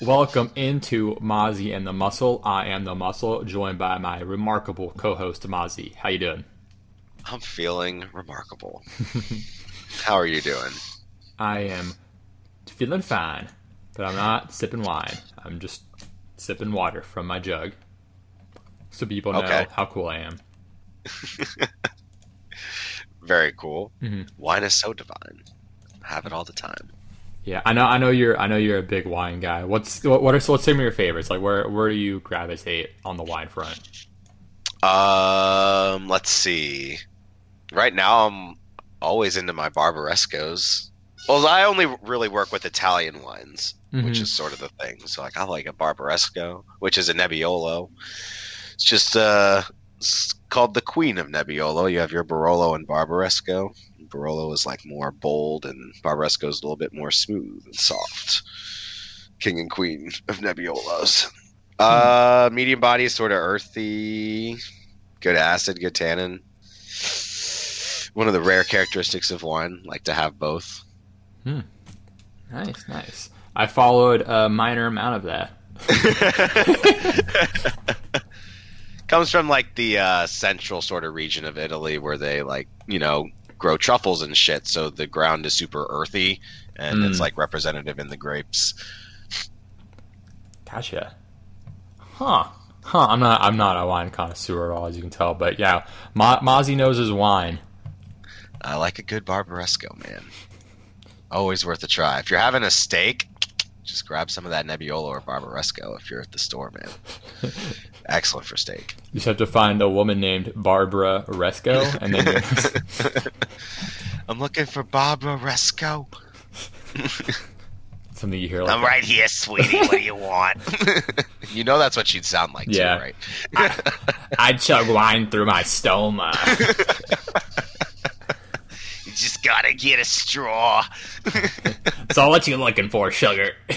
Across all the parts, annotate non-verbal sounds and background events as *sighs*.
Welcome into Mozzie and the Muscle. I am the Muscle, joined by my remarkable co-host Mozzie. How you doing? I'm feeling remarkable. *laughs* How are you doing? I am feeling fine, but I'm not sipping wine. I'm just sipping water from my jug, so people know Okay. how cool I am. *laughs* Very cool. Mhm. Wine is so divine. Have it all the time. Yeah, I know. I know you're. I know you're a big wine guy. What's what? what are so? What's some of your favorites? Like, where where do you gravitate on the wine front? Um, let's see. Right now, I'm always into my Barbarescos. Well, I only really work with Italian wines, which Mhm. is sort of the thing. So, like, I like a Barbaresco, which is a Nebbiolo. It's just uh, it's called the Queen of Nebbiolo. You have your Barolo and Barbaresco. Barolo is like more bold, and Barbaresco is a little bit more smooth and soft. King and Queen of Nebbiolos. Uh, medium body is sort of earthy, good acid, good tannin. One of the rare characteristics of wine, like to have both. Hmm. Nice, nice. I followed a minor amount of that. *laughs* Comes from like the uh, central sort of region of Italy where they like you know grow truffles and shit. So the ground is super earthy, and it's Mm. like representative in the grapes. Gotcha. Huh. Huh. I'm not. I'm not a wine connoisseur at all, as you can tell. But yeah, Ma- Mozzie knows his wine. I like a good Barbaresco, man. Always worth a try. If you're having a steak, just grab some of that Nebbiolo or Barbaresco if you're at the store, man. *laughs* Excellent for steak. You just have to find a woman named Barbara Resco, and then *laughs* I'm looking for Barbaresco. *laughs* something you hear like. I'm right here, sweetie. What do you want? you know that's what she'd sound like, Yeah. too, right? I chug wine through my stoma. You just gotta get a straw. so what you looking for, sugar? *laughs*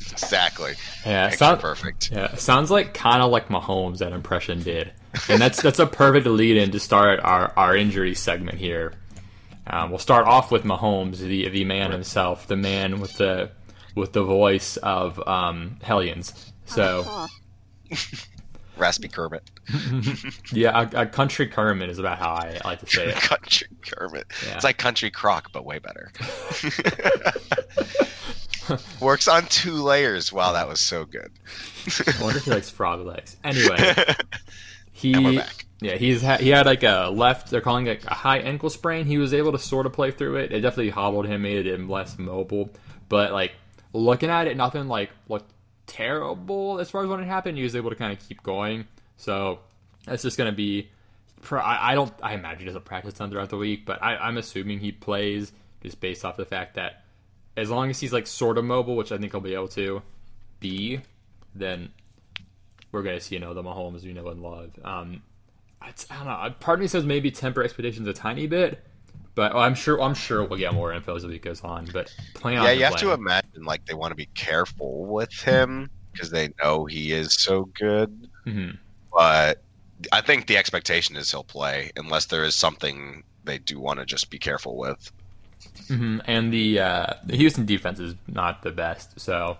exactly. yeah, Picture sound, perfect. yeah, sounds like kind of like Mahomes that impression did, and that's that's a perfect lead in to start our our injury segment here. Um, we'll start off with Mahomes, the the man himself, the man with the with the voice of um, Hellions. So *laughs* Raspy Kermit. *laughs* yeah, a, a country Kermit is about how I like to say it. *laughs* country Kermit. Yeah. It's like Country Croc, but way better. *laughs* Works on two layers. Wow, that was so good. I wonder if he likes frog legs. Anyway, he And we're back. yeah he's ha- he had like a left. They're calling it a high ankle sprain. He was able to sort of play through it. It definitely hobbled him, made him less mobile. But like looking at it, nothing like looked terrible as far as when it happened. He was able to kind of keep going. So that's just gonna be. I don't. I imagine he doesn't practice them throughout the week, but I, I'm assuming he plays just based off the fact that as long as he's like sort of mobile, which I think he'll be able to be, then we're gonna see you know the Mahomes we know and love. Um, I don't know. Part of me says maybe temper expectations a tiny bit, but I'm sure I'm sure we'll get more info as the week goes on. But plan Yeah, you have to imagine like they want to be careful with him because they know he is so good. Mhm. But I think the expectation is he'll play unless there is something they do want to just be careful with. Mhm. And the uh, the Houston defense is not the best, so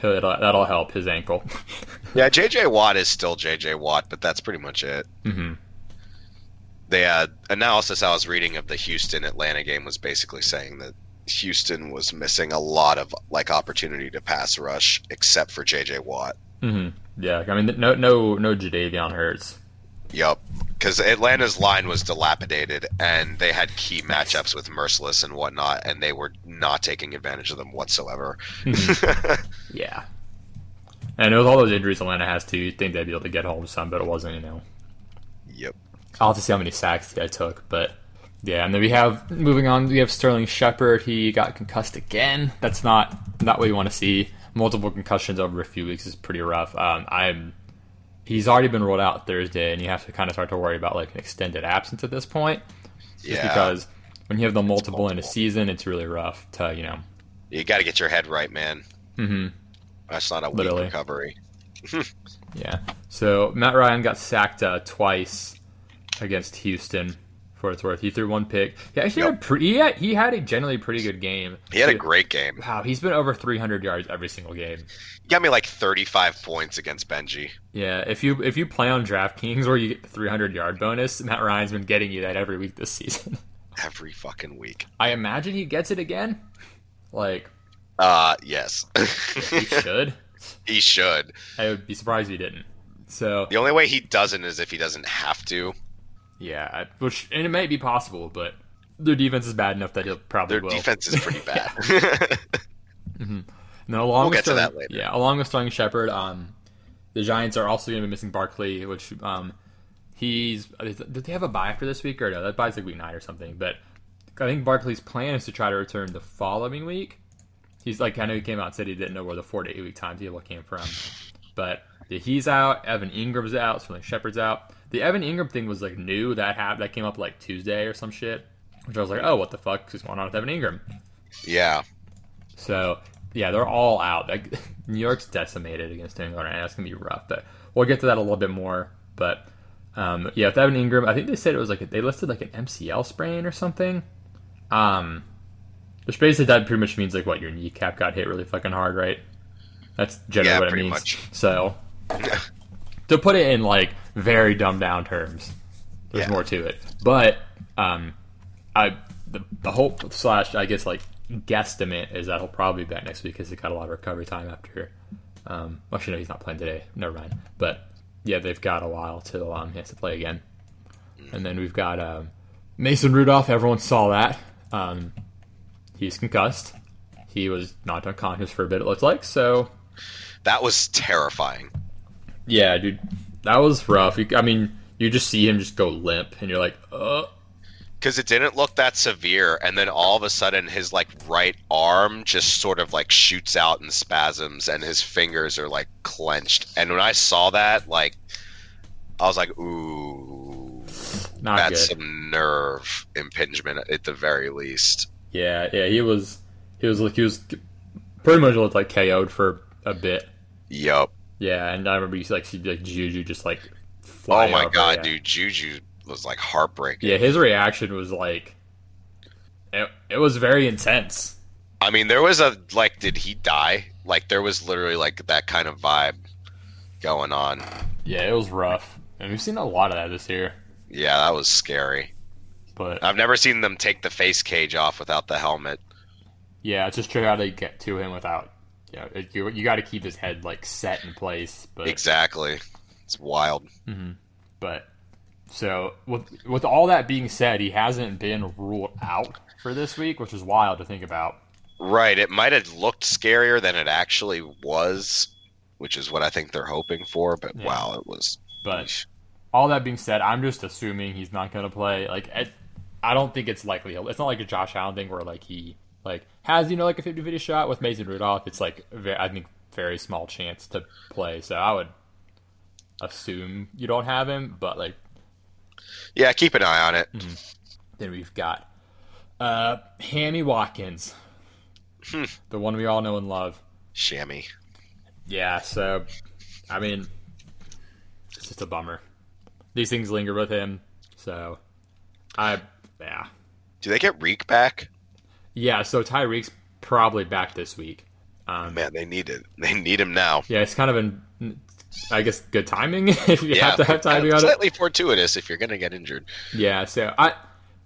he'll, that'll help his ankle. *laughs* Yeah, JJ Watt is still JJ Watt, but that's pretty much it. hmm The uh, analysis I was reading of the Houston Atlanta game was basically saying that Houston was missing a lot of like opportunity to pass rush, except for JJ Watt. Mm-hmm. Yeah, I mean no no no Jadeveon Hurts. Yup, because Atlanta's line was dilapidated, and they had key matchups with Mercilus and whatnot, and they were not taking advantage of them whatsoever. *laughs* Yeah. And with all those injuries Atlanta has too, you'd think they'd be able to get home some, but it wasn't, you know. yep. I'll have to see how many sacks I took, but yeah. And then we have moving on. We have Sterling Shepard. He got concussed again. That's not not what you want to see. Multiple concussions over a few weeks is pretty rough. Um, I'm. He's already been rolled out Thursday, and you have to kind of start to worry about like an extended absence at this point, just Yeah. because when you have the multiple, in a season, it's really rough to you know. You got to get your head right, man. Mm-hmm. That's not a weak recovery. *laughs* Yeah. So Matt Ryan got sacked uh, twice against Houston For it's worth, he threw one pick. He actually Yep. had. He had, he had a generally pretty good game. He had a great game. Wow, he's been over 300 yards every single game. He got me like 35 points against Benji. Yeah, if you if you play on DraftKings where you get the 300 yard bonus, Matt Ryan's been getting you that every week this *laughs* season. Every fucking week. I imagine he gets it again. Like Uh, yes. *laughs* he should. he should. I would be surprised if he didn't. So The only way he doesn't is if he doesn't have to. Yeah, I- which and it may be possible, but their defense is bad enough that he'll probably Their will. defense is pretty *laughs* bad. No, along We'll with get to that later. Yeah, along with Sterling Shepard, um, the Giants are also going to be missing Barkley, which um, he's did they have a bye after this week or no? That bye's like week nine or something. But I think Barkley's plan is to try to return the following week. He's like I know he came out and said he didn't know where the four to eight week timetable came from, but he's out. Evan Engram's out. Sterling Shepard's out. The Evan Engram thing was like new that happened. That came up like Tuesday or some shit. Which I was like, oh, what the fuck is going on with Evan Engram? yeah. So yeah, they're all out. Like, *laughs* New York's decimated against England, and that's gonna be rough. But we'll get to that a little bit more. But um, yeah, with Evan Engram, I think they said it was like a, they listed like an MCL sprain or something. Um, which basically that pretty much means like what your kneecap got hit really fucking hard, right? That's generally Yeah, what it means. much. So *laughs* to put it in like very dumbed down terms, there's Yeah. more to it. But um, I the, the hope slash I guess like guesstimate is that he'll probably be back next week because he got a lot of recovery time after. Um, well, actually, no, he's not playing today. Never mind. But yeah, they've got a while till um, he has to play again. And then we've got um, Mason Rudolph. Everyone saw that. Um, he's concussed. He was knocked unconscious for a bit. It looked like so. That was terrifying. Yeah, dude, that was rough. You, I mean, you just see him just go limp, and you're like, uh. Because it didn't look that severe, and then all of a sudden his like right arm just sort of like shoots out in spasms, and his fingers are like clenched. And when I saw that, like, I was like, "Ooh, Not that's good. some nerve impingement at the very least." Yeah, yeah, he was, he was like, he was pretty much looked like KO'd for a bit. Yup. Yeah, and I remember you like see like Juju just like. fly Oh my over, god, yeah. dude, Juju was like heartbreaking. Yeah, his reaction was like, it, it was very intense. I mean, there was a like, did he die? Like, there was literally like that kind of vibe going on. Yeah, it was rough, and we've seen a lot of that this year. Yeah, that was scary. But I've never seen them take the face cage off without the helmet. yeah, it's just how they get to him without. Yeah, it, you you got to keep his head like set in place, but Exactly. It's wild. Mm-hmm. But so with with all that being said, he hasn't been ruled out for this week, which is wild to think about. Right. It might have looked scarier than it actually was, which is what I think they're hoping for. But Yeah. wow, it was. But all that being said, I'm just assuming he's not going to play. Like, I, I don't think it's likely. It's not like a Josh Allen thing where like he like has you know like a 50-50 shot with Mason Rudolph. It's like ve- I think very small chance to play. So I would assume you don't have him, but like Yeah, keep an eye on it. Then we've got uh, Hammy Watkins, Hmm. the one we all know and love. Shammy. Yeah, so I mean, it's just a bummer. These things linger with him, so I yeah Do they get Reek back? Yeah. So Tyreek's probably back this week. Um, Man, they need it. They need him now. yeah, it's kind of an I guess good timing *laughs* if you yeah, have to have timing on it. slightly fortuitous if you're gonna get injured. Yeah, so I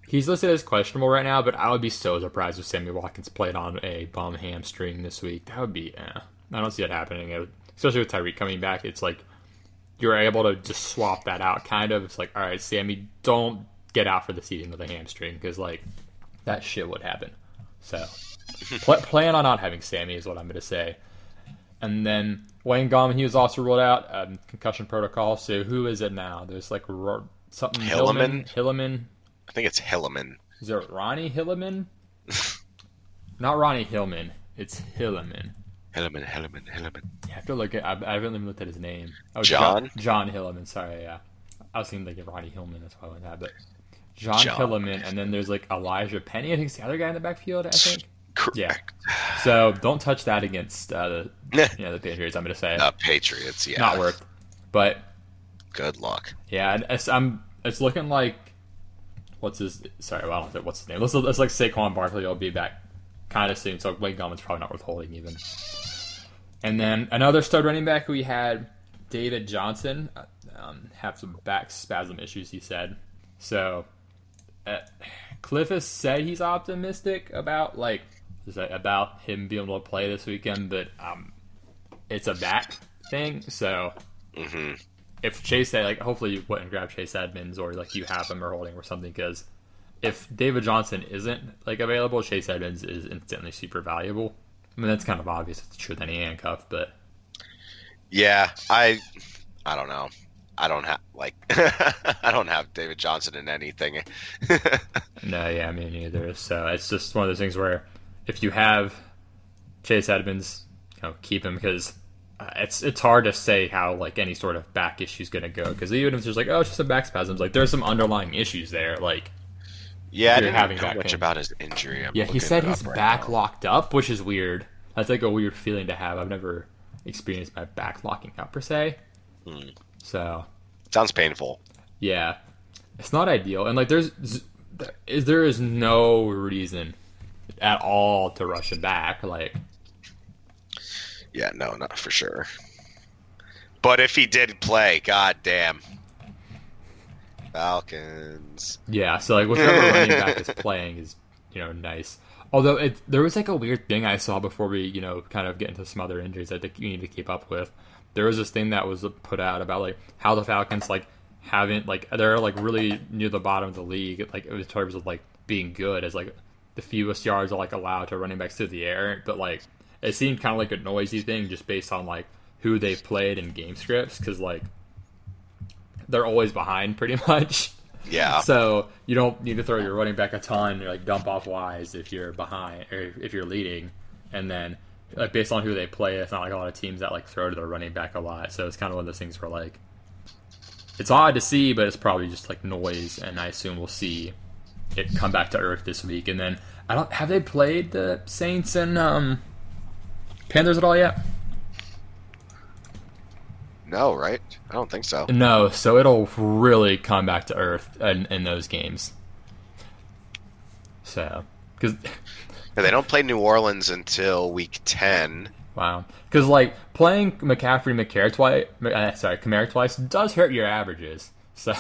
he's listed as questionable right now, but I would be so surprised if Sammy Watkins played on a bum hamstring this week. That would be eh. I don't see that happening. Would- especially with Tyreek coming back. It's like you're able to just swap that out. Kind of. It's like all right, Sammy, don't get out for the season with a hamstring because like that shit would happen. So pl- plan on not having Sammy is what I'm going to say. And then Wayne Gallman, he was also ruled out um, concussion protocol. So who is it now? There's like Ro- something Hilleman? Hilleman. I think it's Hilleman. Is it Ronnie Hilleman? *laughs* Not Ronnie Hillman. It's Hilleman. Hilleman, Hilleman, Hilleman. You have to look at. I, I haven't even looked at his name. Oh, John? John Hilleman. Sorry, yeah. I was thinking like Ronnie Hillman. That's why I went that. But John, John. Hilleman, and then there's like Elijah Penny. I think it's the other guy in the backfield. I think. Correct. So don't touch that against uh, the *laughs* Yeah. you know the Patriots. I'm gonna say Uh, Patriots, yeah. not worth. But Good luck. yeah, it's, I'm. It's looking like what's his sorry, well, I don't know what's his name. Let's let's like Saquon Barkley will be back kind of soon, so Wayne Gallman's probably not worth holding even. And then another stud running back we had David Johnson um, have some back spasm issues. He said so. Uh, Kliff has said he's optimistic about like about him being able to play this weekend, but um, it's a back thing. So hmm if Chase like hopefully you wouldn't grab Chase Edmonds or like you have him or holding or something because if David Johnson isn't like available, Chase Edmonds is instantly super valuable. I mean that's kind of obvious. It's true than he handcuffed, but Yeah, I I don't know. I don't have like *laughs* I don't have David Johnson in anything. *laughs* no, yeah, me neither. So it's just one of those things where if you have Chase Edmonds, you know, keep him because uh, it's it's hard to say how like any sort of back issue is going to go because even if there's like oh it's just some back spasms, like there's some underlying issues there. Like yeah, I You're didn't having know much pain. about his injury. I'm yeah, he said it he's up right back now. locked up, which is weird. That's like a weird feeling to have. I've never experienced my back locking up per se. Hmm. So Sounds painful. yeah, it's not ideal. And like, there's is there is no reason at all to rush it back. Like, Yeah, no, not for sure. But if he did play, god damn. Falcons. yeah. So like, whichever *laughs* running back is playing is you know nice. Although it, there was like a weird thing I saw before we you know kind of get into some other injuries that you need to keep up with. There was this thing that was put out about like how the Falcons like haven't like they're like really near the bottom of the league like in terms of like being good as like the fewest yards are like allowed to running backs through the air but like it seemed kind of like a noisy thing just based on like who they've played in game scripts because like they're always behind pretty *laughs* much Yeah. so you don't need to throw your running back a ton or like dump off wise if you're behind or if you're leading and then like based on who they play it's not like a lot of teams that like throw to their running back a lot so it's kind of one of those things where like it's odd to see but it's probably just like noise and i assume we'll see it come back to earth this week and then i don't have they played the saints and um panthers at all yet no, right? I don't think so. no so it'll really come back to earth in, in those games so because They don't play New Orleans until week 10. Wow, because like playing McCaffrey, McCare twice, uh, sorry, Kamara twice does hurt your averages. *laughs* So,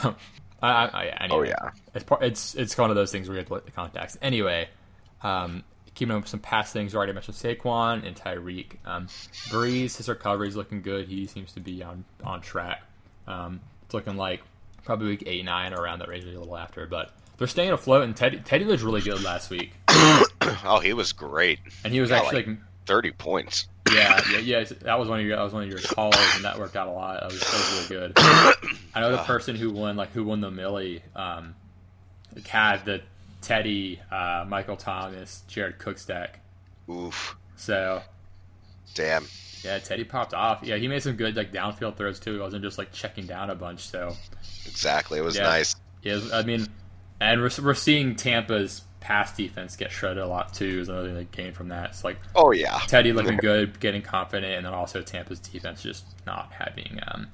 I, I, I anyway, Oh, yeah. it's part, it's it's one of those things where you have to look at the context. Anyway, um, keeping up with some past things. Already mentioned Saquon and Tyreek. Um, Brees, his recovery is looking good. He seems to be on on track. Um, it's looking like probably week eight, nine, around that range, a little after. But they're staying afloat. And Teddy Teddy was really good last week, *coughs* oh, he was great. and he was Yeah, actually like- like 30 points. *coughs* yeah, yeah, yeah. That was one of your that was one of your calls, and that worked out a lot. That was, that was really good. *coughs* I know the person who won like who won the Millie um, had the Teddy, uh, Michael Thomas, Jared Cook stack. Oof. So Damn. yeah, Teddy popped off. Yeah, he made some good like downfield throws too. He wasn't just like checking down a bunch. So Exactly. It was Yeah. nice. yeah, I mean, and we're we're seeing Tampa's pass defense get shredded a lot too. Is another thing that gained from that. It's like Oh, yeah. Teddy looking *laughs* good, getting confident, and then also Tampa's defense just not having. Um,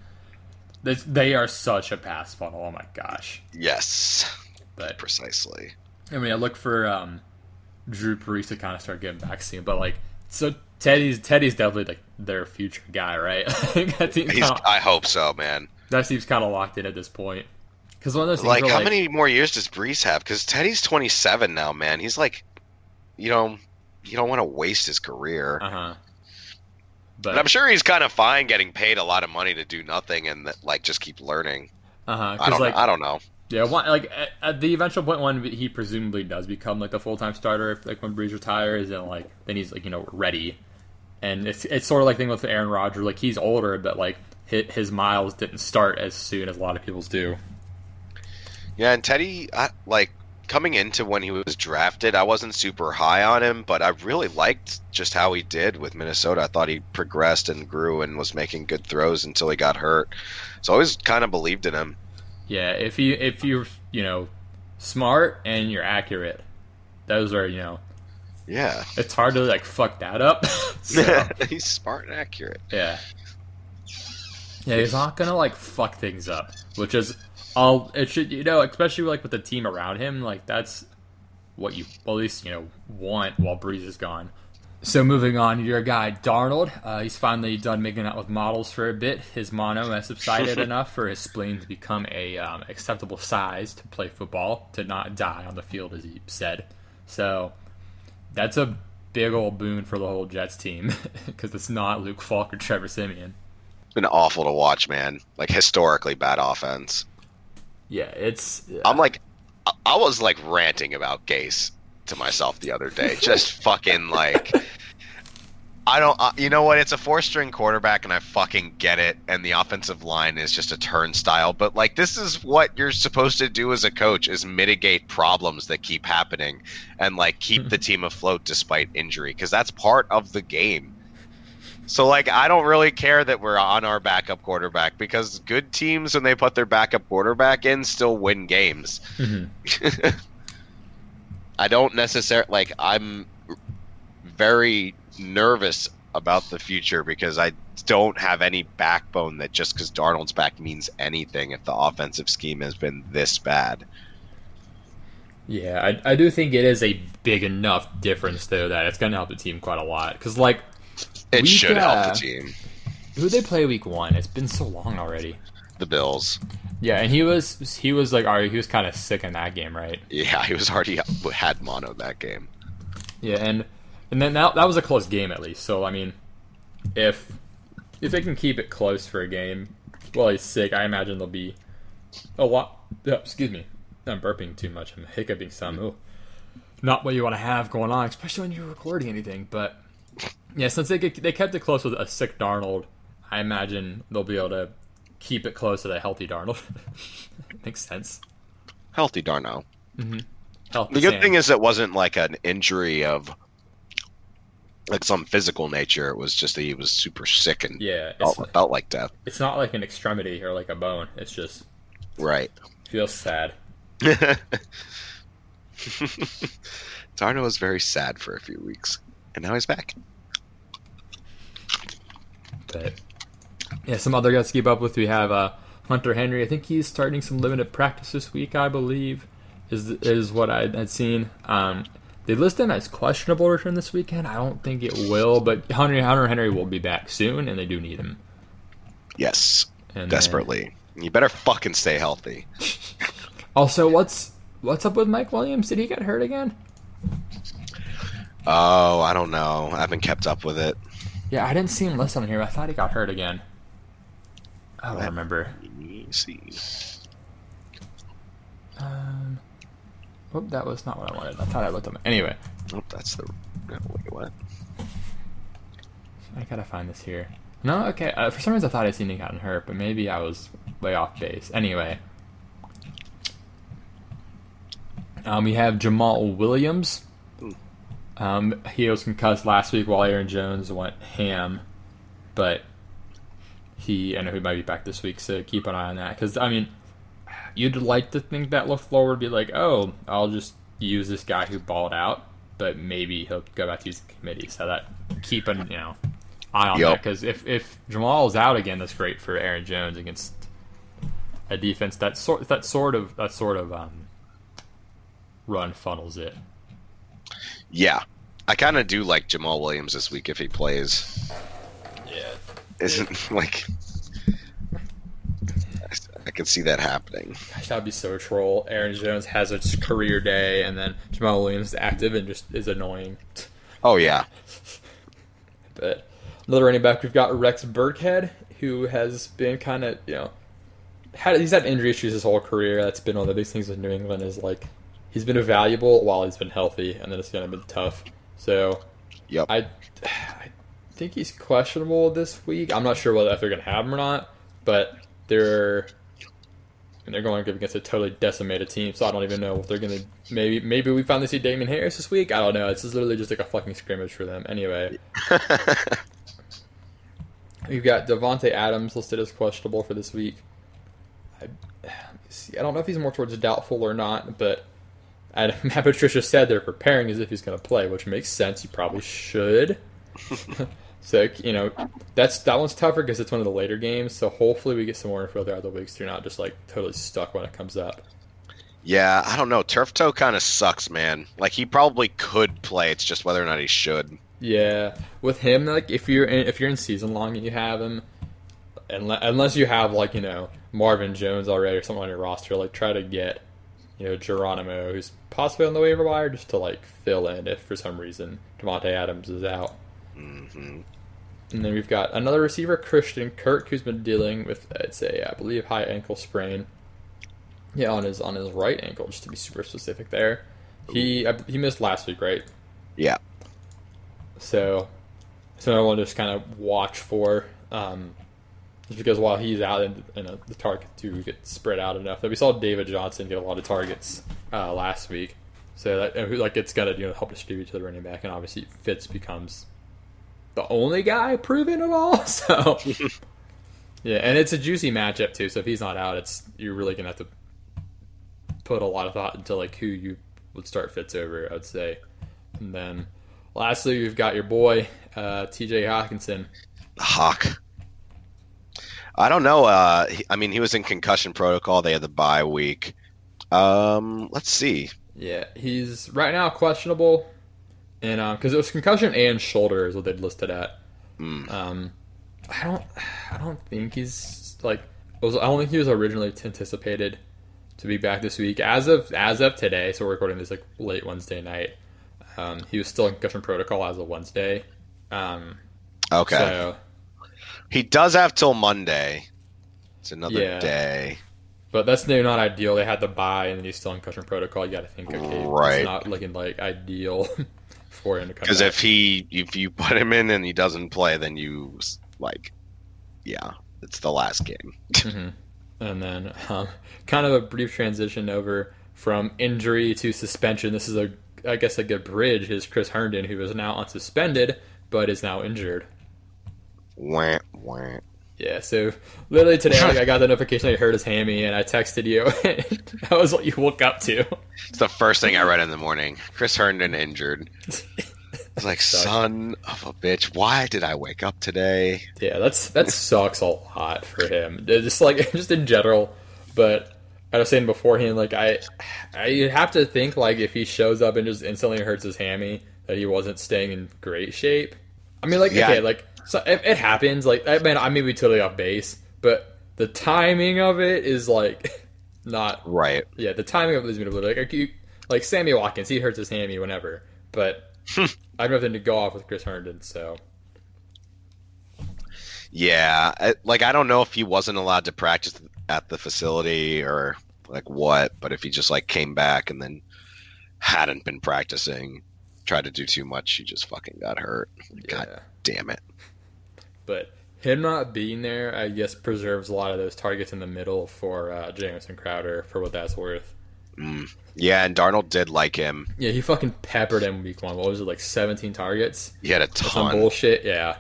they, they are such a pass funnel. Oh my gosh! Yes. But Precisely. I mean, I look for um, Drew Brees to kind of start getting back soon. But like, so Teddy's Teddy's definitely like their future guy, right? *laughs* that, seems He's, kinda, I hope so, man. that seems kind of locked in at this point. Because one of those Like, how like, many more years does Brees have? Because Teddy's 27 now, man. He's like, you know, you don't want to waste his career. Uh huh. But But I'm sure he's kind of fine getting paid a lot of money to do nothing and like just keep learning. uh huh. I don't. like know. I don't know. Yeah, one, like at, at the eventual point when he presumably does become like the full time starter, if, like when Brees retires, and like then he's like you know ready, and it's it's sort of like thing with Aaron Rodgers, like he's older, but like his, his miles didn't start as soon as a lot of people's do. Yeah, and Teddy, I, like coming into when he was drafted, I wasn't super high on him, but I really liked just how he did with Minnesota. I thought he progressed and grew and was making good throws until he got hurt. So I always kind of believed in him. Yeah, if you if you're you know smart and you're accurate, those are you know Yeah, it's hard to like fuck that up. *laughs* so, *laughs* he's smart and accurate. Yeah. Yeah, he's not gonna like fuck things up, which is I'll it should you know especially like with the team around him like that's what you well, at least you know want while Brees is gone. So moving on, your guy Darnold, uh, he's finally done making out with models for a bit. His mono has subsided *laughs* enough for his spleen to become a um, acceptable size to play football, to not die on the field, as he said. So that's a big old boon for the whole Jets team *laughs* because it's not Luke Falk or Trevor Siemian. It's been awful to watch, man. Like historically bad offense. Yeah, it's. I'm like, I- I was like ranting about Gase to myself the other day. *laughs* Just fucking like, I don't. Uh, you know what? It's a four-string quarterback, and I fucking get it. And the offensive line is just a turnstile. But like, this is what you're supposed to do as a coach: is mitigate problems that keep happening, and like keep the team afloat despite injury, because that's part of the game. So like, I don't really care that we're on our backup quarterback because good teams, when they put their backup quarterback in, still win games. Mhm. *laughs* I don't necessarily like. I'm very nervous about the future because I don't have any backbone that just because Darnold's back means anything if the offensive scheme has been this bad. Yeah, I, I do think it is a big enough difference though that it's going to help the team quite a lot. Because like, It Week, should uh, help the team. who they play week one? It's been so long already. The Bills. Yeah, and he was he was like, alright, he was kind of sick in that game, right? Yeah, he was already had mono that game. Yeah, and and then that that was a close game at least. So I mean, if if they can keep it close for a game while he's sick, I imagine they'll be a lot. yeah, excuse me, I'm burping too much. I'm hiccuping some. Ooh. Not what you want to have going on, especially when you're recording anything. But yeah, since they get, they kept it close with a sick Darnold, I imagine they'll be able to keep it close with a healthy Darnold. *laughs* Makes sense. Healthy Darno. Mm-hmm. Healthy The good Sam. thing is it wasn't like an injury of like some physical nature. It was just that he was super sick and yeah, felt, felt like death. it's not like an extremity or like a bone. It's just Right. feels sad. *laughs* Darno was very sad for a few weeks, and now he's back. But yeah, some other guys to keep up with. We have uh, Hunter Henry. I think he's starting some limited practice this week. I believe is is what I had seen. Um, they list him as questionable return this weekend. I don't think it will, but Hunter Hunter Henry will be back soon, and they do need him. Yes, And then- desperately. You better fucking stay healthy. *laughs* also, what's what's up with Mike Williams? Did he get hurt again? Oh, I don't know. I haven't kept up with it. Yeah, I didn't see him listed on here. I thought he got hurt again. I don't remember. Let me see. Um, oh, that was not what I wanted. I thought I looked him. Anyway, Oh, that's the. No, wait, what? I gotta find this here. No, okay. Uh, for some reason, I thought I seen him gotten hurt, but maybe I was way off base. Anyway, um, we have Jamaal Williams. Um, he was concussed last week while Aaron Jones went ham, but he I know he might be back this week, so keep an eye on that. Because I mean, you'd like to think that LaFleur would be like, oh, I'll just use this guy who balled out, but maybe he'll go back to using the committee. So that keep an you know eye on Yep. that because if if Jamaal is out again, that's great for Aaron Jones against a defense that sort that sort of that sort of um, run funnels it. Yeah, I kind of do like Jamaal Williams this week if he plays. Yeah. Isn't *laughs* like. I can see that happening. Gosh, that'd be so troll. Aaron Jones has a career day, and then Jamaal Williams is active and just is annoying. Oh yeah, *laughs* But another running back, we've got Rex Burkhead, who has been kind of you know had he's had injury issues his whole career. That's been one of the big things with New England is like he's been valuable while he's been healthy, and then it's gonna be tough. So yep. I, I think he's questionable this week. I'm not sure whether if they're gonna have him or not, but they're and they're going up against a totally decimated team. So I don't even know if they're gonna maybe maybe we finally see Damien Harris this week. I don't know. It's just literally just like a fucking scrimmage for them. Anyway, *laughs* we've got Davante Adams listed as questionable for this week. I, see. I don't know if he's more towards doubtful or not, but and *laughs* Matt Patricia said they're preparing as if he's going to play, which makes sense. He probably should. *laughs* So you know, that's that one's tougher because it's one of the later games. So hopefully we get some more info throughout the weeks. So you're not just like totally stuck when it comes up. Yeah, I don't know. Turf toe kind of sucks, man. Like he probably could play. It's just whether or not he should. Yeah, with him, like if you're in, if you're in season long and you have him, unless, unless you have like you know Marvin Jones already or someone on your roster, like try to get you know Geronimo, who's possibly on the waiver wire, just to like fill in if for some reason Davante Adams is out. hmm And then we've got another receiver, Christian Kirk, who's been dealing with it's a I believe high ankle sprain. Yeah, on his on his right ankle, just to be super specific. There, he I, he missed last week, right? Yeah. So, so I want to just kind of watch for, um, just because while he's out and, and the target do get spread out enough that we saw David Johnson get a lot of targets uh, last week. So that like it's gonna you know help distribute to the running back, and obviously Fitz becomes the only guy proven at all. *laughs* So *laughs* yeah, and it's a juicy matchup too. So if he's not out, it's you're really gonna have to put a lot of thought into like who you would start Fitz over. I'd say, and then lastly we've got your boy uh, T.J. Hockenson. Hawk. I don't know. Uh, he- I mean, he was in concussion protocol. They had the bye week. Um, let's see. Yeah, he's right now questionable, and because it was concussion and shoulder is what they'd listed at. Mm. Um, I don't, I don't think he's like. it Was, I don't think he was originally anticipated to be back this week. As of as of today, so we're recording this like late Wednesday night. Um, he was still in concussion protocol as of Wednesday. Um, Okay. So, He does have till Monday. It's another Yeah. day. but that's no, not ideal. They had the bye, and he's still in concussion protocol. You got to think, okay, Right. it's not looking like ideal *laughs* for him to come. Because if he if you put him in and he doesn't play, then you like, yeah, it's the last game. *laughs* hmm And then, um, kind of a brief transition over from injury to suspension. This is a, I guess, a good bridge. Is Chris Herndon, who is now unsuspended but is now injured. Wah, wah. Yeah, so literally today, like I got the *laughs* notification that he hurt his hammy, and I texted you. *laughs* that was what you woke up to. It's the first thing I read in the morning. Chris Herndon injured. It's like, *laughs* Sucks. son of a bitch, why did I wake up today? Yeah, that's that sucks a lot for him. Just like just in general, but I was saying beforehand, like I, I have to think like if he shows up and just instantly hurts his hammy, that he wasn't staying in great shape. I mean, like Yeah. okay, like so it, it happens. Like I mean, I may be totally off base, but the timing of it is like *laughs* not. Right. Yeah, the timing of it leads me like you, like Sammy Watkins, he hurts his hammy whenever, but *laughs* I have nothing to go off with Chris Herndon, so. Yeah, I, like I don't know if he wasn't allowed to practice at the facility or like what, but if he just like came back and then hadn't been practicing, tried to do too much, he just fucking got hurt. God damn it. But him not being there, I guess, preserves a lot of those targets in the middle for uh, Jamison Crowder, for what that's worth. Mm. Yeah, and Darnold did like him. Yeah, he fucking peppered him week one. What was it, like 17 targets? He had a ton. Some bullshit, yeah.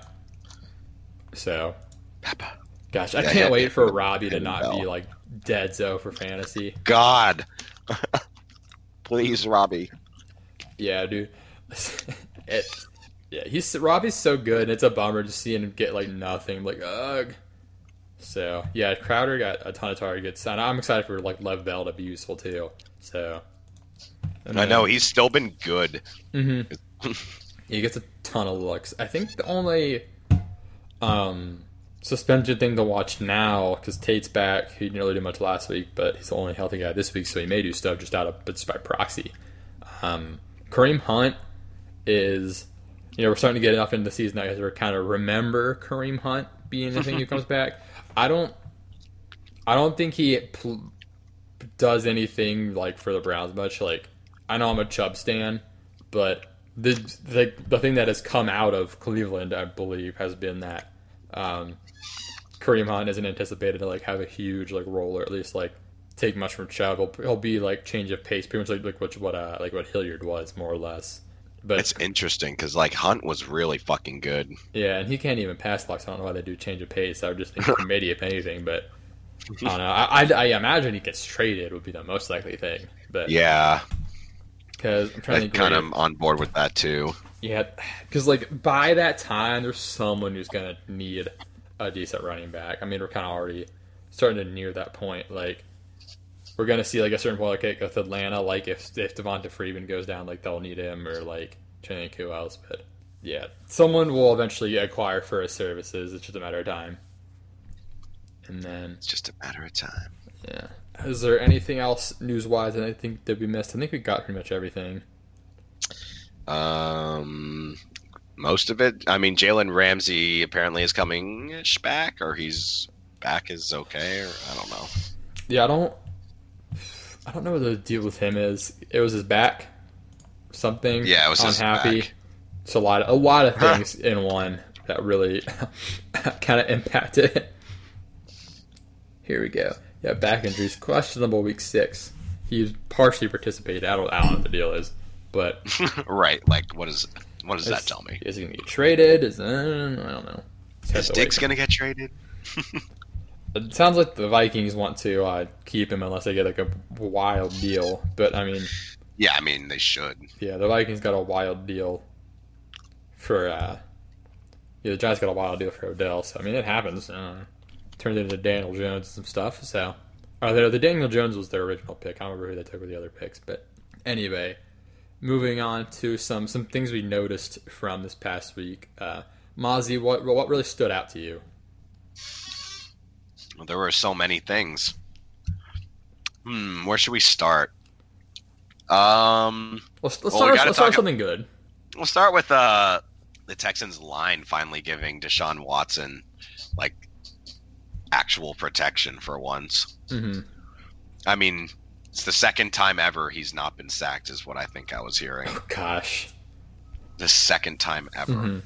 So, Peppa. gosh, I Yeah, can't wait for Robbie to not Bell. be like dead zo for fantasy. God. *laughs* Please, Robbie. Yeah, dude. *laughs* it, yeah, he's Robbie's so good, and it's a bummer to see him get like nothing. Like, ugh. So yeah, Crowder got a ton of targets, and I'm excited for like Lev Bell to be useful too. So I know he's still been good. *laughs* hmm he gets a ton of looks. I think the only um suspension thing to watch now because Tate's back. He didn't really do much last week, but he's the only healthy guy this week, so he may do stuff just out of but just by proxy. Um, Kareem Hunt is, you know, we're starting to get enough into the season that we kind of remember Kareem Hunt being the thing who *laughs* comes back. I don't, I don't think he pl- does anything like for the Browns much. Like, I know I'm a Chubb stan, but the the the thing that has come out of Cleveland, I believe, has been that um, Kareem Hunt isn't anticipated to like have a huge like role or at least like take much from Chubb. He'll, he'll be like change of pace, pretty much like, like what what uh, like what Hilliard was more or less. But It's interesting because like Hunt was really fucking good. yeah, and he can't even pass blocks. I don't know why they do change of pace. I would just think *laughs* committee if anything, but. I don't know. *laughs* I, I, I imagine he gets traded would be the most likely thing, but Yeah, because I'm trying to kind of on board with that too. Yeah, because like by that time, there's someone who's gonna need a decent running back. I mean, we're kind of already starting to near that point. Like, we're gonna see like a certain point like with Atlanta. Like, if if Devonta Freeman goes down, like they'll need him, or like trying who else. But yeah, someone will eventually acquire for his services. It's just a matter of time. And then It's just a matter of time. yeah, is there anything else news wise that I think that we missed? I think we got pretty much everything. Um, most of it. I mean, Jalen Ramsey apparently is coming back, or he's back is okay, or I don't know. Yeah, I don't. I don't know what the deal with him is. It was his back, something. Yeah, it was his unhappy. back. It's a lot. Of, a lot of things in one that really *laughs* kind of impacted it. Here we go. Yeah, back injuries. Questionable week six. He partially participated. I don't. I don't know what the deal is, but *laughs* right? Like, what is what does that tell me? Is he gonna get traded? Is uh, I don't know. Is wait. gonna get traded? *laughs* It sounds like the Vikings want to uh, keep him unless they get like a wild deal. But I mean, Yeah, I mean they should. yeah, the Vikings got a wild deal for. uh Yeah, the Giants got a wild deal for Odell. So I mean, it happens. Uh, turned into Daniel Jones and some stuff. So, uh, the, the Daniel Jones was their original pick. I don't remember who they took with the other picks, but anyway, moving on to some some things we noticed from this past week. Uh, Mozzie, what what really stood out to you? There were so many things. Hmm, where should we start? Um, Let's, let's Well, start. gotta Let's start something good. we'll start with uh the Texans line finally giving Deshaun Watson like actual protection for once. hmm I mean, it's the second time ever he's not been sacked, is what I think I was hearing. Oh, gosh. The second time ever. Mhm.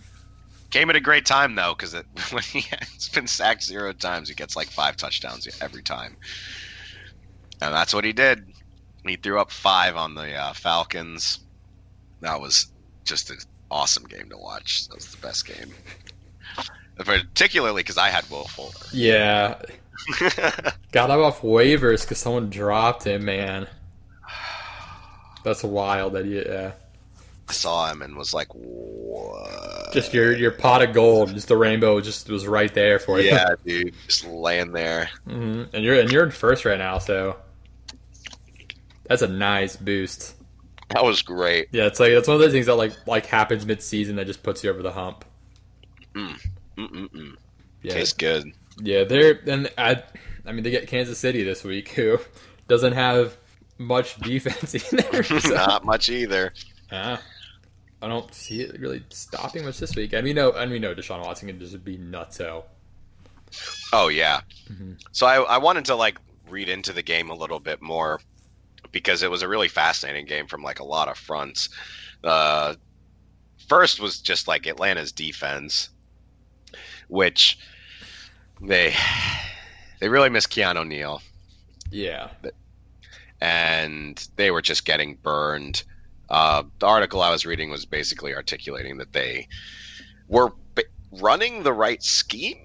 Came at a great time though, because *laughs* when he has been sacked zero times, he gets like five touchdowns every time, and that's what he did. He threw up five on the uh, Falcons. That was just an awesome game to watch. That was the best game, particularly because I had Will Fuller. Yeah, got him off waivers because someone dropped him. Man, that's wild. That yeah, saw him and was like, "What?" just your your pot of gold, just the rainbow, just was right there for you. yeah, dude, just laying there. hmm and you're and you're in first right now, so that's a nice boost. That was great. Yeah, it's like that's one of those things that like like happens mid season that just puts you over the hump. Mm-mm-mm. Yeah, Tastes good. Yeah, they're and I, I mean they get Kansas City this week, who doesn't have much defense *laughs* either. *laughs* So, Not much either. yeah, I don't see it really stopping much this week. And we know, and we know Deshaun Watson can just be nutso. Oh yeah. Mhm. So I, I wanted to like read into the game a little bit more because it was a really fascinating game from like a lot of fronts. Uh, first was just like Atlanta's defense, which they they really miss Keanu Neal Yeah, and they were just getting burned. Uh, the article I was reading was basically articulating that they were b- running the right scheme.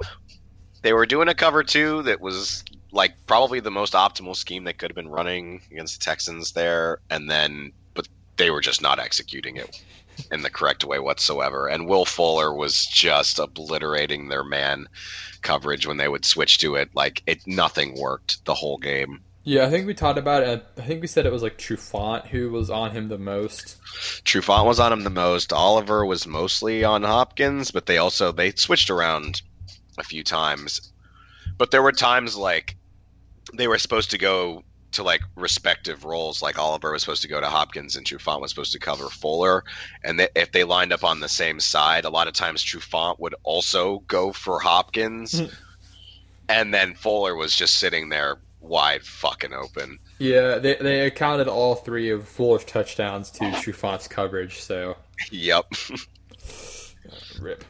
They were doing a cover two that was like probably the most optimal scheme they could have been running against the Texans there, and then but they were just not executing it in the correct way whatsoever. And Will Fuller was just obliterating their man coverage when they would switch to it. Like it, nothing worked the whole game. Yeah. I think we talked about it. I think we said it was like Trufant who was on him the most. Trufant was on him the most. Oliver was mostly on Hopkins, but they also they switched around a few times. But there were times like they were supposed to go to like respective roles. Like Oliver was supposed to go to Hopkins, and Trufant was supposed to cover Fuller. And they, if they lined up on the same side, a lot of times Trufant would also go for Hopkins, hmm. and then Fuller was just sitting there wide fucking open. Yeah, they they accounted all three of Fuller's touchdowns to Trufant's coverage. So Yep. *laughs* Rip.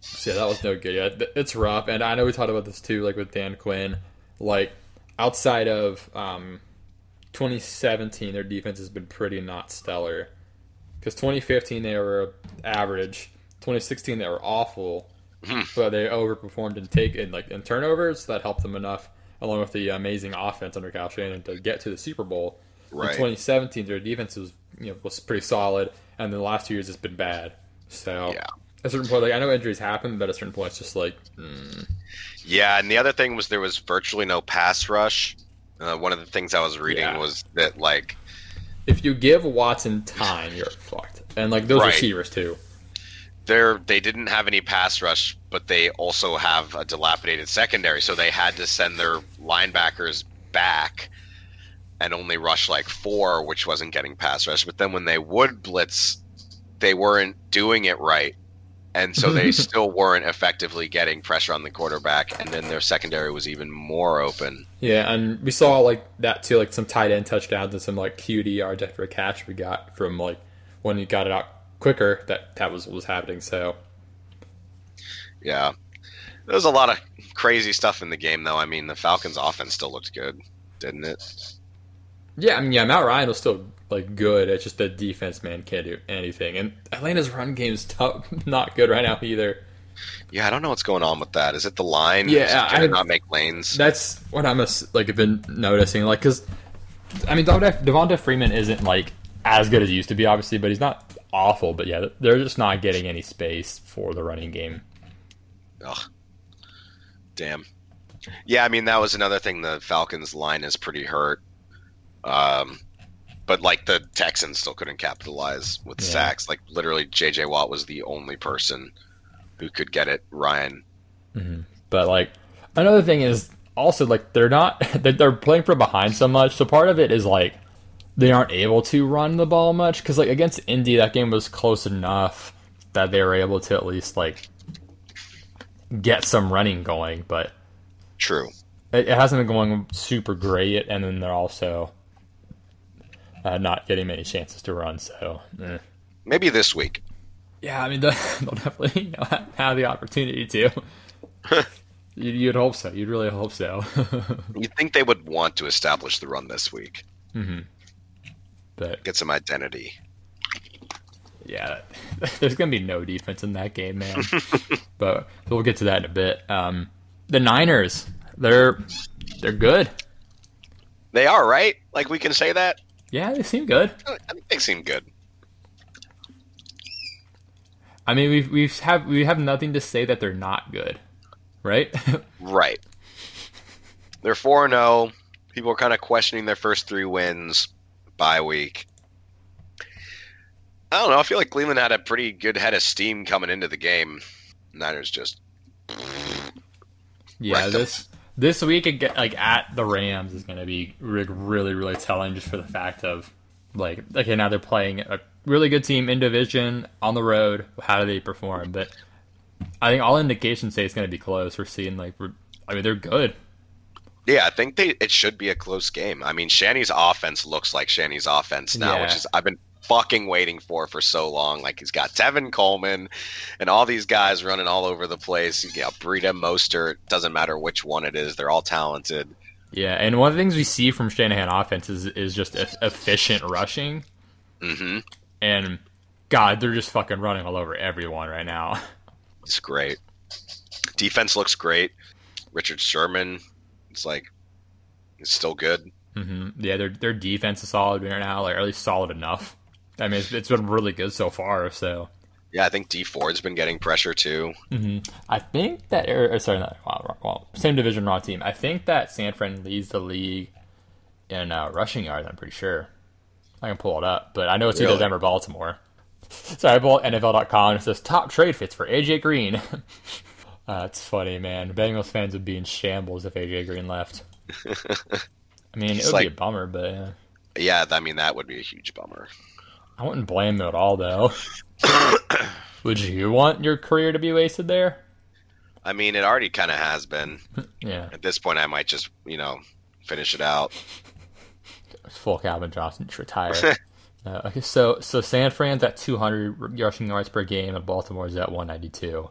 So yeah, that was no good. Yeah, it's rough, and I know we talked about this too, like with Dan Quinn. Like outside of um, 2017, their defense has been pretty not stellar. Because 2015 they were average, 2016 they were awful, Hmm. but they overperformed in take in like in turnovers. So that helped them enough, along with the amazing offense under Kyle Shanahan to get to the Super Bowl. In 2017, their defense was you know was pretty solid, and the last two years it's been bad. So Yeah. at a certain point, like I know injuries happen, but at a certain point, it's just like mm, Yeah, and the other thing was there was virtually no pass rush. Uh, one of the things I was reading Yeah. was that like if you give Watson time, you're fucked. And like those Right. receivers too. They're they didn't have any pass rush, but they also have a dilapidated secondary, so they had to send their linebackers back and only rush like four, which wasn't getting pass rush. But then when they would blitz, they weren't doing it right. And so they *laughs* still weren't effectively getting pressure on the quarterback, and then their secondary was even more open. Yeah, and we saw like that too, like some tight end touchdowns and some like QD yards after a catch we got from like when he got it out quicker. That that was what was happening. So Yeah. There was a lot of crazy stuff in the game, though. I mean, the Falcons' offense still looked good, didn't it? yeah, I mean yeah, Matt Ryan was still like good. It's just the defense man can't do anything, and Atlanta's run game is tough, *laughs* not good right now either. Yeah, I don't know what's going on with that. Is it the line? Yeah, I- not make lanes. That's what I'm like have been noticing. Like, because I mean, Devonta, Devonta Freeman isn't like as good as he used to be, obviously, but he's not awful. But yeah, they're just not getting any space for the running game. Ugh. Damn. Yeah, I mean that was another thing. The Falcons' line is pretty hurt. Um, but like the Texans still couldn't capitalize with Yeah. sacks. Like literally, J.J. Watt was the only person who could get it. Ryan. But like another thing is also like they're not *laughs* they're playing from behind so much. So part of it is like they aren't able to run the ball much because like against Indy that game was close enough that they were able to at least like get some running going, but True. it, it hasn't been going super great. And then they're also uh, not getting many chances to run. So. eh. Maybe this week. Yeah, I mean, *laughs* they'll definitely you know, have the opportunity to. *laughs* You'd, hope so. You'd really hope so. *laughs* You'd think they would want to establish the run this week, but get some identity. yeah, *laughs* there's gonna be no defense in that game, man. *laughs* but we'll get to that in a bit. Um, the Niners, they're they're good. They are right. Like we can say that. Yeah, they seem good. I think they seem good. I mean, we've we've have we have nothing to say that they're not good, right? *laughs* Right. They're 4 0. People are kind of questioning their first three wins bye week. I don't know. I feel like Cleveland had a pretty good head of steam coming into the game. Niners just. Yeah, Wrecked 'em. this this week like at the Rams is going to be really really telling just for the fact of like okay now they're playing a really good team in division on the road. How do they perform? But I think all indications say it's going to be close. We're seeing like we're, I mean they're good. Yeah, I think they it should be a close game. I mean, Shanny's offense looks like Shanny's offense now, which is I've been fucking waiting for for so long. Like he's got Tevin Coleman and all these guys running all over the place. You got Breida, Mostert. Doesn't matter which one it is. They're all talented. Yeah, and one of the things we see from Shanahan offense is is just e- efficient rushing, hmm and God, they're just fucking running all over everyone right now. *laughs* It's great. Defense looks great. Richard Sherman, it's like it's still good. hmm Yeah, their their defense is solid right now, like or at least solid enough. I mean, it's, it's been really good so far. So Yeah, I think Dee Ford's been getting pressure too. I think that, or, or sorry, not, well, well, same division, wrong team. I think that San Fran leads the league in uh, rushing yards. I'm pretty sure. I can pull it up, but I know it's either Really? them or Baltimore. *laughs* Sorry, I pulled NFL.com. It says top trade fits for AJ Green. *laughs* uh, it's funny, man. Bengals fans would be in shambles if AJ Green left. *laughs* I mean, He's it would like- be a bummer, but uh, Yeah, I mean that would be a huge bummer. I wouldn't blame him at all, though. *coughs* would you want your career to be wasted there? I mean, it already kind of has been. *laughs* Yeah. At this point, I might just you know finish it out. full Calvin Johnson retire. *laughs* uh, okay, so so San Fran's at 200 rushing yards per game, and Baltimore's at 192.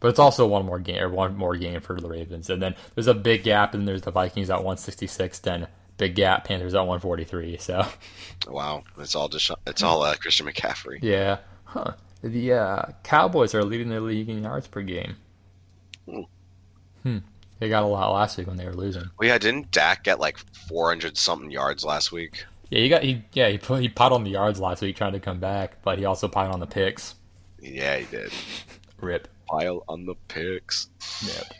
But it's also one more game or one more game for the Ravens, and then there's a big gap, and there's the Vikings at 166, then big gap Panthers at 143. So Wow, it's all just it's all uh, Christian McCaffrey. yeah, huh? The uh, Cowboys are leading the league in yards per game. Hmm. Hmm. They got a lot last week when they were losing. Well, yeah, didn't Dak get like 400 something yards last week? Yeah, he got he yeah he put, he pot on the yards last week trying to come back, but he also pot on the picks. Yeah, he did. *laughs* Rip. Pile on the picks. Yep.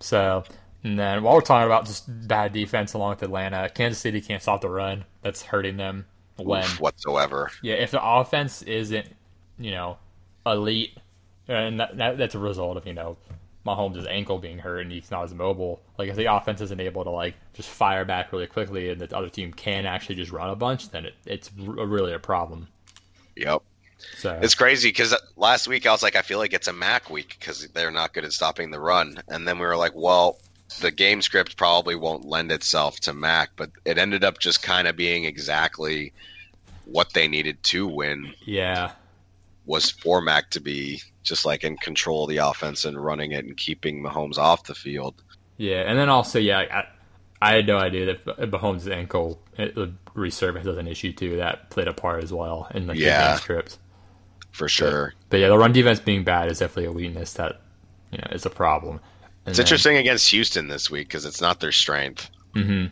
So, and then while we're talking about just bad defense along with Atlanta, Kansas City can't stop the run. That's hurting them. When Oof, whatsoever. yeah, if the offense isn't you know elite, and that, that that's a result of you know Mahomes' ankle being hurt and he's not as mobile. Like if the offense isn't able to like just fire back really quickly and the other team can actually just run a bunch, then it, it's r- really a problem. Yep. So It's crazy because last week I was like, I feel like it's a Mac week because they're not good at stopping the run. And then we were like, well, the game script probably won't lend itself to Mac, but it ended up just kind of being exactly what they needed to win yeah, was for Mac to be just like in control of the offense and running it and keeping Mahomes off the field. yeah, and then also yeah, I, I had no idea that Mahomes' ankle uh, it, the resurface was an issue too. That played a part as well in the Yeah. game script. For sure. But yeah, the run defense being bad is definitely a weakness that you know is a problem. And It's then- interesting against Houston this week because it's not their strength. Mm-hmm.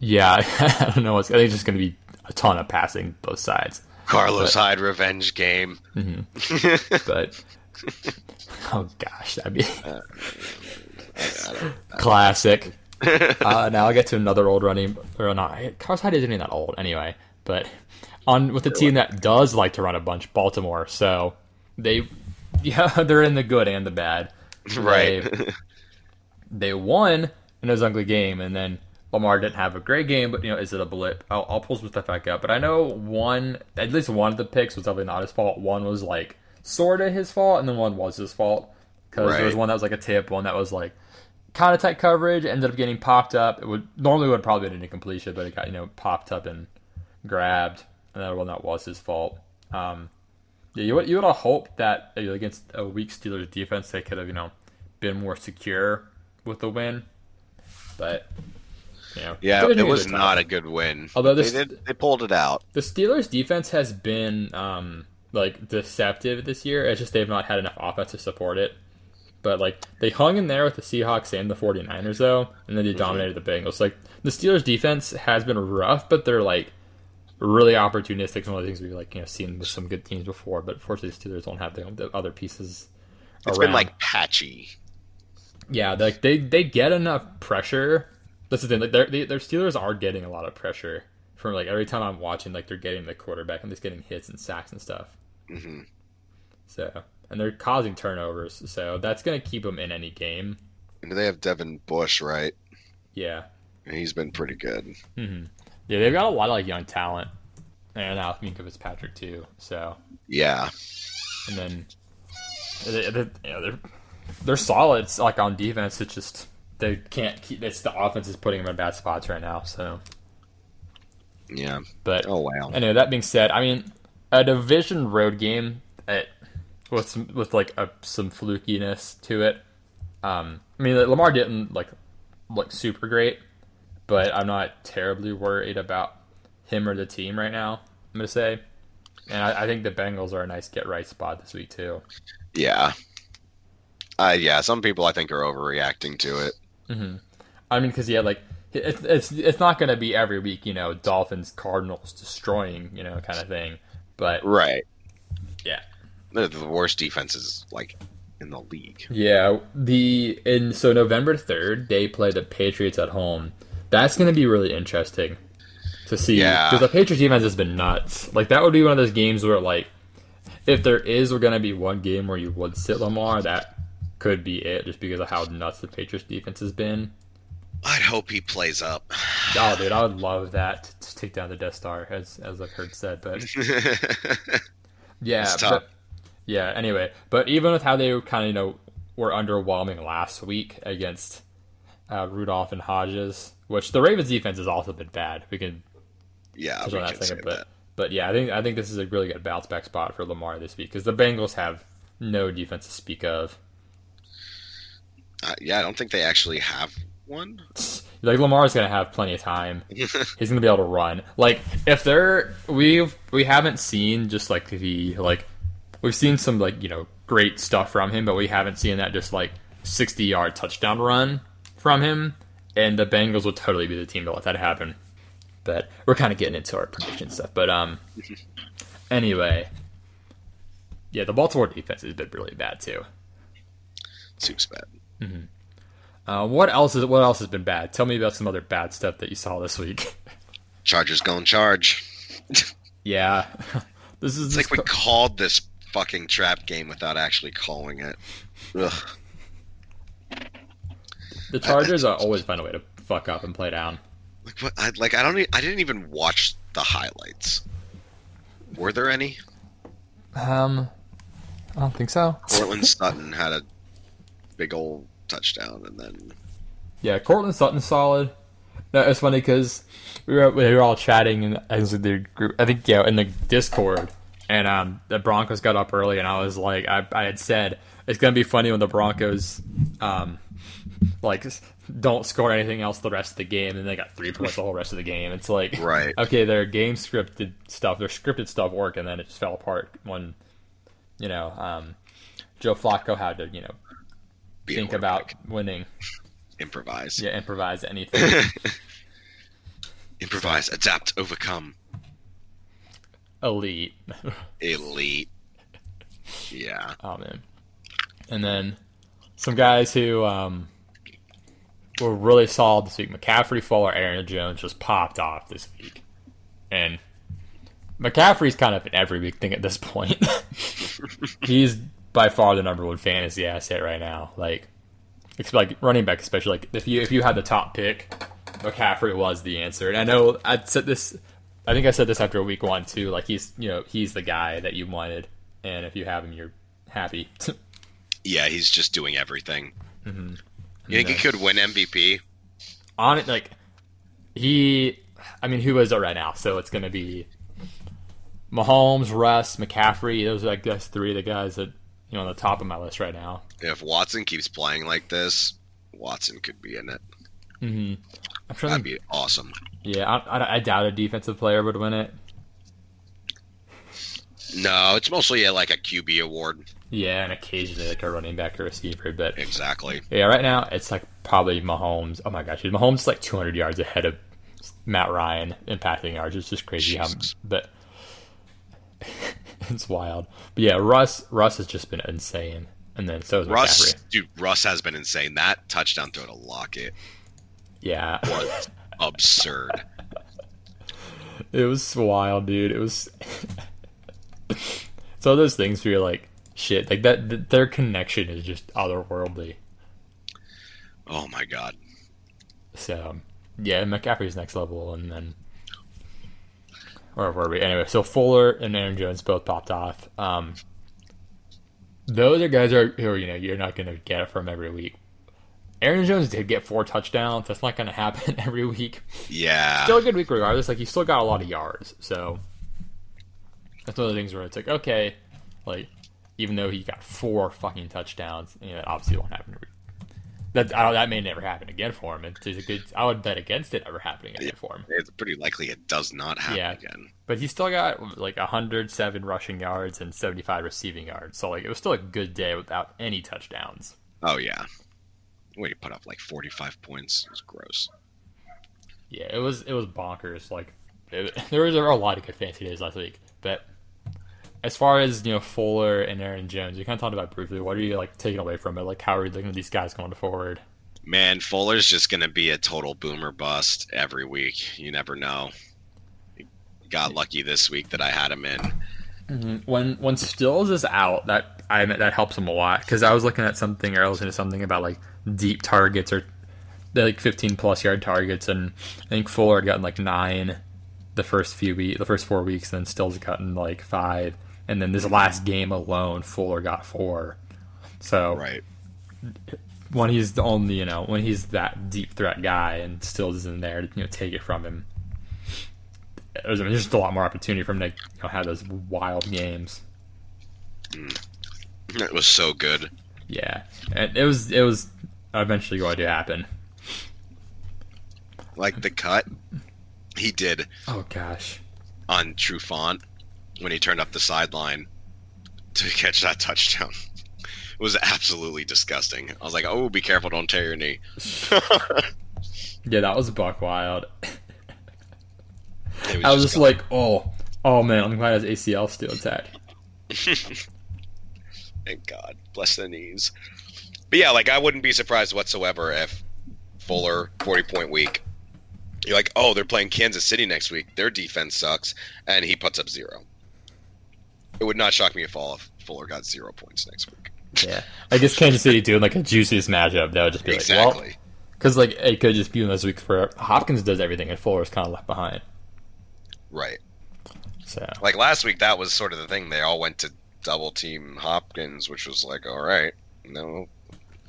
Yeah, *laughs* I don't know. What's, I think it's just going to be a ton of passing both sides. Carlos Hyde revenge game. *laughs* But oh gosh, that'd be classic. *laughs* uh, now I'll get to another old running or not. Carlos Hyde isn't even that old anyway. But on with the team that does like to run a bunch, Baltimore. So they, *laughs* yeah, they're in the good and the bad. *laughs* Right. They, they won in a ugly game, and then Lamar didn't have a great game. But you know, is it a blip? I'll, I'll pull some stuff back up. But I know one, at least one of the picks was definitely not his fault. One was like sort of his fault, and then one was his fault because there was one that was like a tip, one that was like kind of tight coverage, ended up getting popped up. It would normally would have probably been an incompletion, but it got you know popped up and grabbed. Another one that was his fault. Um, yeah, you would you would have hoped that uh, against a weak Steelers defense they could have you know been more secure with the win, but you know Yeah, it was not a good win. Although they did, they pulled it out. the Steelers defense has been um, like deceptive this year. It's just they've not had enough offense to support it. But like they hung in there with the Seahawks and the 49ers though, and then they dominated the Bengals. Like the Steelers defense has been rough, but they're like really opportunistic. It's one of the things we've like you know seen with some good teams before, but fortunately the Steelers don't have the, the other pieces. It's around. been like patchy. Yeah, like they they get enough pressure. That's the thing. Like their they, their Steelers are getting a lot of pressure from like every time I'm watching. Like they're getting the quarterback and just getting hits and sacks and stuff. hmm So and they're causing turnovers. So that's gonna keep them in any game. And they have Devin Bush, right? Yeah, And he's been pretty good. Yeah. They've got a lot of like young talent, and now Minkah Fitzpatrick too. So Yeah. and then they, they, you know, they're they're solid. It's like on defense. It's just they can't keep. It's the offense is putting them in bad spots right now. So, Yeah. but Oh wow. Anyway, that being said, I mean, a division road game at, with some, with like a, some flukiness to it. Um, I mean, Lamar didn't like look super great, but I'm not terribly worried about him or the team right now. I'm gonna say, and I, I think the Bengals are a nice get right spot this week too. Yeah. Uh, yeah. Some people I think are overreacting to it. I mean, because yeah, like it's it's it's not gonna be every week, you know, Dolphins Cardinals destroying, you know, kind of thing. But Right. yeah, They're the worst defenses like in the league. Yeah, the and so November third they play the Patriots at home. That's going to be really interesting to see Yeah. because the Patriots defense has been nuts. Like that would be one of those games where like if there is going to be one game where you would sit Lamar, that could be it, just because of how nuts the Patriots defense has been. I'd hope he plays up. *sighs* Oh, dude, I would love that to take down the Death Star, as as I've heard said. But *laughs* Yeah, but yeah. Anyway, but even with how they kind of you know were underwhelming last week against uh, Rudolph and Hodges, which the Ravens defense has also been bad. We can yeah, we can in a say second, but that. but yeah, I think I think this is a really good bounce back spot for Lamar this week because the Bengals have no defense to speak of. Uh, yeah, I don't think they actually have one. *laughs* Like Lamar's gonna have plenty of time. *laughs* He's gonna be able to run. Like if they're we've we haven't seen just like the like we've seen some like you know great stuff from him, but we haven't seen that just like sixty yard touchdown run from him. And the Bengals would totally be the team to let that happen. But we're kind of getting into our prediction stuff. But um, *laughs* anyway, yeah, the Baltimore defense has been really bad too. Seems bad. Uh, what else is what else has been bad? Tell me about some other bad stuff that you saw this week. *laughs* Chargers going charge. *laughs* yeah, this is It's like we called this fucking trap game without actually calling it. Ugh. The Chargers are always find a way to fuck up and play down. Like what? I, like I don't. e- I didn't even watch the highlights. Were there any? Um, I don't think so. Courtland Sutton had a big old touchdown, and then Yeah, Courtland Sutton's solid. No, it's funny because we were we were all chatting in as the group. I think yeah, in the Discord, and um, the Broncos got up early, and I was like, I, I had said it's gonna be funny when the Broncos, um, like don't score anything else the rest of the game, and they got three points the whole rest of the game. It's like *laughs* Right. okay, their game scripted stuff, their scripted stuff worked, and then it just fell apart when, you know, um, Joe Flacco had to you know be think about winning, improvise, yeah, improvise *laughs* anything. improvise, adapt, overcome, elite. elite. Yeah, oh man. And then some guys who um, were really solid this week. McCaffrey, Fuller, Aaron Jones just popped off this week, and McCaffrey's kind of an every week thing at this point. *laughs* He's by far the number one fantasy asset right now. Like, it's like running back, especially like if you if you had the top pick, McCaffrey was the answer. And I know I said this. I think I said this after week one too. Like he's you know he's the guy that you wanted, and if you have him, you're happy. *laughs* yeah. He's just doing everything. Mhm. You think he could win MVP? on it like he I mean who is it right now? So it's gonna be Mahomes, Russ, McCaffrey, those are like that's three of the guys that you know on the top of my list right now. If Watson keeps playing like this, Watson could be in it. Mm-hmm. I'm trying That'd to, be awesome. yeah, I, I, I doubt a defensive player would win it. No, it's mostly a, like a QB award. Yeah, and occasionally like a running back or receiver, but Exactly. yeah, right now it's like probably Mahomes. Oh my gosh, Mahomes is like 200 yards ahead of Matt Ryan in passing yards. It's just crazy Jesus. how, but *laughs* it's wild. But yeah, Russ Russ has just been insane, and then so is Russ, McCaffrey. dude, Russ has been insane. That touchdown throw to Lockett Yeah, was *laughs* absurd. it was wild, dude. It was. *laughs* so those things where you're like, shit, like that. th- their connection is just otherworldly. Oh my god. So yeah, McCaffrey's next level, and then where were we? Anyway, so Fuller and Aaron Jones both popped off. Um, those are guys are who are, you know you're not going to get it from every week. Aaron Jones did get four touchdowns. That's not going *laughs* to happen every week. Yeah. Still a good week regardless. Like he still got a lot of yards, so that's one of the things where it's like okay, like even though he got four fucking touchdowns, you know, it obviously won't happen. That I don't, that may never happen again for him. It's a good. I would bet against it ever happening again for him. it's pretty likely it does not happen Yeah. again. But he still got like 107 rushing yards and 75 receiving yards. So like it was still a good day without any touchdowns. Oh yeah. Where he put up like 45 points. It was gross. Yeah, it was it was bonkers. Like it, *laughs* there was a lot of good fantasy days last week. But as far as you know, Fuller and Aaron Jones, you kind of talked about briefly. What are you like taking away from it? Like how are you looking at these guys going forward? Man, Fuller's just going to be a total boomer bust every week. You never know. Got lucky this week that I had him in. Mm-hmm. When when Stills is out, that I that helps him a lot because I was looking at something or I was into something about like deep targets or like 15 plus yard targets, and I think Fuller had gotten like nine the first few weeks, the first four weeks, and then Stills gotten like five, and then this last game alone, Fuller got four. So Right. when he's the only, you know, when he's that deep threat guy and Stills isn't there to you know take it from him, there's, there's just a lot more opportunity for him to you know, have those wild games. Mm. It was so good. Yeah, and it was it was eventually going to happen. Like the cut he did Oh gosh, on Trufant when he turned up the sideline to *laughs* catch that touchdown. It was absolutely disgusting. I was like, "Oh, be careful! Don't tear your knee." *laughs* yeah, that was buck wild. It I was just gone. like, oh, oh man, I'm glad his ACL still intact. *laughs* Thank God. Bless the knees. But yeah, like I wouldn't be surprised whatsoever if Fuller, 40 point week. You're like, oh, they're playing Kansas City next week. Their defense sucks. And he puts up zero. It would not shock me if all of Fuller got zero points next week. Yeah, I guess Kansas City doing like a juiciest matchup. That would just be like, well, Exactly. because like it could just be one of those weeks where Hopkins does everything and Fuller's kind of left behind. right. So Like last week, that was sort of the thing. They all went to double team Hopkins, which was like, all right. No,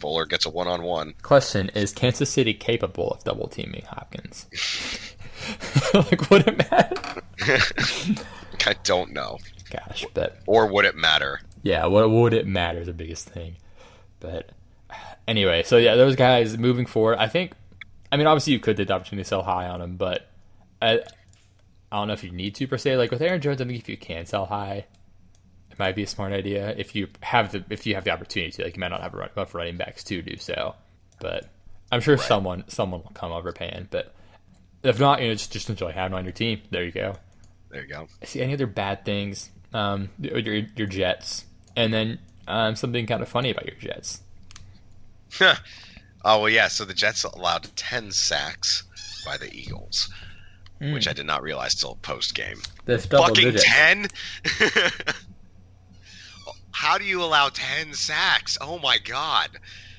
Fuller gets a one on one. Question: Is Kansas City capable of double teaming Hopkins? *laughs* like, would it matter? *laughs* I don't know. Gosh, but Or would it matter? yeah, what would it matter is the biggest thing. But anyway, so yeah, those guys moving forward. I think. I mean, obviously, you could take the opportunity to sell high on them, but I, I don't know if you need to per se. Like with Aaron Jones, I think if you can sell high, it might be a smart idea. If you have the if you have the opportunity to, like, you might not have enough running backs to do so. But I'm sure someone someone will come overpaying. But if not, you know, just just enjoy having on your team. There you go. There you go. See any other bad things? Um, your your Jets, and then um, something kind of funny about your Jets. *laughs* oh well, yeah. So the Jets allowed ten sacks by the Eagles, which I did not realize till post game. That's double Fucking digits. ten. *laughs* How do you allow ten sacks? Oh my god,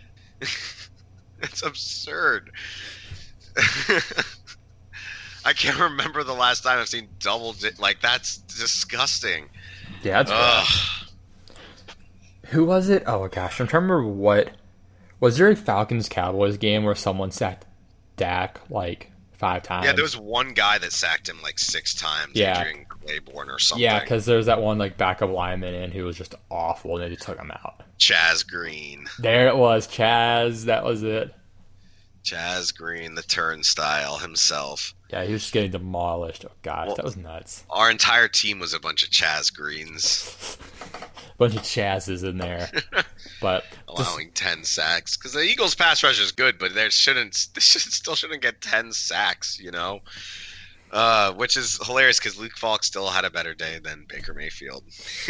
*laughs* that's absurd. *laughs* I can't remember the last time I've seen double di- like that's disgusting. Yeah, that's. Who was it? Oh gosh, I'm trying to remember what. Was there a Falcons Cowboys game where someone sacked Dak like five times? Yeah, there was one guy that sacked him like six times, Yeah. Adrian Clayborn or something. Yeah, because there's that one like backup lineman in who was just awful, and they just took him out. Chaz Green. There it was, Chaz. That was it. Chaz Green, the turnstile himself. Yeah, he was just getting demolished. Oh gosh, Well- that was nuts. Our entire team was a bunch of Chaz Greens a *laughs* Bunch of Chazes in there, *laughs* but just- allowing ten sacks because the Eagles' pass rush is good, but they shouldn't. *laughs* They should, still shouldn't get ten sacks, you know. Uh, which is hilarious because Luke Falk still had a better day than Baker Mayfield. *laughs*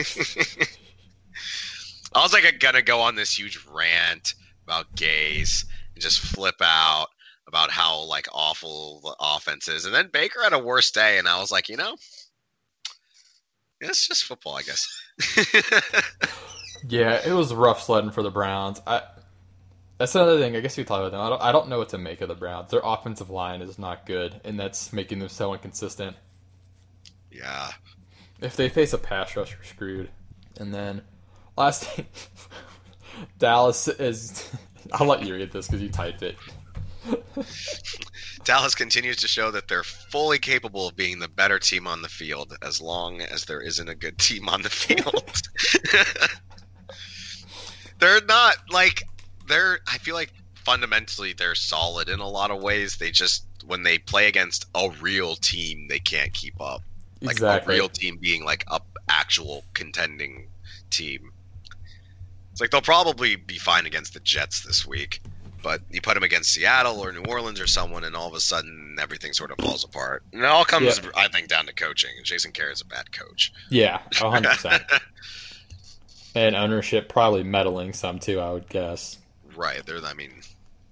I was like I' gonna go on this huge rant about Gase and just flip out about how like awful the offense is, and then Baker had a worse day, and I was like, you know, it's just football, I guess. *laughs* Yeah, it was rough sledding for the Browns. I that's another thing. I guess we talk about them. I don't, I don't know what to make of the Browns. Their offensive line is not good, and that's making them so inconsistent. yeah. If they face a pass rush, we're screwed. And then last thing, *laughs* Dallas is. *laughs* I'll let you read this because you typed it. Dallas continues to show that they're fully capable of being the better team on the field as long as there isn't a good team on the *laughs* field. they're not like they're I feel like fundamentally they're solid in a lot of ways. They just when they play against a real team, they can't keep up. Like exactly. a real team being like a actual contending team. It's like they'll probably be fine against the Jets this week, but you put them against Seattle or New Orleans or someone, and all of a sudden everything sort of falls apart. And it all comes, Yeah. I think, down to coaching. And Jason is a bad coach. Yeah, hundred *laughs* percent. And ownership probably meddling some too. I would guess. Right? There, I mean,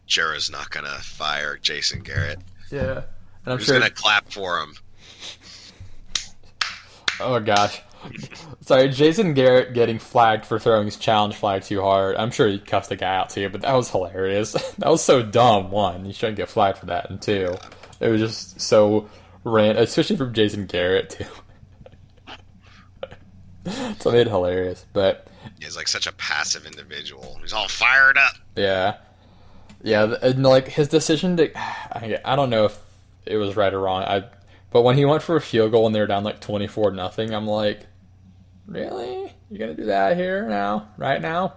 Jerry's not gonna fire Jason Garrett. Yeah, and I'm Who's sure. gonna clap for him? Oh gosh. Sorry, Jason Garrett getting flagged for throwing his challenge flag too hard. I'm sure he cussed the guy out too, but that was hilarious. *laughs* that was so dumb. One, you shouldn't get flagged for that, and two, it was just so random, especially from Jason Garrett too. *laughs* so it hilarious, but He's like such a passive individual. He's all fired up. yeah, yeah, and like his decision to, *sighs* I, don't know if it was right or wrong. I, but when he went for a field goal and they were down like twenty four nothing, I'm like, really? You're gonna do that here now, right now?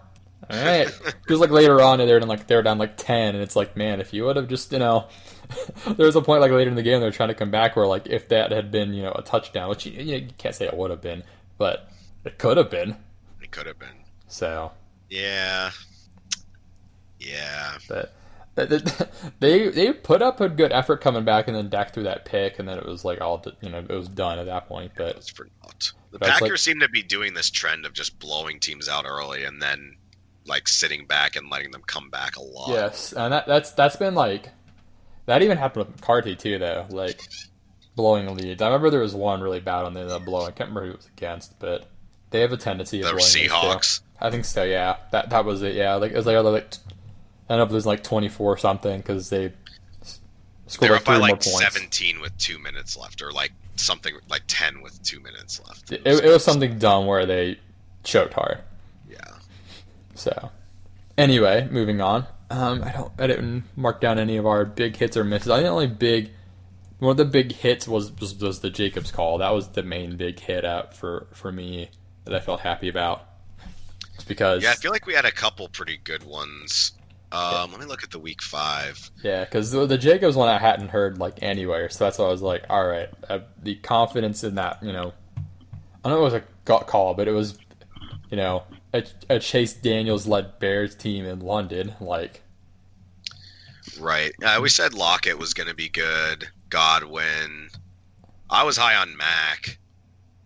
All right. Because *laughs* like later on, they're in like they're down like ten, and it's like, man, if you would have just you know, *laughs* there was a point like later in the game they're trying to come back where like if that had been you know a touchdown, which you, you can't say it would have been, but it could have been. Could have been. So, Yeah. Yeah. but *laughs* they they put up a good effort coming back, and then Dak threw that pick, and then it was like all you know, it was done at that point. But It's for naught. The Packers like- seem to be doing this trend of just blowing teams out early and then like sitting back and letting them come back a lot. yes, and that that's that's been like that even happened with McCarthy too, though. Like blowing leads. I remember there was one really bad one they ended up blowing. I can't remember who it was against, but they have a tendency of The. Seahawks. I think so. Yeah, that that was it. Yeah, like it was like, like end up losing like twenty four something because they scored They're like by more like points. 17 with two minutes left, or like something like 10 with two minutes left. It, it was something dumb where they choked hard. Yeah. So, anyway, moving on. Um, I don't. I didn't mark down any of our big hits or misses. I think the only big one of the big hits was was, was the Jacobs call. That was the main big hit out for for me that I felt happy about. It's because Yeah, I feel like we had a couple pretty good ones. Um, Let me look at the week five. Yeah, because the, the Jacobs one I hadn't heard like anywhere, so that's why I was like, all right, uh, the confidence in that, you know, I don't know if it was a gut call, but it was, you know, a, a Chase Daniels led Bears team in London, like, Right. Uh, we said Lockett was going to be good. Godwin. I was high on Mac.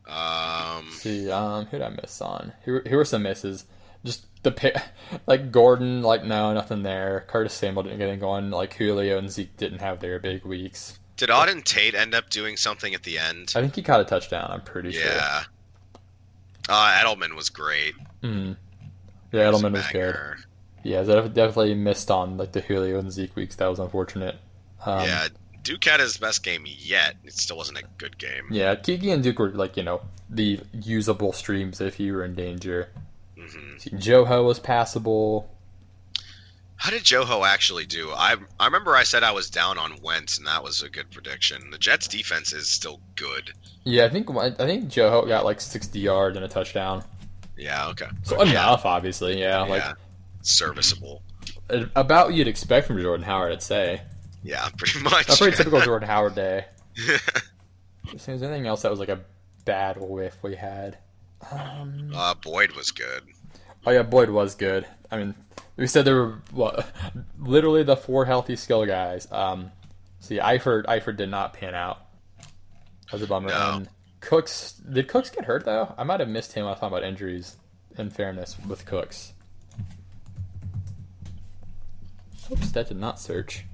Um, see, um, who did I miss on? Here, here were some misses. Just the pick, *laughs* like Gordon, like no, nothing there. Curtis Samuel didn't get anything going. Like Julio and Zeke didn't have their big weeks. did Auden Tate end up doing something at the end? I think he caught a touchdown. I'm pretty sure. Yeah. Uh, Edelman was great. Mm. Yeah, a Edelman was good. Yeah, definitely missed on like the Julio and Zeke weeks. That was unfortunate. Um, yeah. Duke had his best game yet. It still wasn't a good game. yeah. Keke and Duke were like you know the usable streams if you were in danger. hmm Joho was passable. How did Joho actually do? I I remember I said I was down on Wentz, and that was a good prediction. The Jets' defense is still good. Yeah, I think I think Joho got like sixty yards and a touchdown. Yeah. Okay. So yeah. enough, obviously. Yeah, like yeah. Serviceable. about what you'd expect from Jordan Howard. I'd say Yeah, *laughs* pretty much. a pretty typical *laughs* Jordan Howard day. If there's anything else that was like a bad whiff we had. Um, uh, Boyd was good. Oh yeah, Boyd was good. I mean, we said there were what, literally the four healthy skill guys. Um, see, Eifert, Eifert did not pan out. That was a bummer. No. And Cooks did Cooks get hurt though? I might have missed him. I was talking about injuries. In fairness, with Cooks. Oops, that did not search.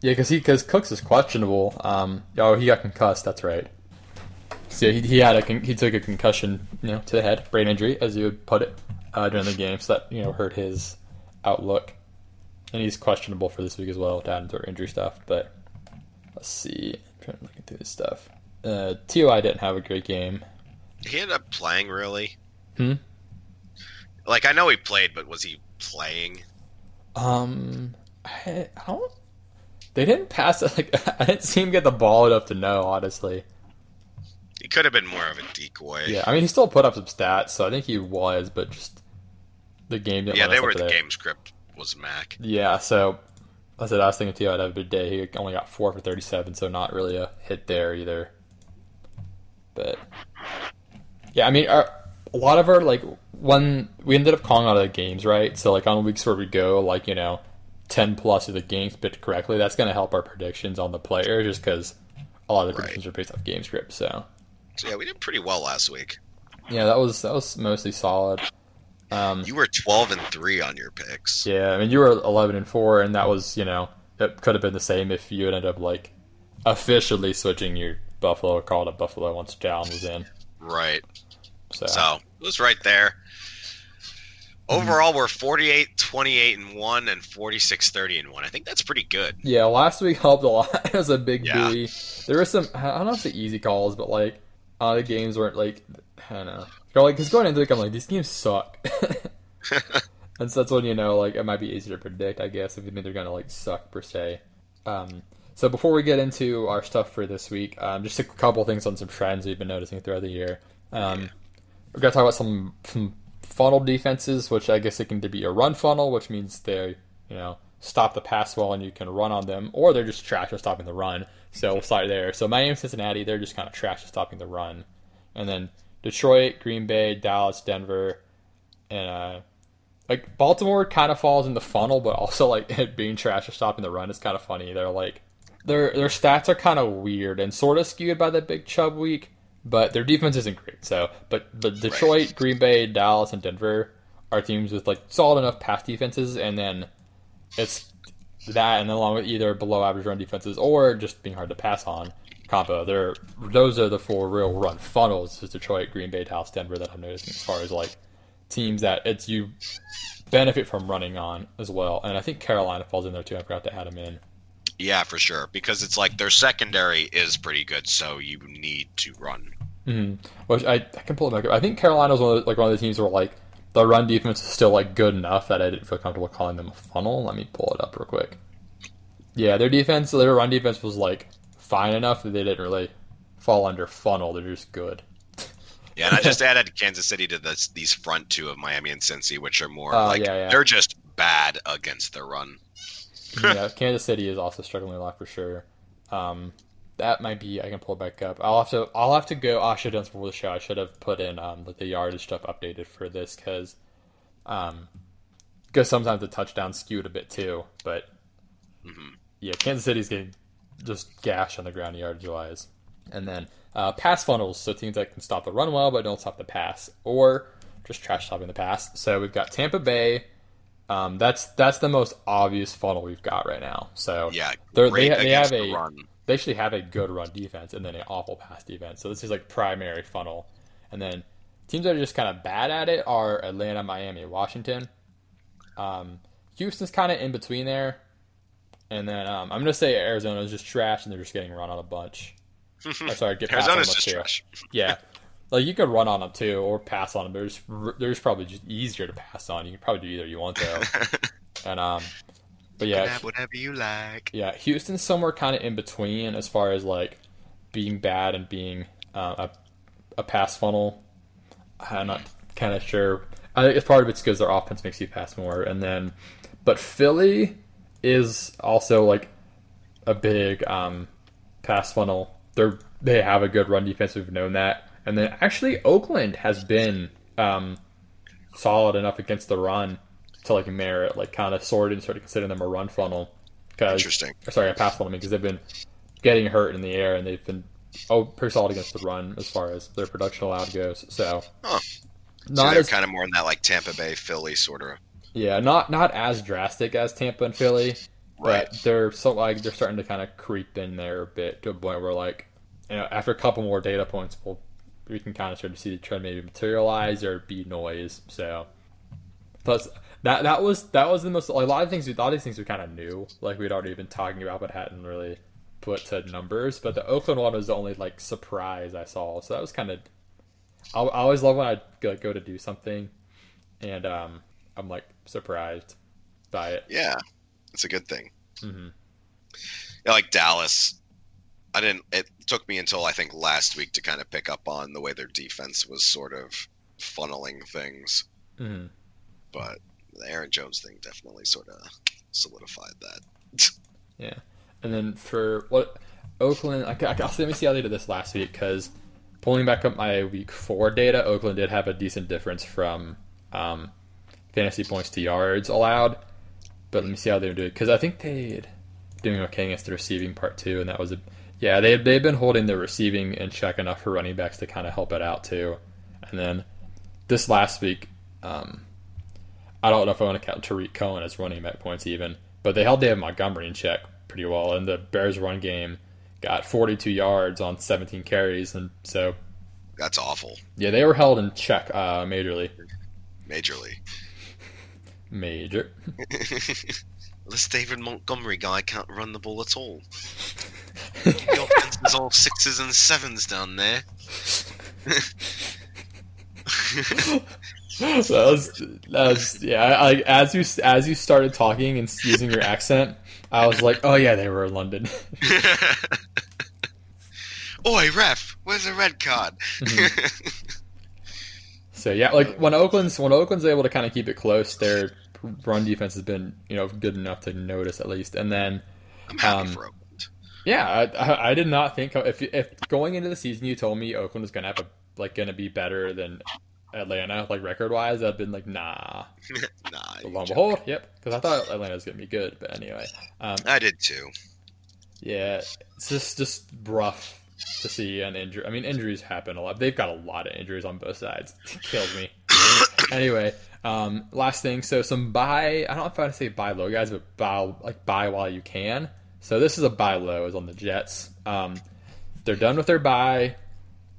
Yeah, because he because Cooks is questionable. Um, oh, he got concussed. That's right. So he, he had a con- he took a concussion, you know, to the head, brain injury, as you would put it, uh, during the game. So that you know hurt his outlook, and he's questionable for this week as well, down to injury stuff. But let's see, I'm trying to look through this stuff. Uh, Toi didn't have a great game. He ended up playing really. Hmm? Like I know he played, but was he playing? Um, I, I don't. They didn't pass it. Like *laughs* I didn't see him get the ball enough to know. Honestly, He could have been more of a decoy. yeah. I mean, he still put up some stats, so I think he was, but just the game didn't. Yeah, they were the there. game script was Mac. Yeah, so I said I was thinking T.O. would have a good day. He only got four for thirty-seven, so not really a hit there either. But yeah, I mean, our, a lot of our like when we ended up calling out of the games, right? So like on weeks where we go like you know ten plus of the games picked correctly, that's going to help our predictions on the player, just because a lot of the Right. predictions are based off game script. So So yeah, we did pretty well last week. yeah, that was that was mostly solid. Um, You were twelve and three on your picks. Yeah, I mean you were eleven and four, and that was you know it could have been the same if you had ended up like officially switching your Buffalo call to Buffalo once Jalen was in. Right. So, So it was right there. Overall, we're 48, 28, and 1, and 46, 30, and 1. I think that's pretty good. yeah, last week *laughs* helped a lot. it was a big Yeah. buoy. There were some I don't know if it's easy calls, but like uh, the games weren't like I don't know. Like, because going into it, I'm like these games suck. *laughs* *laughs* And so that's when you know, like, it might be easier to predict, I guess, if you think they're gonna like suck per se. Um, so before we get into our stuff for this week, um, just a couple things on some trends we've been noticing throughout the year. Um, we're gonna talk about some, some funnel defenses, which I guess it can be a run funnel, which means they, you know, stop the pass well and you can run on them, or they're just trash at stopping the run. So we'll start there. So Miami, Cincinnati, they're just kind of trash at stopping the run, and then Detroit, Green Bay, Dallas, Denver, and uh, like Baltimore kind of falls in the funnel, but also like *laughs* it being trash or stopping the run is kind of funny. They're like their their stats are kind of weird and sort of skewed by the big Chubb week, but their defense isn't great. So, but but Detroit. Green Bay, Dallas, and Denver are teams with like solid enough pass defenses, and then it's that, and then along with either below average run defenses or just being hard to pass on combo. They're those are the four real run funnels: is Detroit, Green Bay, Dallas, Denver that I'm noticing as far as like teams that it's you benefit from running on as well. And I think Carolina falls in there too. I forgot to add them in. Yeah, for sure. Because it's like their secondary is pretty good, so you need to run. Mm-hmm. Which I, I can pull it back. I think Carolina's one of the, like one of the teams where like the run defense is still like good enough that I didn't feel comfortable calling them a funnel. Let me pull it up real quick. Yeah, their defense, their run defense was like fine enough that they didn't really fall under funnel. They're just good. Yeah, and I just *laughs* added Kansas City to this, these front two of Miami and Cincy, which are more uh, like yeah, yeah. they're just bad against the run. *laughs* yeah, Kansas City is also struggling a lot for sure. Um, that might be I can pull it back up. I'll have to I'll have to go. Oh, I should have done before the show. I should have put in um, like the yardage stuff updated for this because um because sometimes the touchdown skewed a bit too. But mm-hmm. yeah, Kansas City's getting just gash on the ground yardage wise, and then uh, pass funnels, so teams that can stop the run well but don't stop the pass, or just trash stopping the pass. So we've got Tampa Bay. Um, that's that's the most obvious funnel we've got right now. So yeah, they they have a run. they actually have a good run defense and then an awful pass defense. So this is like primary funnel, and then teams that are just kind of bad at it are Atlanta, Miami, Washington. Um, Houston's kind of in between there, and then um, I'm gonna say Arizona is just trash and they're just getting run on a bunch. *laughs* or sorry, get Arizona's just trash. yeah, *laughs* like you could run on them too, or pass on them. There's there's probably just easier to pass on. You can probably do either you want though. *laughs* and um, but yeah, whatever you like. Yeah, Houston's somewhere kind of in between as far as like being bad and being uh, a a pass funnel. I'm not kind of sure. I think it's part of it's because their offense makes you pass more, and then, but Philly is also like a big um, pass funnel they're they have a good run defense. We've known that, and then actually Oakland has been um, solid enough against the run to like merit like kind of sort and started considering them a run funnel. Interesting. Sorry, a pass funnel because they've been getting hurt in the air and they've been oh pretty solid against the run as far as their production allowed goes. So, huh. not so they're as, kind of more in that like Tampa Bay, Philly sort of. Yeah, not not as drastic as Tampa and Philly, right. but they're so like they're starting to kind of creep in there a bit to a point where like you know, after a couple more data points, we'll, we can kind of start to see the trend maybe materialize or be noise. So, plus that that was that was the most like, a lot of things. A lot of these things we kind of knew, like we'd already been talking about, but hadn't really put to numbers. But the Oakland one was the only like surprise I saw. So that was kind of. I, I always love when I like, go to do something, and um, I'm like surprised by it. Yeah, it's a good thing. Mm-hmm. Yeah, like Dallas I didn't. It took me until I think last week to kind of pick up on the way their defense was sort of funneling things. Mm-hmm. But the Aaron Jones thing definitely sort of solidified that. *laughs* yeah, and then for what Oakland, I, I, let me see how they did this last week because pulling back up my week four data, Oakland did have a decent difference from um, fantasy points to yards allowed. But let me see how they were doing because I think they doing okay against the receiving part too, and that was a yeah, they they've been holding the receiving in check enough for running backs to kind of help it out too. And then this last week, um, I don't know if I want to count Tarik Cohen as running back points even, but they held David Montgomery in check pretty well, and the Bears' run game got 42 yards on 17 carries, and so that's awful. Yeah, they were held in check uh, majorly. Majorly. Major. *laughs* this David Montgomery guy can't run the ball at all. *laughs* the offense is all sixes and sevens down there. *laughs* that was that was yeah. I, as you as you started talking and using your accent, I was like, oh yeah, they were in London. *laughs* Oi, ref, where's the red card? Mm-hmm. *laughs* so yeah, like when Oakland's when Oakland's able to kind of keep it close, their run defense has been you know good enough to notice at least, and then. I'm happy um, for Oakland. Yeah, I, I, did not think if if going into the season you told me Oakland was gonna have a like gonna be better than Atlanta, like record wise, I've been like, nah. *laughs* nah, But lo and behold, yep. Because I thought Atlanta was gonna be good, but anyway, um, I did too. yeah, it's just just rough to see an injury. I mean, injuries happen a lot. They've got a lot of injuries on both sides. *laughs* It kills me. *laughs* anyway, um, last thing. So some buy. I don't know if I want to say buy low guys, but buy like buy while you can. So this is a buy low is on the Jets. Um, they're done with their bye.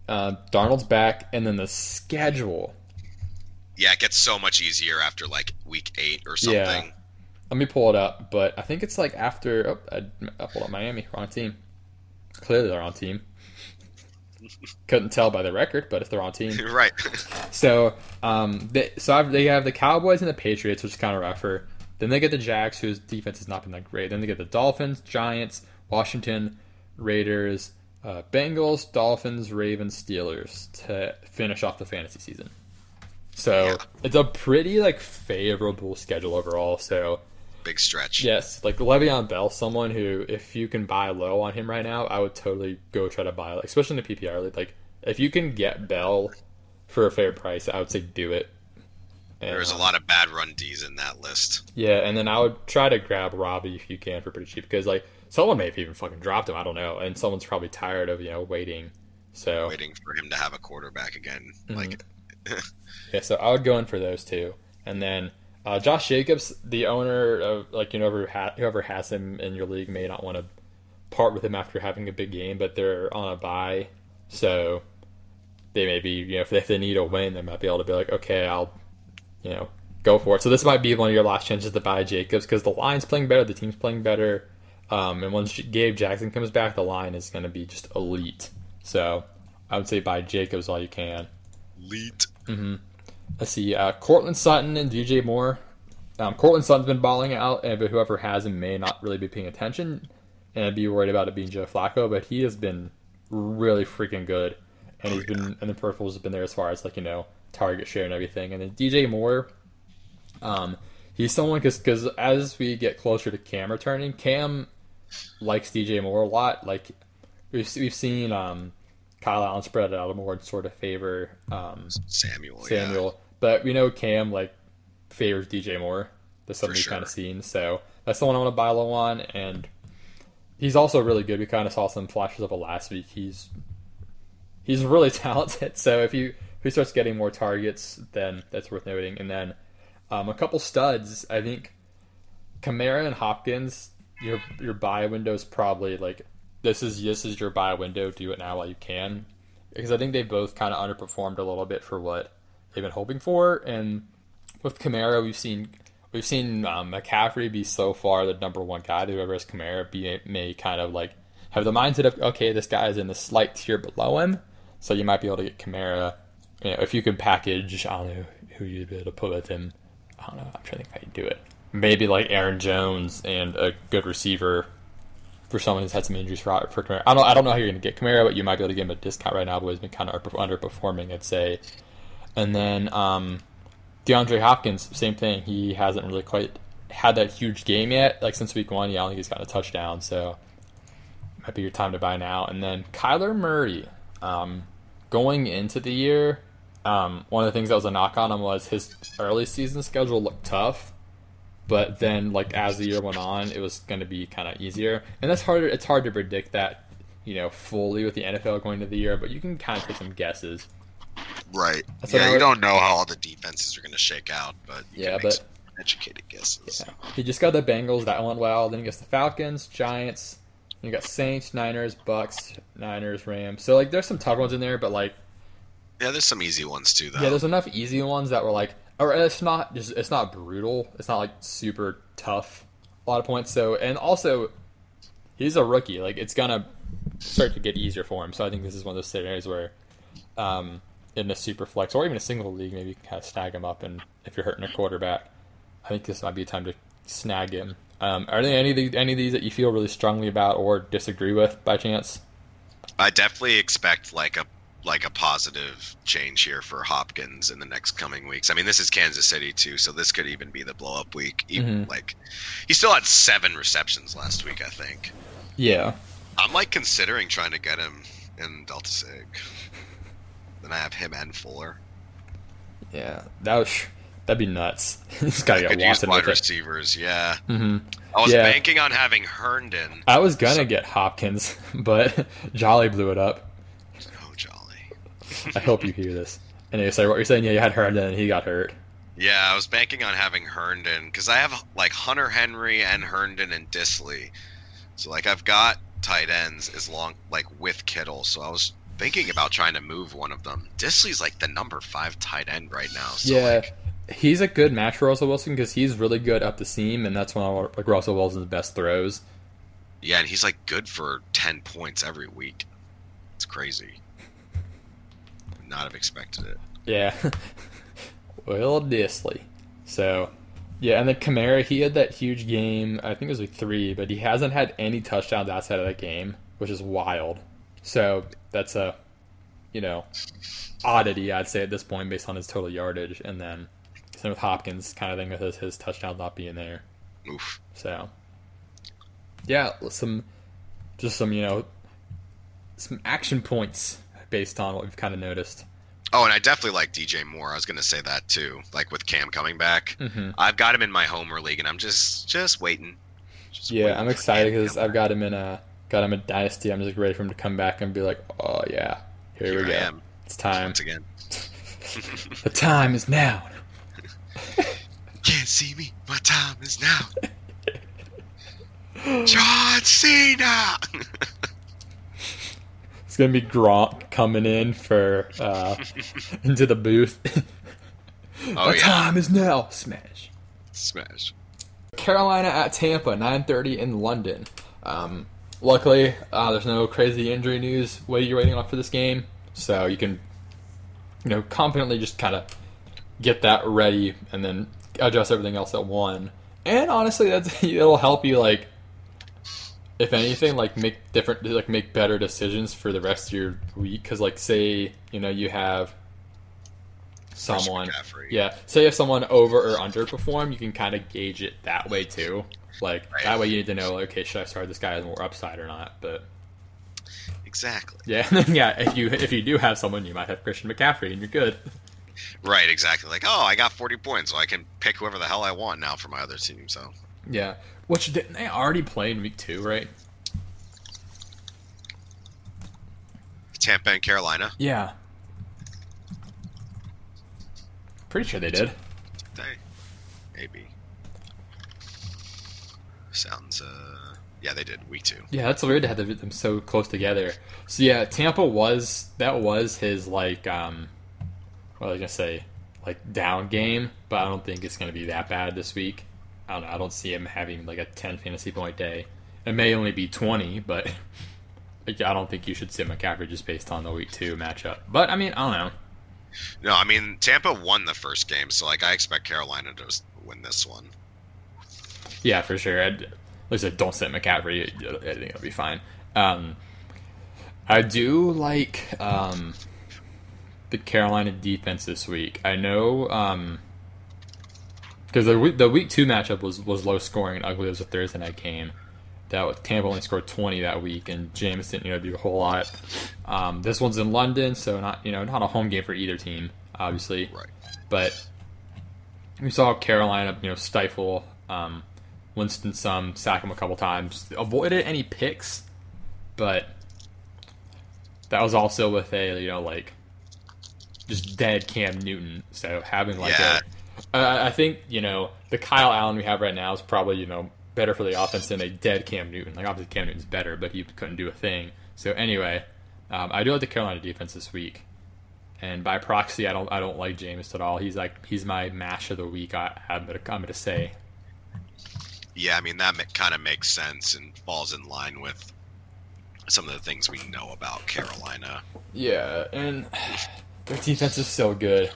Uh, Darnold's back, and then the schedule. Yeah, it gets so much easier after like week eight or something. Yeah. Let me pull it up, but I think it's like after. Oh, I, I pulled up Miami. Wrong team. Clearly, they're on team. Couldn't tell by the record, but if they're on team. *laughs* right. So, um, they, so I've, they have the Cowboys and the Patriots, which is kind of rougher. Then they get the Jags, whose defense has not been that great. Then they get the Dolphins, Giants, Washington, Raiders, uh, Bengals, Dolphins, Ravens, Steelers to finish off the fantasy season. So Yeah. it's a pretty like favorable schedule overall. So Big stretch. yes, like Le'Veon Bell, someone who if you can buy low on him right now, I would totally go try to buy, like especially in the PPR league. Like if you can get Bell for a fair price, I would say do it. And, There's a lot of bad run Ds in that list. yeah, and then I would try to grab Robby if you can for pretty cheap because like someone may have even fucking dropped him. I don't know, and someone's probably tired of you know waiting. So Waiting for him to have a quarterback again. Mhm. Like *laughs* *laughs* yeah, so I would go in for those two, and then uh, Josh Jacobs, the owner of like you know whoever, ha- whoever has him in your league may not want to part with him after having a big game, but they're on a bye, so they may be you know if they, if they need a win, they might be able to be like, okay, I'll you know go for it. So this might be one of your last chances to buy Jacobs because the line's playing better, the team's playing better, um, and once Gabe Jackson comes back, the line is going to be just elite. So I would say buy Jacobs while you can. elite. Let's see, uh, Courtland Sutton and DJ Moore. Um, Courtland Sutton's been balling out, and but whoever has him may not really be paying attention and be worried about it being Joe Flacco. But he has been really freaking good, and Oh, he's been and the peripherals have been there as far as like you know target share and everything. And then DJ Moore, um, he's someone because as we get closer to Cam returning, Cam likes DJ Moore a lot. Like we've we've seen um, Kyle Allen spread it out more and sort of favor um, Samuel. Samuel. But we know Cam like favors DJ Moore. That's something we've kind of seen. So that's the one I want to buy low on. And he's also really good. We kind of saw some flashes of it last week. He's he's really *laughs* talented. So if you if he starts getting more targets, then that's worth noting. And then um, a couple studs. I think Kamara and Hopkins. Your your buy window is probably like this is this is your buy window. Do it now while you can, because I think they both kind of underperformed a little bit for what they've been hoping for. And with Kamara, we've seen we've seen um, McCaffrey be so far the number one guy. Whoever has Kamara be, may kind of like have the mindset of okay, this guy is in the slight tier below him, so you might be able to get Kamara. You know, if you could package, I don't know who you'd be able to put with him. I don't know. I'm trying to think how you'd do it. Maybe like Aaron Jones and a good receiver for someone who's had some injuries for, for Kamara. I don't I don't know how you're going to get Kamara, but you might be able to give him a discount right now. But he's been kind of underperforming, I'd say. And then um, DeAndre Hopkins, same thing. He hasn't really quite had that huge game yet. Like since week one, yeah, I think he's got a touchdown. So might be your time to buy now. And then Kyler Murray, um, going into the year, um, one of the things that was a knock on him was his early season schedule looked tough, but then like as the year went on, it was going to be kind of easier. And that's harder. It's hard to predict that, you know, fully with the NFL going into the year, but you can kind of take some guesses. Right. That's yeah, you would- don't know how all the defenses are going to shake out, but you Yeah, but- some educated guesses. Yeah. He just got the Bengals. That went well. Then he gets the Falcons, Giants. You got Saints, Niners, Bucs, Niners, Rams. So like, there's some tough ones in there, but like, Yeah, there's some easy ones too, though. yeah, there's enough easy ones that were like, or it's not just it's not brutal. It's not like super tough. A lot of points. So and also, he's a rookie. Like it's gonna start to get easier for him. So I think this is one of those scenarios where, um, in a super flex or even a single league, maybe you can kind of snag him up. And if you're hurting a quarterback, I think this might be a time to snag him. Um, are there any of the, any of these that you feel really strongly about or disagree with by chance? I definitely expect like a like a positive change here for Hopkins in the next coming weeks. I mean, this is Kansas City too, so this could even be the blow up week. Even Mhm. like he still had seven receptions last week, I think. Yeah. I'm like considering trying to get him in Delta Sig. Then I have him and Fuller. Yeah, that was that'd be nuts. *laughs* He's got to get Watson wide with it. receivers. Yeah, hmm I was Yeah. banking on having Herndon. I was gonna get Hopkins, *laughs* but Jolly blew it up. I hope you hear this. Anyway, sorry, what you're saying? Yeah, you had Herndon, and he got hurt. Yeah, I was banking on having Herndon because I have like Hunter Henry and Herndon and Dissly. So like I've got tight ends as long like with Kittle. So I was thinking about trying to move one of them. Dissly's like the number five tight end right now. So yeah, like, he's a good match for Russell Wilson because he's really good up the seam, and that's one of like Russell Wilson's best throws. yeah, and he's like good for ten points every week. It's crazy. Would Not have expected it. Yeah, *laughs* Will Dissly. So, yeah, and then Kamara, he had that huge game. I think it was like three, but he hasn't had any touchdowns outside of that game, which is wild. So that's a, you know, oddity I'd say at this point based on his total yardage, and then same with Hopkins, kind of thing with his, his touchdown not being there. Oof. So, yeah, some, just some you know, some action points based on what we've kind of noticed. Oh, and I definitely like DJ Moore. I was gonna say that too. Like with Cam coming back, hmm I've got him in my homer league, and I'm just just waiting. Just Yeah, waiting I'm excited because I've got him in a got him in Dynasty. I'm just ready for him to come back and be like, oh yeah, here, Here we I go. am It's time. once again. *laughs* The time is now. *laughs* Can't see me. My time is now. *laughs* John Cena. It's gonna be Gronk coming in for uh, *laughs* into the booth. oh the yeah, time is now. Smash. smash. Carolina at Tampa, 9:30 in London. Um, luckily, uh, there's no crazy injury news. What you're waiting on for this game, so you can, you know, confidently just kind of get that ready and then adjust everything else at one. And honestly, that's *laughs* it'll help you like, if anything, like make different, like make better decisions for the rest of your week. Because like, say you know you have someone yeah, say if someone over or underperform, you can kind of gauge it that way too. Like Right. that way, you need to know, like, okay, should I start this guy as more upside or not? But Exactly. yeah, *laughs* yeah, if you if you do have someone, you might have Christian McCaffrey, and you're good. Right. Exactly. Like, oh, I got 40 points, so I can pick whoever the hell I want now for my other team. So Yeah, which didn't they already play in week two, right? Tampa and Carolina. Yeah, pretty sure they did. They maybe sounds. uh Yeah, they did week two. Yeah, that's weird to have them so close together. So yeah, Tampa was that was his like um what was I gonna say like down game, but I don't think it's gonna be that bad this week. I don't know. I don't see him having like a ten fantasy point day. It may only be twenty, but *laughs* I don't think you should sit McCaffrey just based on the week two matchup. But I mean, I don't know. No, I mean Tampa won the first game, so like I expect Carolina to win this one. Yeah, for sure. I'd, at least I don't sit McCaffrey. I think it'll be fine. Um, I do like um, the Carolina defense this week. I know because the week, the week two matchup was, was low scoring and ugly. It was a Thursday night game. That was, Tampa only scored twenty that week, and Jameis didn't you know do a whole lot. Um, this one's in London, so not you know not a home game for either team, obviously Right. but we saw Carolina, you know, stifle um, Winston some, sack him a couple times, avoided any picks, but that was also with a you know like just dead Cam Newton. So having like Yeah. a, uh, I think you know the Kyle Allen we have right now is probably you know better for the offense than a dead Cam Newton. Like obviously Cam Newton's better, but he couldn't do a thing. So anyway, um, I do like the Carolina defense this week and by proxy, I don't I don't like Jameis at all. He's like he's my mash of the week. I, I'm gonna I'm gonna say. Yeah, I mean that kind of makes sense and falls in line with some of the things we know about Carolina. Yeah, and *sighs* their defense is so good.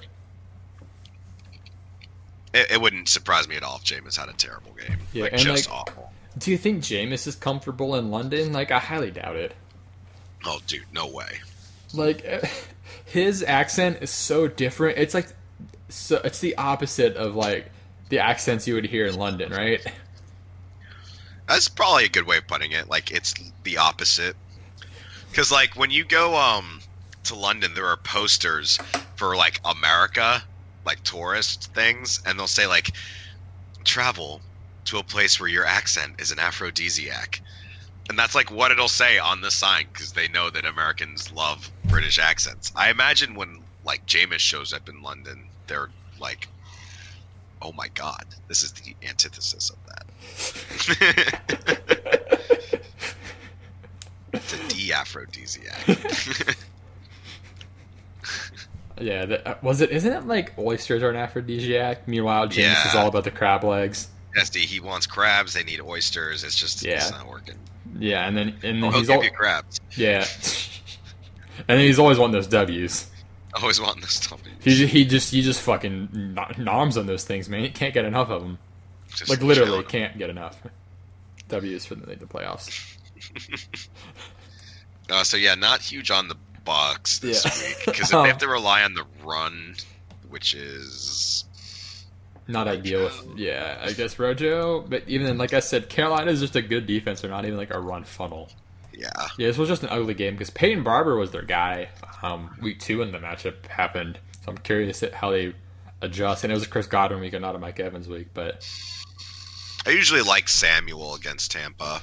It, it wouldn't surprise me at all if Jameis had a terrible game. Yeah, like and, just like- awful. Do you think Jameis is comfortable in London? Like I highly doubt it. Oh, dude, no way. Like *laughs* his accent is so different. It's like so it's the opposite of like the accents you would hear in London, right? That's probably a good way of putting it. Like it's the opposite. Because like when you go um to London, there are posters for like America, like tourist things, and they'll say like, travel to a place where your accent is an aphrodisiac. And that's like what it'll say on the sign because they know that Americans love British accents. I imagine when like Jameis shows up in London, they're like, "Oh my god, this is the antithesis of that." *laughs* *laughs* it's a de-aphrodisiac. *laughs* Yeah, that, uh, was it? Isn't it like oysters are an aphrodisiac? Meanwhile, Jameis is all about the crab legs. SD, he wants crabs. They need oysters. It's just Yeah. it's not working. Yeah, and then and then He'll he's all, crabs. yeah, *laughs* and he's always wanting those W's. Always wanting those stuff. He he just he just fucking noms on those things, man. He can't get enough of them. Just Like literally, can't get enough. W's for the, the playoffs. *laughs* Uh, so yeah, not huge on the Bucs this Yeah. week because if *laughs* Oh. they have to rely on the run, which is Not ideal. With, yeah, I guess Rojo. But even then, like I said, Carolina is just a good defense. They're not even like a run funnel. yeah, Yeah, this was just an ugly game because Peyton Barber was their guy. Um, week two when the matchup happened, so I'm curious at how they adjust. And it was a Chris Godwin week and not a Mike Evans week, but I usually like Samuel against Tampa.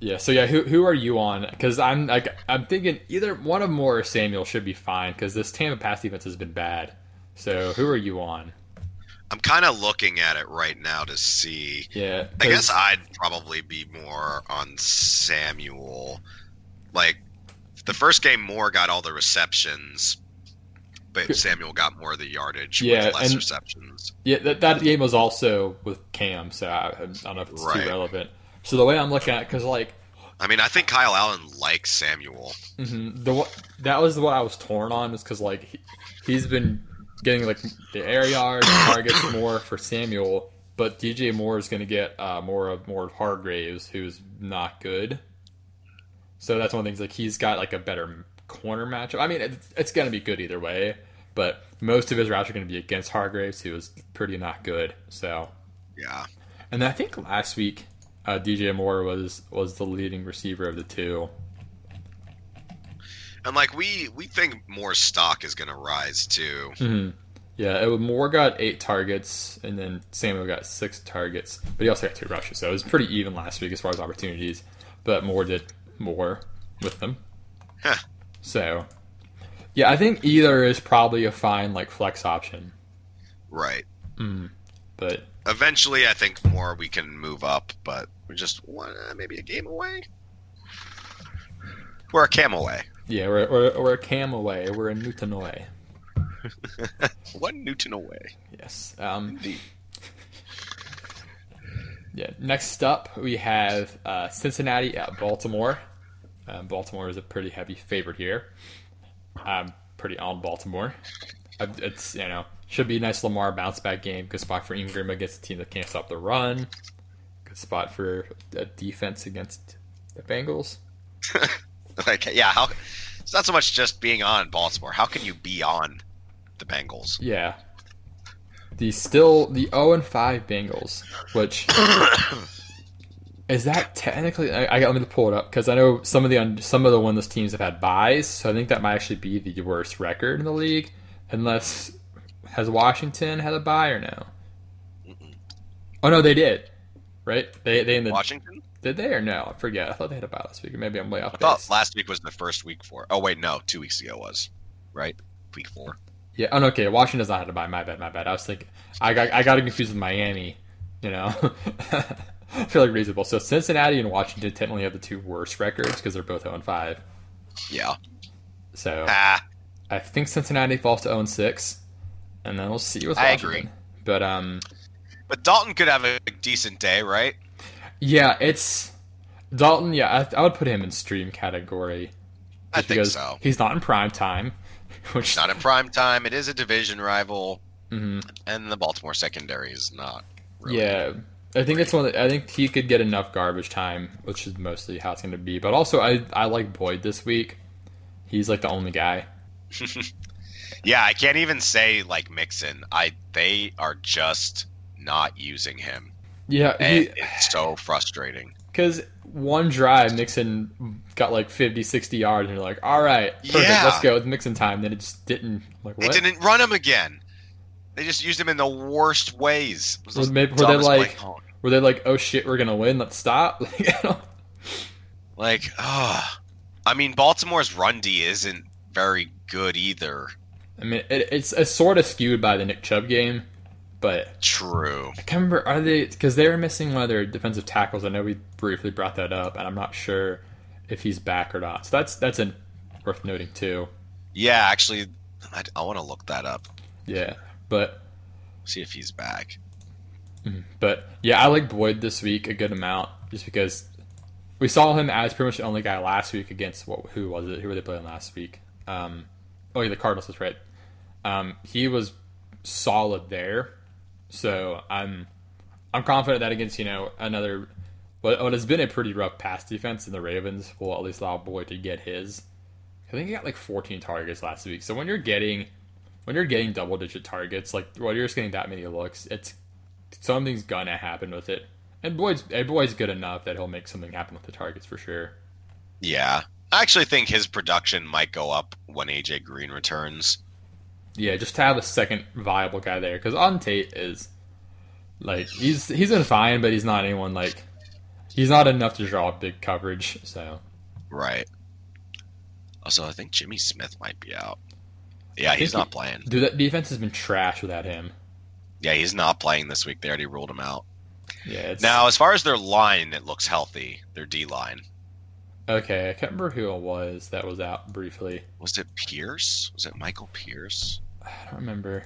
Yeah. So yeah, who who are you on? Because I'm like I'm thinking either one of Moore or Samuel should be fine because this Tampa pass defense has been bad. So who are you on? I'm kind of looking at it right now to see. Yeah, I guess I'd probably be more on Samuel. Like the first game, Moore got all the receptions, but Samuel got more of the yardage Yeah, with less and- receptions. Yeah, that, that game was also with Cam, so I, I don't know if it's Right. too relevant. So the way I'm looking at it, because like I mean, I think Kyle Allen likes Samuel. mhm, the that was what I was torn on, is because like he, he's been getting like the air yards targets more for Samuel, but DJ Moore is going to get uh, more of more of Hargreaves, who's not good. So that's one of the things. Like he's got like a better corner matchup. I mean, it's, it's going to be good either way, but most of his routes are going to be against Hargreaves, who is pretty not good. So. Yeah. And I think last week, uh, DJ Moore was was the leading receiver of the two. And like we we think Moore's stock is going to rise too. hmm Yeah, it, Moore got eight targets, and then Samuel got six targets, but he also got two rushes, so it was pretty even last week as far as opportunities. But Moore did more with them. Huh. So, yeah, I think either is probably a fine like flex option. Right. But Eventually, I think more we can move up, but we're just one, uh, maybe a game away. We're a cam away. yeah, we're, we're, we're a cam away. We're a Newton away. *laughs* One Newton away. Yes. Um, Indeed. *laughs* Yeah. Next up, we have uh, Cincinnati at Baltimore. Um, Baltimore is a pretty heavy favorite here. I'm pretty on Baltimore. It's you know should be a nice Lamar bounce back game. Good spot for Ingram against a team that can't stop the run. Good spot for a defense against the Bengals. *laughs* like, yeah, how? It's not so much just being on Baltimore. How can you be on the Bengals? Yeah. The still the 0 and 5 Bengals, which *coughs* is that technically? I, I got let me pull it up because I know some of the some of the winless teams have had byes, so I think that might actually be the worst record in the league. Unless has Washington had a bye or no? Oh no, they did. Right? They they in the Washington? did they or no? I forget. I thought they had a bye last week. or Maybe I'm way off I thought last week was the first week for. Oh wait, no, two weeks ago was, right? Week four. Yeah. Oh, no, okay. Washington does not have to buy. My bad. My bad. I was thinking. I got. I got it confused with Miami. You know. *laughs* I feel like reasonable. So Cincinnati and Washington technically have the two worst records because they're both 0 and 5. Yeah. So Ah, I think Cincinnati falls to 0 and 6, and then we'll see with I agree. But um, but Dalton could have a decent day, right? yeah, it's Dalton. Yeah, I, I would put him in stream category. I think because so. He's not in prime time, *laughs* which Not in prime time. It is a division rival, mhm. and the Baltimore secondary is not. Really Yeah, I think it's one. That, I think he could get enough garbage time, which is mostly how it's going to be. But also, I I like Boyd this week. He's like the only guy. *laughs* Yeah, I can't even say like Mixon. I they are just not using him, Yeah, and it's so frustrating. because one drive, Mixon got like 50, 60 yards, and you're like, all right, perfect, Yeah. let's go. It's Mixon time. Then it just didn't. Like They what? didn't run him again. They just used him in the worst ways. It was Were maybe- were they play like- Were they like, oh shit, we're gonna win, let's stop? *laughs* Like, I don't- like, ah, I mean, Baltimore's run D isn't very good either. I mean, it, it's, it's sort of skewed by the Nick Chubb game, but True. I can't remember. Are they because they were missing one of their defensive tackles? I know we briefly brought that up, and I'm not sure if he's back or not. So that's that's worth noting too. Yeah, actually, I, I want to look that up. Yeah, but See if he's back. but yeah, I like Boyd this week a good amount just because we saw him as pretty much the only guy last week against what who was it? Who were they playing last week? Um, oh yeah, the Cardinals was right. Um, he was solid there, so I'm I'm confident that against you know another what, what has been a pretty rough pass defense in the Ravens will at least allow Boyd to get his. I think he got like 14 targets last week. So when you're getting when you're getting double digit targets, like well, you're just getting that many looks, it's something's gonna happen with it. And Boyd's and Boyd's good enough that he'll make something happen with the targets for sure. Yeah. I actually think his production might go up when AJ Green returns. Yeah, just to have a second viable guy there because Auden Tate is like he's he's been fine, but he's not anyone like he's not enough to draw big coverage. So Right. Also, I think Jimmy Smith might be out. Yeah, he's not he- playing. dude, that defense has been trash without him. Yeah, he's not playing this week. They already ruled him out. Yeah, it's Now, as far as their line, it looks healthy. Their D line. Okay. I can't remember who it was that was out briefly. Was it Pierce? Was it Michael Pierce? I don't remember.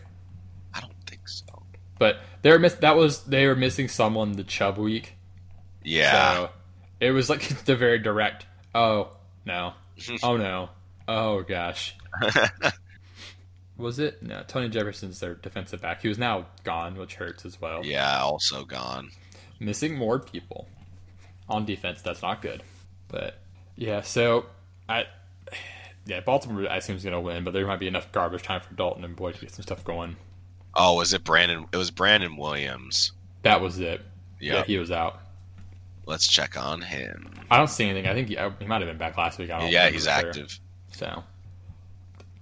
I don't think so. But they were miss- that was they were missing someone the Chubb week. Yeah. So it was like *laughs* the very direct. Oh no. *laughs* Oh no. Oh gosh. *laughs* Was it? No. Tony Jefferson's their defensive back. He was now gone, which hurts as well. yeah, also gone. Missing more people on defense. That's not good. But yeah. So I. Yeah, Baltimore I assume is going to win, but there might be enough garbage time for Dalton and Boyd to get some stuff going. Oh, was it Brandon? It was Brandon Williams. That was it. Yeah. Yeah, he was out. Let's check on him. I don't see anything. I think he, he might have been back last week. I don't Yeah, he's active. So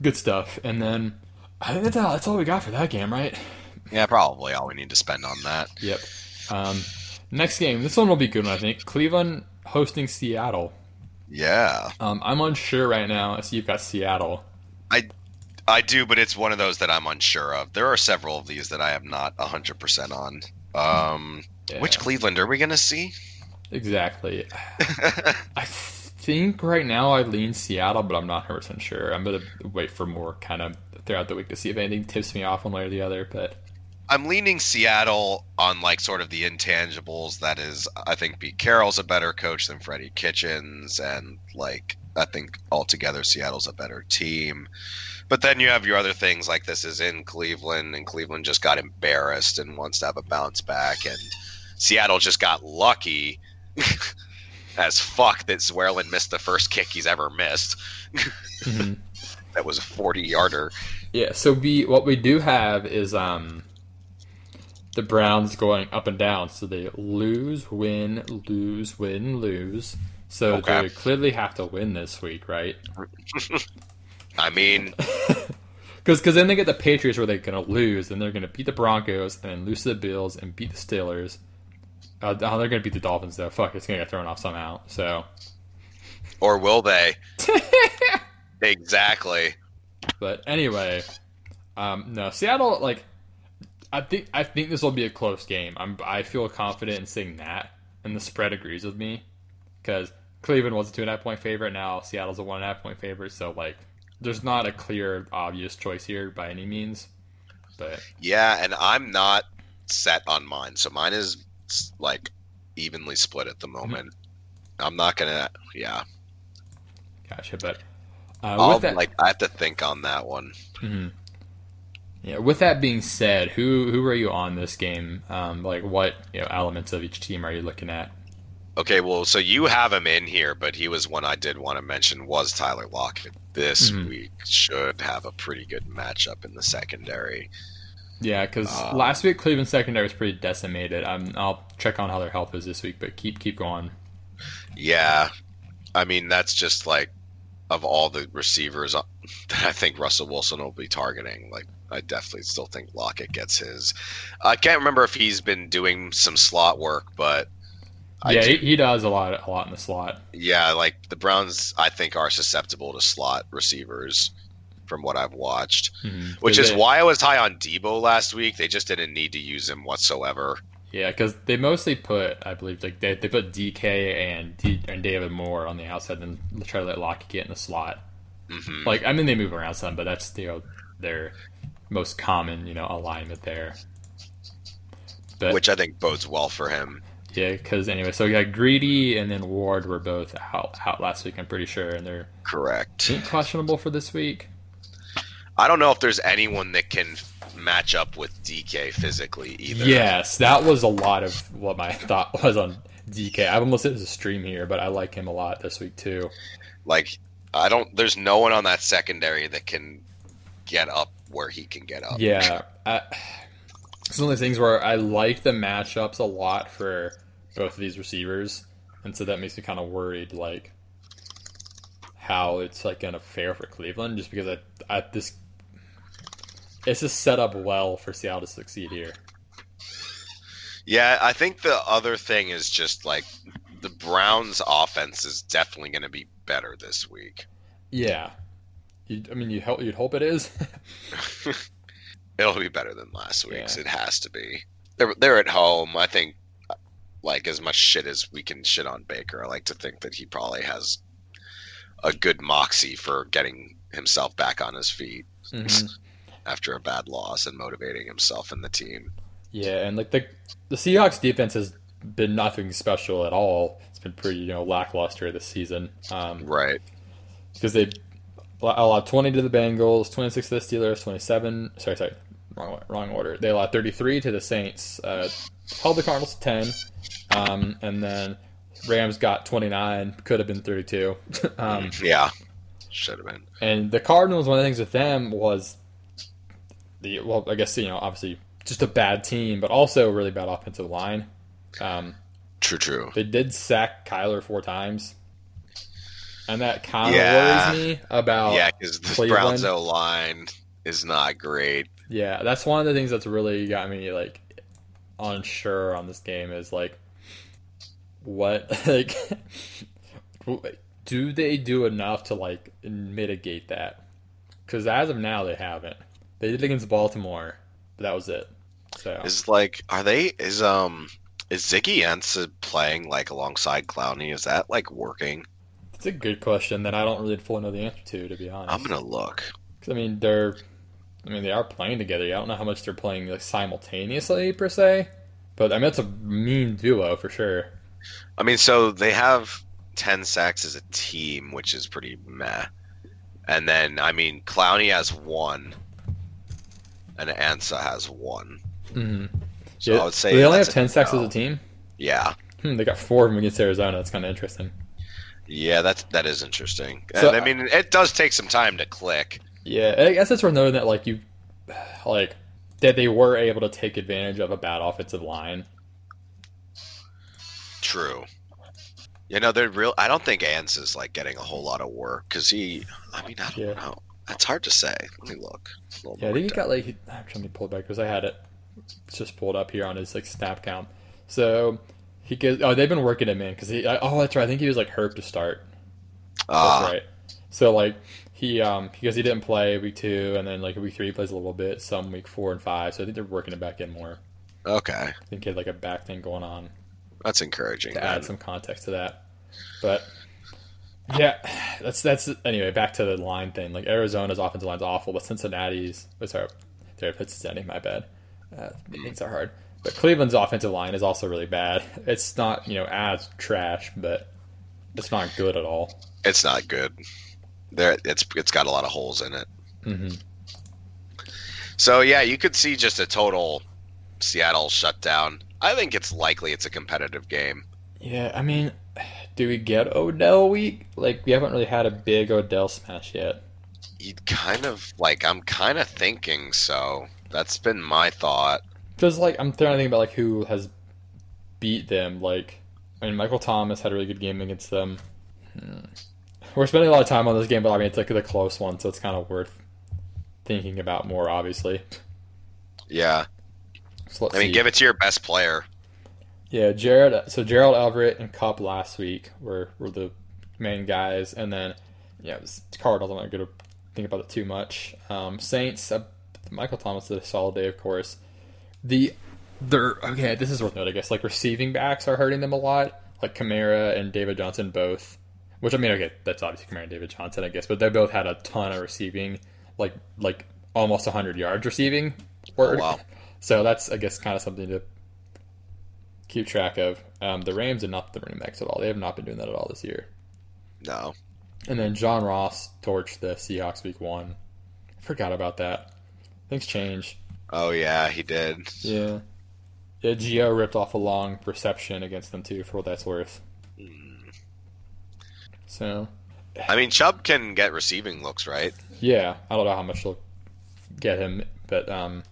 good stuff. And then I think that's all, that's all we got for that game, right? Yeah, probably all we need to spend on that. Yep. Um, next game. This one will be good. One, I think Cleveland hosting Seattle. Yeah, Um, I'm unsure right now. I see you've got Seattle. I I do, but it's one of those that I'm unsure of. There are several of these that I am not 100% on. Um, Yeah, Which Cleveland are we going to see? exactly? *laughs* I think right now I lean Seattle, but I'm not 100 percent sure. I'm gonna wait for more kind of throughout the week to see if anything tips me off one way or the other. But I'm leaning Seattle on like sort of the intangibles. That is, I think Pete Carroll's a better coach than Freddie Kitchens, and like I think altogether Seattle's a better team. But then you have your other things like this is in Cleveland, and Cleveland just got embarrassed and wants to have a bounce back, and Seattle just got lucky *laughs* as fuck that Zuerlein missed the first kick he's ever missed. mhm. *laughs* That was a 40 yarder. Yeah, so we what we do have is um the Browns going up and down. So they lose, win, lose, win, lose. So Okay. they clearly have to win this week, right? *laughs* I mean, *laughs* Because then they get the Patriots where they're going to lose, and they're going to beat the Broncos, and then lose to the Bills, and beat the Steelers. Uh, oh, they're going to beat the Dolphins though. Fuck, it's going to get thrown off somehow. So, or will they? *laughs* Exactly. but anyway, um, no Seattle. Like, I think I think this will be a close game. I'm I feel confident in saying that, and the spread agrees with me because Cleveland was a two and a half point favorite. Now Seattle's a one and a half point favorite. So like, there's not a clear obvious choice here by any means. But Yeah, and I'm not set on mine, so mine is like evenly split at the moment. I'm not gonna. Yeah, gotcha. But uh, I'll with that, like. I have to think on that one. Mhm. Yeah. With that being said, who who are you on this game? Um, like what you know elements of each team are you looking at? Okay, well, so you have him in here, but he was one I did want to mention was Tyler Lockett. This Mhm. week should have a pretty good matchup in the secondary. Yeah, because Uh, last week Cleveland secondary was pretty decimated. Um, I'll check on how their health is this week, but keep keep going. Yeah, I mean that's just like of all the receivers uh, *laughs* that I think Russell Wilson will be targeting. Like I definitely still think Lockett gets his. I can't remember if he's been doing some slot work, but yeah, do- he, does a lot, a lot in the slot. yeah, like the Browns, I think are susceptible to slot receivers from what I've watched, Mhm. which is they- why I was high on Deebo last week. They just didn't need to use him whatsoever. Yeah, because they mostly put, I believe, like they, they put DK and D, and David Moore on the outside, and try to let Lockett get in the slot. hmm Like, I mean, they move around some, but that's you know their most common you know alignment there. But Which I think bodes well for him. yeah, because anyway, so yeah, Greedy and then Ward were both out out last week. I'm pretty sure, and they're Correct. questionable for this week. I don't know if there's anyone that can match up with DK physically either. Yes, that was a lot of what my *laughs* thought was on DK. I've almost listened to the stream here, but I like him a lot this week too. Like I don't. There's no one on that secondary that can get up where he can get up. Yeah, I, it's one of those things where I like the matchups a lot for both of these receivers, and so that makes me kind of worried, like how it's like gonna fare for Cleveland, just because I, I this it's just set up well for Seattle to succeed here. Yeah, I think the other thing is just like the Browns' offense is definitely going to be better this week. Yeah, you, I mean, you hope you'd hope it is. *laughs* It'll be better than last week's. Yeah. It has to be. They're they're at home. I think like as much shit as we can shit on Baker, I like to think that he probably has a good moxie for getting himself back on his feet Mhm. *laughs* after a bad loss and motivating himself and the team. Yeah, and like the the Seahawks defense has been nothing special at all. It's been pretty you know lackluster this season. Um, Right. because they allowed 20 to the Bengals, 26 to the Steelers, 27. Sorry, sorry, wrong, wrong order. They allowed 33 to the Saints, uh, held the Cardinals to 10, um, and then Rams got 29. Could have been 32. *laughs* um, Yeah. Should have been. and the Cardinals, one of the things with them was the well, I guess you know, obviously just a bad team, but also a really bad offensive line. Um, True. True. they did sack Kyler four times. And that kind of Yeah. worries me about yeah, because the Cleveland. Browns O line is not great. Yeah, that's one of the things that's really got me like unsure on this game is like what *laughs* like do they do enough to like mitigate that? Because as of now, they haven't. They did against Baltimore, but that was it. So it's like, are they? Is um, is Ziggy Ansah playing like alongside Clowney? Is that like working? A good question that I don't really fully know the answer to, to be honest. I'm gonna look. I mean, they're, I mean, they are playing together. I don't know how much they're playing like simultaneously per se, but I mean, it's a mean duo for sure. I mean, so they have ten sacks as a team, which is pretty meh. And then, I mean, Clowney has one, and Ansah has one. Mm-hmm. So I would say they only have ten sacks no. as a team. Yeah, Hmm, they got four of them against Arizona. That's kind of interesting. Yeah, that's that is interesting. So- and, I mean, it does take some time to click. Yeah, I guess it's worth noting that like you, like that they were able to take advantage of a bad offensive line. True. You know, they're real. I don't think Ans is like getting a whole lot of work because he. I mean, I don't Yeah. know. That's hard to say. Let me look. Yeah, I think he got like actually let me pull it back because I had it just pulled up here on his like snap count. So he oh they've been working him in because he oh that's right I think he was like hurt to start. Ah, That's right. So like he um because he didn't play week two and then like week three he plays a little bit some week four and five so I think they're working him back in more. okay, I think he had like a back thing going on that's encouraging. to then. add some context to that. But yeah, that's that's anyway. Back to the line thing. Like Arizona's offensive line's awful, but Cincinnati's oh, sorry, sorry, Cincinnati. My bad. Uh, things are hard. But Cleveland's offensive line is also really bad. It's not you know as trash, but it's not good at all. It's not good. There, it's it's got a lot of holes in it. hmm So yeah, you could see just a total Seattle shutdown. I think it's likely it's a competitive game. Yeah, I mean, do we get Odell week? Like we haven't really had a big Odell smash yet. You kind of like I'm kind of thinking so. That's been my thought. Because like I'm trying to think about like who has beat them. Like, I mean, Michael Thomas had a really good game against them. Hmm. We're spending a lot of time on this game, but I mean, it's like the close one, so it's kind of worth thinking about more, obviously. Yeah. So I mean, see. give it to your best player. Yeah, Jared. So Gerald Everett and Kupp last week were were the main guys, and then yeah, it was Cardinals. I'm not going to think about it too much. Um, Saints. Uh, Michael Thomas did a solid day, of course. The they're okay. This is worth noting, I guess. Like receiving backs are hurting them a lot. Like Kamara and David Johnson both. Which I mean, okay, that's obviously Kamara and David Johnson, I guess, but they both had a ton of receiving, like like almost 100 yards receiving. Work. Oh, wow. So that's I guess kind of something to keep track of. Um, the Rams did not the running backs at all. They have not been doing that at all this year. No. And then John Ross torched the Seahawks week one. Forgot about that. Things change. Oh yeah, he did. Yeah. Yeah, Gio ripped off a long perception against them too, for what that's worth. So I mean, Chubb can get receiving looks, right? yeah, I don't know how much they'll get him, but um,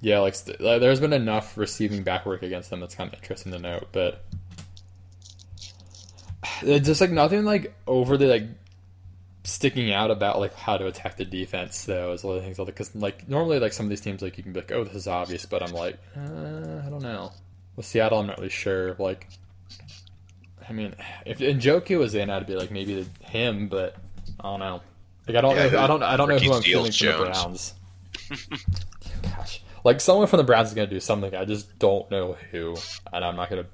yeah, like, st- there's been enough receiving back work against them that's kind of interesting to note, but *sighs* it's just like nothing like overly like sticking out about like how to attack the defense though is one of the things because like normally like some of these teams like you can be like oh this is obvious but I'm like uh, I don't know with Seattle I'm not really sure like I mean if Njoku was in I'd be like maybe him but I don't know like I don't Yeah, know I don't I don't know who I'm feeling from the Browns gosh like someone from the Browns is gonna do something I just don't know who and I'm not gonna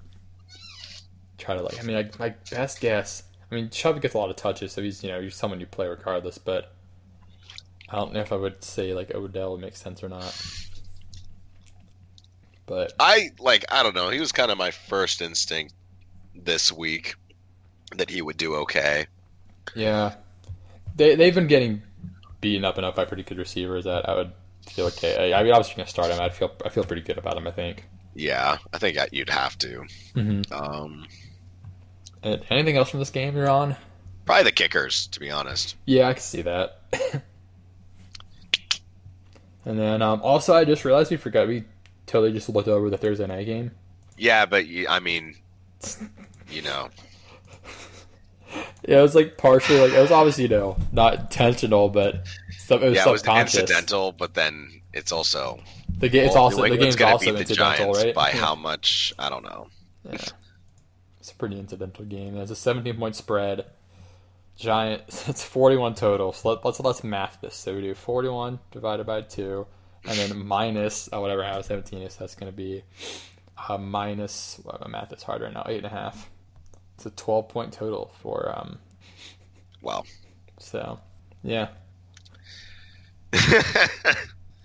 try to like. I mean, like my best guess. I mean, Chubb gets a lot of touches, so he's you know he's someone you play regardless. But I don't know if I would say like Odell would make sense or not. But I like. I don't know. He was kind of my first instinct this week that he would do okay. yeah, they they've been getting beaten up enough by pretty good receivers that I would feel okay. I, I mean, obviously gonna start him. I'd feel I feel pretty good about him. I think. Yeah, I think you'd have to. Mm-hmm. Um, And anything else from this game you're on? probably the kickers, to be honest. Yeah, I can see that. *laughs* and then um, also, I just realized we forgot we totally just looked over the Thursday night game. Yeah, but I mean, you know, *laughs* Yeah, it was like partially like it was obviously you know not intentional, but it was yeah, it was incidental, but then it's also the game, it's well, also New the game's also incidental, right? by Yeah. *laughs* how much? I don't know. Yeah. Pretty incidental game. It's a 17 point spread. Giant. *laughs* It's 41 total. So let, let's let's math this. So we do 41 divided by two, and then minus uh, whatever how 17 is. That's going to be uh, minus. Well, my math is hard right now. Eight and a half. It's a 12 point total for um. Well, So yeah, *laughs*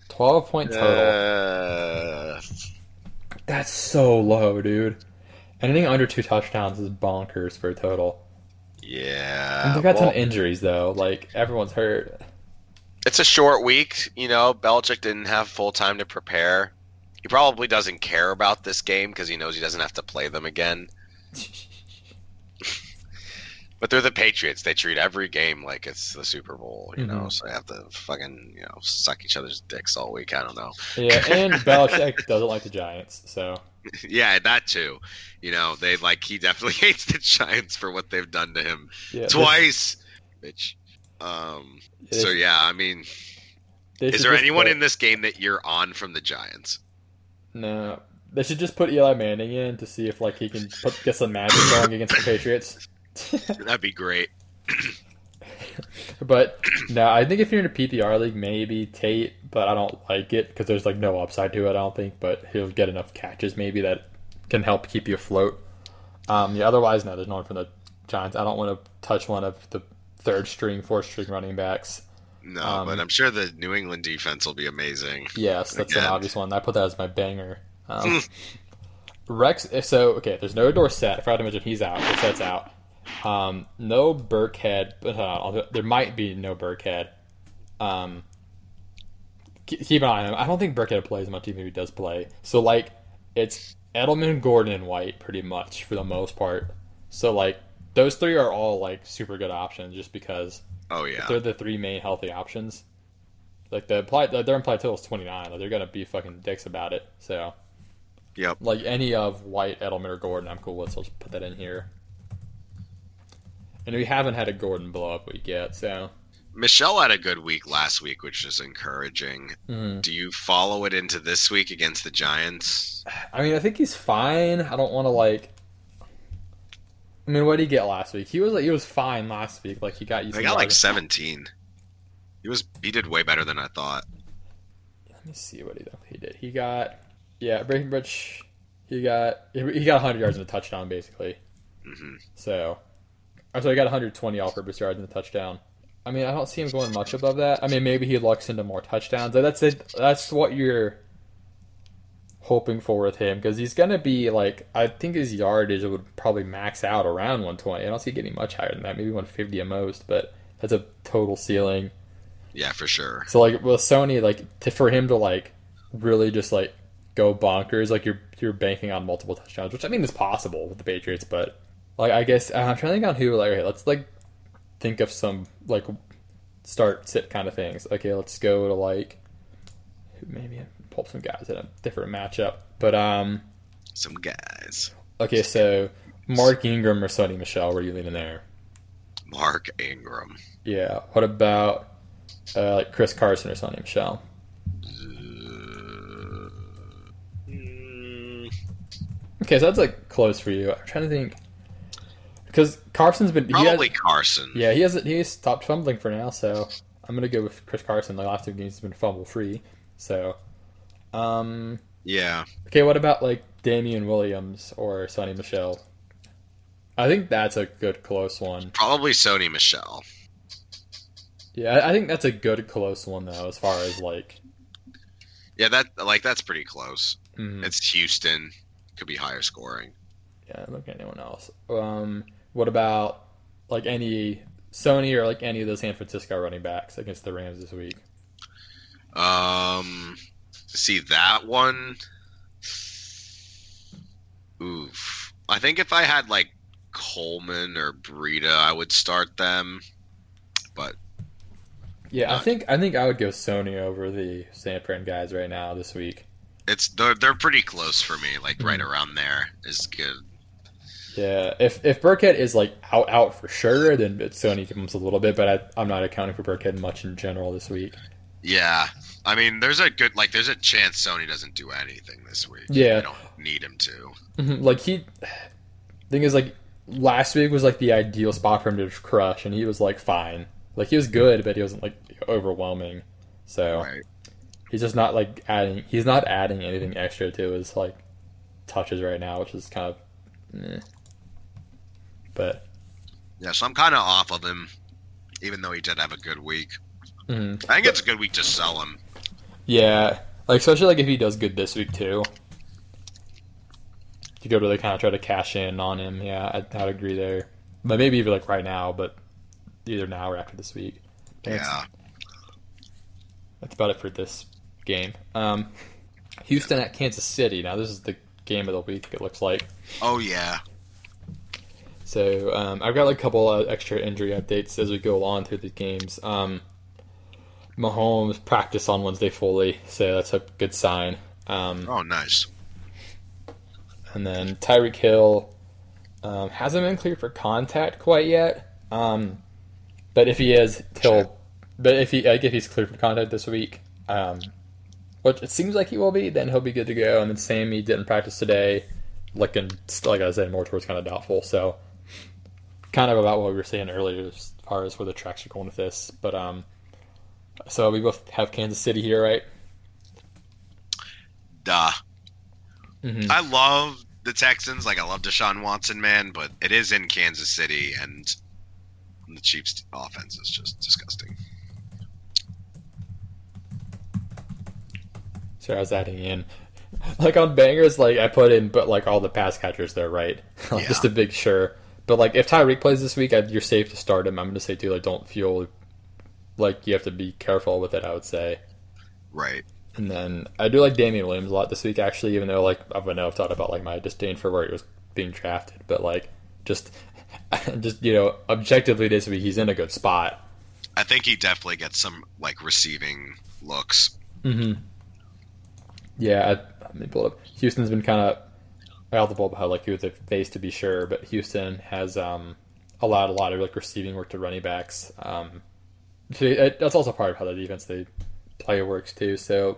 12 point total. uh, That's so low, dude. Anything under two touchdowns is bonkers for a total. yeah. And they've got well, of injuries though. Like everyone's hurt. it's a short week. You know, Belichick didn't have full time to prepare. He probably doesn't care about this game because he knows he doesn't have to play them again. *laughs* But they're the Patriots. They treat every game like it's the Super Bowl, you know. Mhm. So they have to fucking, you know, suck each other's dicks all week. I don't know. Yeah, and *laughs* Belichick doesn't like the Giants, so *laughs* yeah, that too. You know, they like he definitely *laughs* hates the Giants for what they've done to him yeah. twice, bitch. Um. So yeah, I mean, they is there anyone put- in this game that you're on from the Giants? No, they should just put Eli Manning in to see if like he can put, get some magic going against the *laughs* Patriots. That'd be great. *clears throat* but no, I think if you're in a PPR league, maybe Tate, but I don't like it because there's like no upside to it. I don't think, but he'll get enough catches maybe that can help keep you afloat. Um, yeah, otherwise, no, there's no one from the Giants. I don't want to touch one of the third string, fourth string running backs. No, Um, but I'm sure the New England defense will be amazing. Yes, that's Again. an obvious one. I put that as my banger. Um, *laughs* Rex. So okay, there's no Dorsett. I forgot to mention he's out. Dorsett's out. Um, no Burkhead. But on, there might be no Burkhead. Um, keep an eye on him. I don't think Burkhead plays much, even if he does play. So like, it's Edelman, Gordon, and White pretty much for the most part. So like, those three are all like super good options, just because Oh yeah, they're the three main healthy options. Like the implied, their implied total is twenty nine. Like they're gonna be fucking dicks about it. So, Yep. Like any of White, Edelman, or Gordon, I'm cool with. So I'll just put that in here. And we haven't had a Gordon blow up week yet, so Michel had a good week last week, which is encouraging. Mm. Do you follow it into this week against the Giants? *sighs* I mean, I think he's fine. I don't want to like. I mean, what did he get last week? He was like he was fine last week. Like he got you. I got like 17. He was he did way better than I thought. Let me see what he he did. He got yeah, Breaking Bridge. He got he got 100 yards and a touchdown basically. hmm So, so he got 120 all-purpose yards and a touchdown. I mean, I don't see him going much above that. I mean, maybe he looks into more touchdowns. That's it. That's what you're hoping for with him because he's gonna be like I think his yardage would probably max out around 120. I don't see it getting much higher than that. Maybe 150 at most, but that's a total ceiling. Yeah, for sure. So like with Sony, like to, for him to like really just like go bonkers, like you're you're banking on multiple touchdowns, which I mean is possible with the Patriots, but like I guess I'm trying to think on who like okay, let's like think of some like start sit kind of things. Okay, let's go to like maybe pull some guys in a different matchup, but um Some guys. okay, so Mark Ingram or Sony Michel, where are you leaning there? Mark Ingram. Yeah. What about uh, like Chris Carson or Sony Michel? Uh, mm, Okay, so that's like close for you. I'm trying to think because Carson's been he has, probably Carson. yeah he hasn't he's stopped fumbling for now, so I'm gonna go with Chris Carson. The last two games he's been fumble free, so um Yeah. okay. What about like Damien Williams or Sony Michel? I think that's a good close one. Probably Sony Michel. Yeah, I- think that's a good close one though, as far as like Yeah, that like that's pretty close. mm, It's Houston. Could be higher scoring. yeah. Look at anyone else. Um, what about like any Sony or like any of those San Francisco running backs against the Rams this week? Um, see that one. Oof. I think if I had like Coleman or Breida, I would start them. But Yeah, I think I think I would go Sony over the San Fran guys right now this week. it's they're they're pretty close for me. Like right Mhm. around there is good. Yeah, if if Burkhead is like out out for sure, then Sony comes a little bit, but I, I'm not accounting for Burkhead much in general this week. Yeah, I mean, there's a good like there's a chance Sony doesn't do anything this week. Yeah. I don't need him to. Mhm, Like he, thing is like last week was like the ideal spot for him to crush, and he was like fine. Like he was good, but he wasn't like overwhelming. So Right. he's just not like adding. He's not adding anything extra to his like touches right now, which is kind of. Eh. But Yeah, so I'm kind of off of him, even though he did have a good week. mhm. I think it's a good week to sell him. yeah, like especially like if he does good this week too. You could really kind of try to cash in on him. Yeah, I'd, I'd agree there. But maybe even like right now, but either now or after this week. That's, Yeah. that's about it for this game. Um, Houston at Kansas City. Now this is the game of the week. It looks like. Oh yeah. So um, I've got like a couple of extra injury updates as we go along through the games. Um, Mahomes practiced on Wednesday fully, so that's a good sign. Um, Oh nice. and then Tyreek Hill um, hasn't been cleared for contact quite yet. Um, but if he is, he'll. But if he like if he's cleared for contact this week, um, which it seems like he will be, then he'll be good to go. And then Sammy didn't practice today, looking like I said more towards kind of doubtful. So kind of about what we were saying earlier as far as where the tracks are going with this. But um, so we both have Kansas City here, right? Duh. Mm-hmm. I love the Texans. Like I love Deshaun Watson, man, but it is in Kansas City, and the Chiefs' offense is just disgusting. So I was adding in, like on bangers, like I put in, but like all the pass catchers there, right? *laughs* Like, Just to make sure. But like if Tyreek plays this week, I, you're safe to start him. I'm going to say too, like don't feel like you have to be careful with it. I would say. Right. And then I do like Damien Williams a lot this week, actually, even though like I know I've thought about like my disdain for where he was being drafted, but like just, *laughs* just you know, objectively this week he's in a good spot. I think he definitely gets some like receiving looks. Mm-hmm. Yeah, I, let me pull up. Houston's been kind of eligible about like who they face to be sure, but Houston has um, allowed a lot of like receiving work to running backs. Um, See, it- that's also part of how the defense they play works too. So,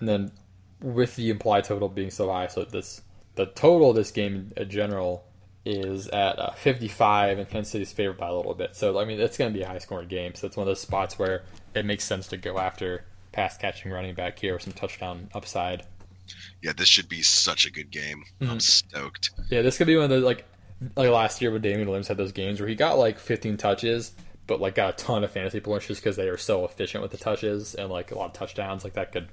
and then with the implied total being so high, so this the total of this game in general is at uh, 55, and Kansas City's favored by a little bit. So, I mean, it's going to be a high scoring game. So, it's one of those spots where it makes sense to go after pass catching running back here with some touchdown upside. Yeah, this should be such a good game. I'm Mhm. stoked. Yeah, this could be one of the like like last year when Damien Williams had those games where he got like 15 touches, but like got a ton of fantasy points just because they are so efficient with the touches and like a lot of touchdowns. Like that could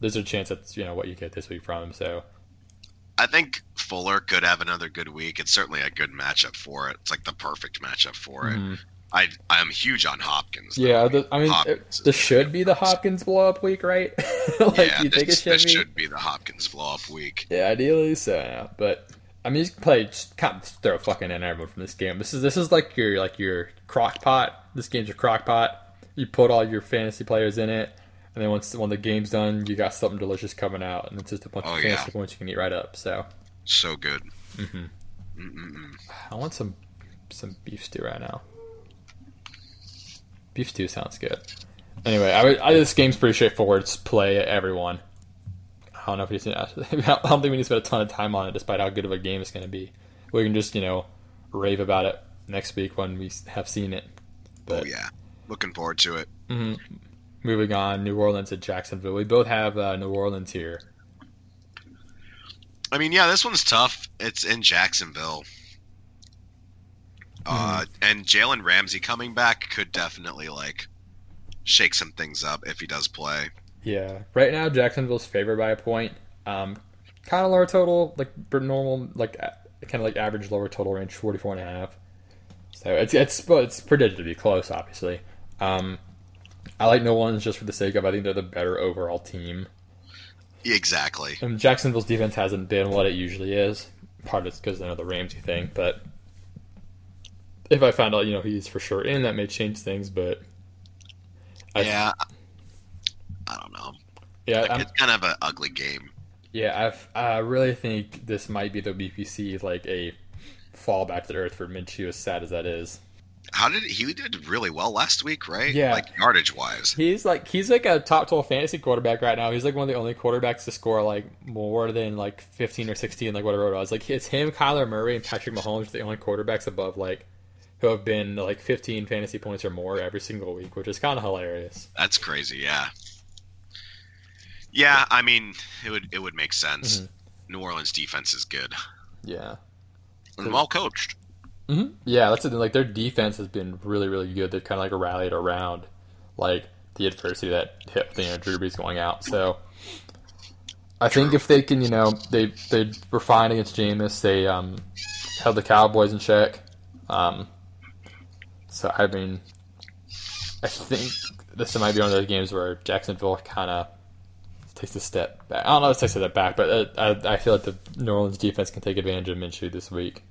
there's a chance that's you know what you get this week from him. So I think Fuller could have another good week. It's certainly a good matchup for it. It's like the perfect matchup for it. mhm. I I'm huge on Hopkins. though. yeah, the, I mean Hopkins this should be the Hopkins blow up week, right? *laughs* like yeah, you think this, it should this be? should be the Hopkins blow up week. Yeah, ideally so. Yeah. But I mean, you can play just kind of throw fucking in everyone from this game. This is this is like your like your crock pot. This game's your crock pot. You put all your fantasy players in it, and then once when the game's done, you got something delicious coming out, and it's just a bunch Oh, of yeah. fantasy points you can eat right up. So So good. mhm. Mm-mm-mm. I want some some beef stew right now. Beef stew sounds good. Anyway, I, I this game's pretty straightforward. It's play everyone. I don't know if you. *laughs* I don't think we need to spend a ton of time on it, despite how good of a game it's going to be. We can just you know rave about it next week when we have seen it. But oh yeah, looking forward to it. mhm. moving on, New Orleans at Jacksonville. We both have uh, New Orleans here. I mean, yeah, this one's tough. It's in Jacksonville. Uh, Mm-hmm. and Jalen Ramsey coming back could definitely like shake some things up if he does play. Yeah, right now Jacksonville's favored by a point. Um, kind of lower total, like normal, like kind of like average lower total range, 44 and a half. So it's it's but it's predicted to be close, obviously. Um, I like New Orleans just for the sake of I think they're the better overall team. Exactly. And Jacksonville's defense hasn't been what it usually is. Part of it's because of the Ramsey thing, but if I found out, you know, he's for sure in, that may change things. But I, yeah. I don't know. yeah, Like, it's kind of an ugly game. Yeah, I've, I really think this might be the BPC like a fallback to earth for Minshew, as sad as that is. How did he did really well last week, right? Yeah. Like yardage wise. He's like he's like a top twelve fantasy quarterback right now. He's like one of the only quarterbacks to score like more than like fifteen or sixteen, like whatever it was. Like it's him, Kyler Murray, and Patrick Mahomes, the only quarterbacks above like who have been like fifteen fantasy points or more every single week, which is kind of hilarious. That's crazy. Yeah. Yeah, I mean, it would it would make sense. Mhm. New Orleans defense is good Yeah. and well coached. hmm Yeah, that's it. Like their defense has been really, really good. They've kind of like rallied around like the adversity that hit you know Drew Brees going out. So I think if they can, you know, they they were fine against Jameis. They um, held the Cowboys in check. Um, so I mean, I think this might be one of those games where Jacksonville kind of takes a step back. I don't know if it takes a step back, but uh, I, I feel like the New Orleans defense can take advantage of Minshew this week.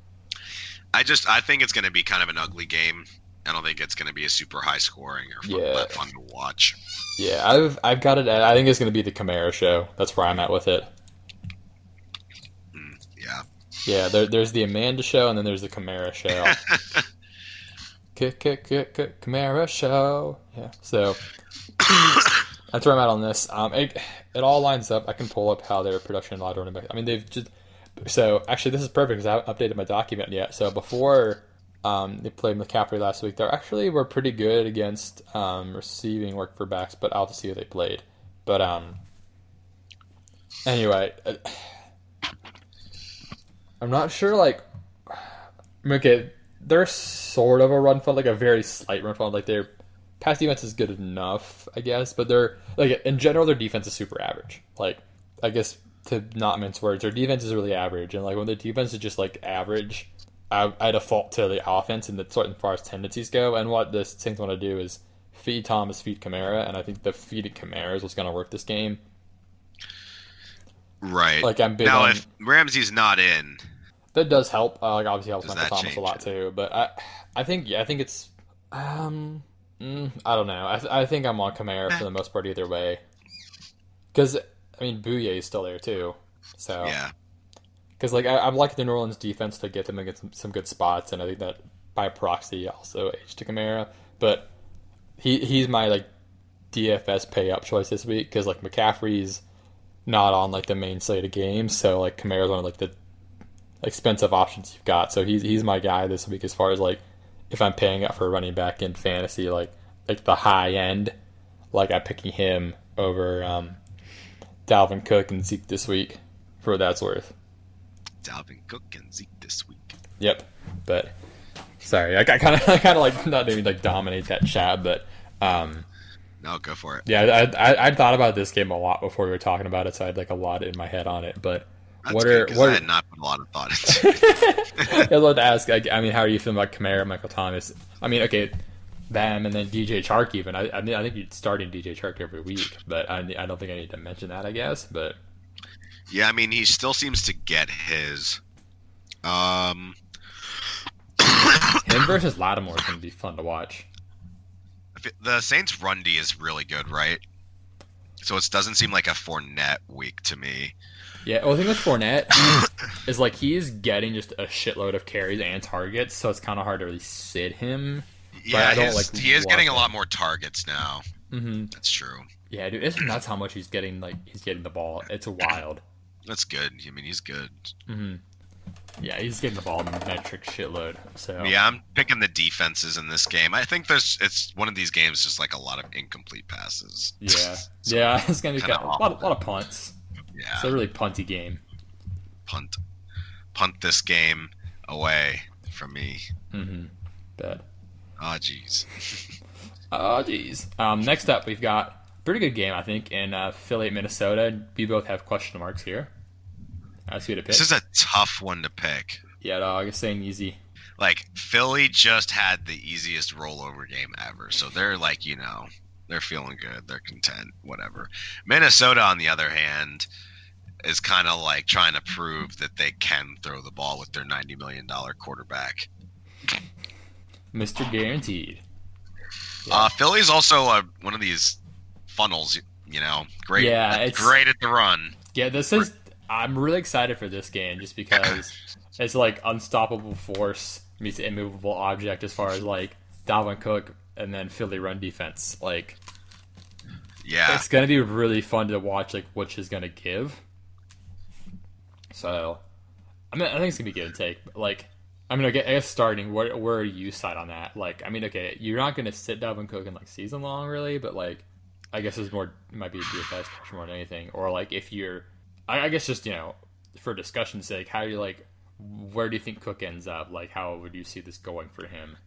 I just I think it's going to be kind of an ugly game. I don't think it's going to be a super high scoring or fun, Yeah. fun to watch. Yeah, I've I've got it. At, I think it's going to be the Kamara show. That's where I'm at with it. Yeah. Yeah, there, there's the Amanda show, and then there's the Kamara *laughs* show. K- K- K- K- Kamara show. Yeah. So that's where I'm at on this. Um, it, it all lines up. I can pull up how their production back. I mean, they've just. So actually, this is perfect because I haven't updated my document yet. So before um, they played McCaffrey last week, they actually were pretty good against um, receiving work for backs, but I'll have to see who they played. But um, anyway, uh, I'm not sure. Like, okay, they're sort of a run fund, like a very slight run fund. Like their pass defense is good enough, I guess, but they're like in general their defense is super average. Like, I guess to not mince words, their defense is really average, and like when the defense is just like average, I, I default to the offense and the sort of far as tendencies go. And what the Saints want to do is feed Thomas, feed Kamara, and I think the feeding Kamara is what's going to work this game. right. Like I'm big now, on if Ramsey's not in, that does help. Uh, like obviously helps Does Michael Thomas a lot it? too. But I, I think yeah, I think it's, um, mm, I don't know. I, th- I think I'm on Kamara for the most part either way. Because I mean, Bouye is still there too. So yeah, because like I, I'm like the New Orleans defense to get them against some, some good spots, and I think that by proxy also age to Kamara. But he he's my like DFS pay up choice this week because like McCaffrey's not on like the main slate of games, so like Kamara's one of like the expensive options you've got. So he's he's my guy this week as far as like if I'm paying up for running back in fantasy, like like the high end, like I'm picking him over um, Dalvin Cook and Zeke this week for what that's worth. Dalvin Cook and Zeke this week. Yep, but sorry, I kind of I kind of *laughs* like not even like dominate that chat, but um, no, go for it. Yeah, I, I I thought about this game a lot before we were talking about it, so I had like a lot in my head on it. But That's what good, are 'cause what? I had not put a lot of thought into. *laughs* I was about to ask. I, I mean, how are you feeling about Kamara, Michael Thomas? I mean, okay, them, and then DJ Chark. Even I, I mean, I think you're starting DJ Chark every week, but I, I don't think I need to mention that. I guess, but yeah, I mean, he still seems to get his. Um, him *coughs* versus Lattimore is going to be fun to watch. the Saints' run D is really good, right? So it doesn't seem like a Fournette week to me. Yeah, well, the thing with Fournette *coughs* is like he is getting just a shitload of carries and targets, so it's kind of hard to really sit him. Yeah, I don't, his- like, he is getting a lot more targets now. hmm That's true. Yeah, dude, it's nuts how much he's getting. Like he's getting the ball. It's wild. That's good. I mean, he's good. hmm Yeah, he's getting the ball metric shitload. So Yeah, I'm picking the defenses in this game. I think there's it's one of these games just like a lot of incomplete passes. yeah, *laughs* So, yeah. *laughs* It's gonna be kind of, a lot, lot of punts. Yeah, It's a really punty game. punt, punt this game away from me. Mm-hmm. But Oh, jeez. oh, geez. Um, next up, we've got pretty good game, I think, in uh, Philly, at Minnesota. We both have question marks here. Ask who to pick. This is a tough one to pick. yeah, dog. It's saying easy. Like Philly just had the easiest rollover game ever, so they're like you know they're feeling good, they're content, whatever. Minnesota, on the other hand, is kind of like trying to prove that they can throw the ball with their ninety million dollar quarterback. Mr. Guaranteed. Yeah. Uh, Philly's also uh, one of these funnels, you know, great, Yeah, it's- great at the run. Yeah, this is. I'm really excited for this game just because *laughs* it's like unstoppable force meets immovable object as far as like Dalvin Cook and then Philly run defense. Like Yeah, it's gonna be really fun to watch like which is gonna give. So, I mean, I think it's gonna be give and take. But like, I mean, okay, I guess starting, where where are you side on that? Like, I mean, okay, you're not gonna sit Dalvin Cook in like season long, really, but like, I guess it's more it might be a DFS question more than anything, or like if you're, I, I guess just you know, for discussion's sake, how do you like, where do you think Cook ends up? Like, how would you see this going for him?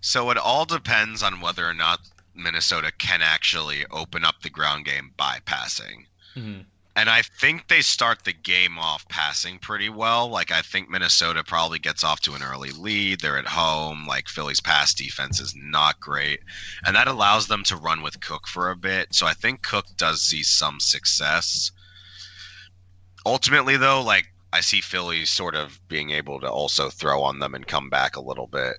So it all depends on whether or not Minnesota can actually open up the ground game by passing. Mhm. And I think they start the game off passing pretty well. Like I think Minnesota probably gets off to an early lead. They're at home. Like Philly's pass defense is not great. And that allows them to run with Cook for a bit. So I think Cook does see some success. Ultimately though, like I see Philly sort of being able to also throw on them and come back a little bit.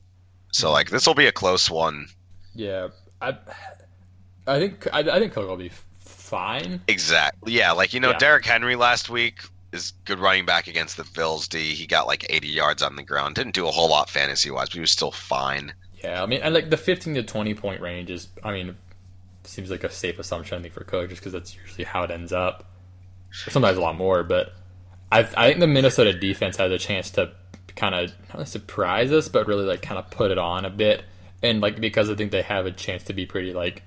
So like this will be a close one. Yeah, I, I think I, I think Cook will be fine. Exactly. Yeah, like you know, Yeah. Derrick Henry last week is good running back against the Bills D. He got like 80 yards on the ground. Didn't do a whole lot fantasy wise, but he was still fine. Yeah, I mean, and like the 15 to 20 point range is, I mean, seems like a safe assumption I think for Cook, just because that's usually how it ends up. Sometimes a lot more, but I I think the Minnesota defense has a chance to kind of not surprise us, but really like kind of put it on a bit, and like because I think they have a chance to be pretty like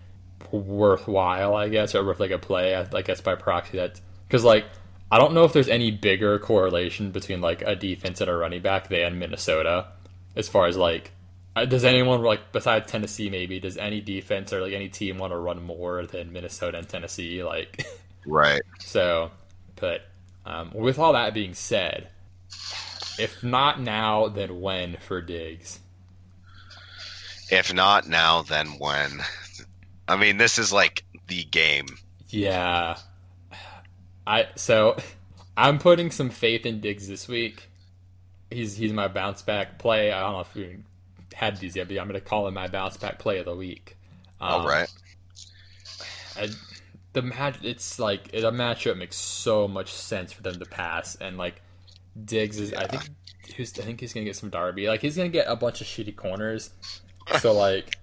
worthwhile, I guess, or worth like a play. I, I guess by proxy that because like I don't know if there's any bigger correlation between like a defense and a running back than Minnesota, as far as like uh, does anyone like besides Tennessee maybe does any defense or like any team want to run more than Minnesota and Tennessee like *laughs* Right. so but um, with all that being said if not now then when for Diggs If not now, then when? I mean, this is like the game. yeah. I so *laughs* I'm putting some faith in Diggs this week. He's he's my bounce back play. I don't know if you had these yet but I'm gonna call him my bounce back play of the week. All Um, right. I, the match it's like the matchup makes so much sense for them to pass and like Diggs is I think who's I think he's gonna get some Darby. Like he's gonna get a bunch of shitty corners. So like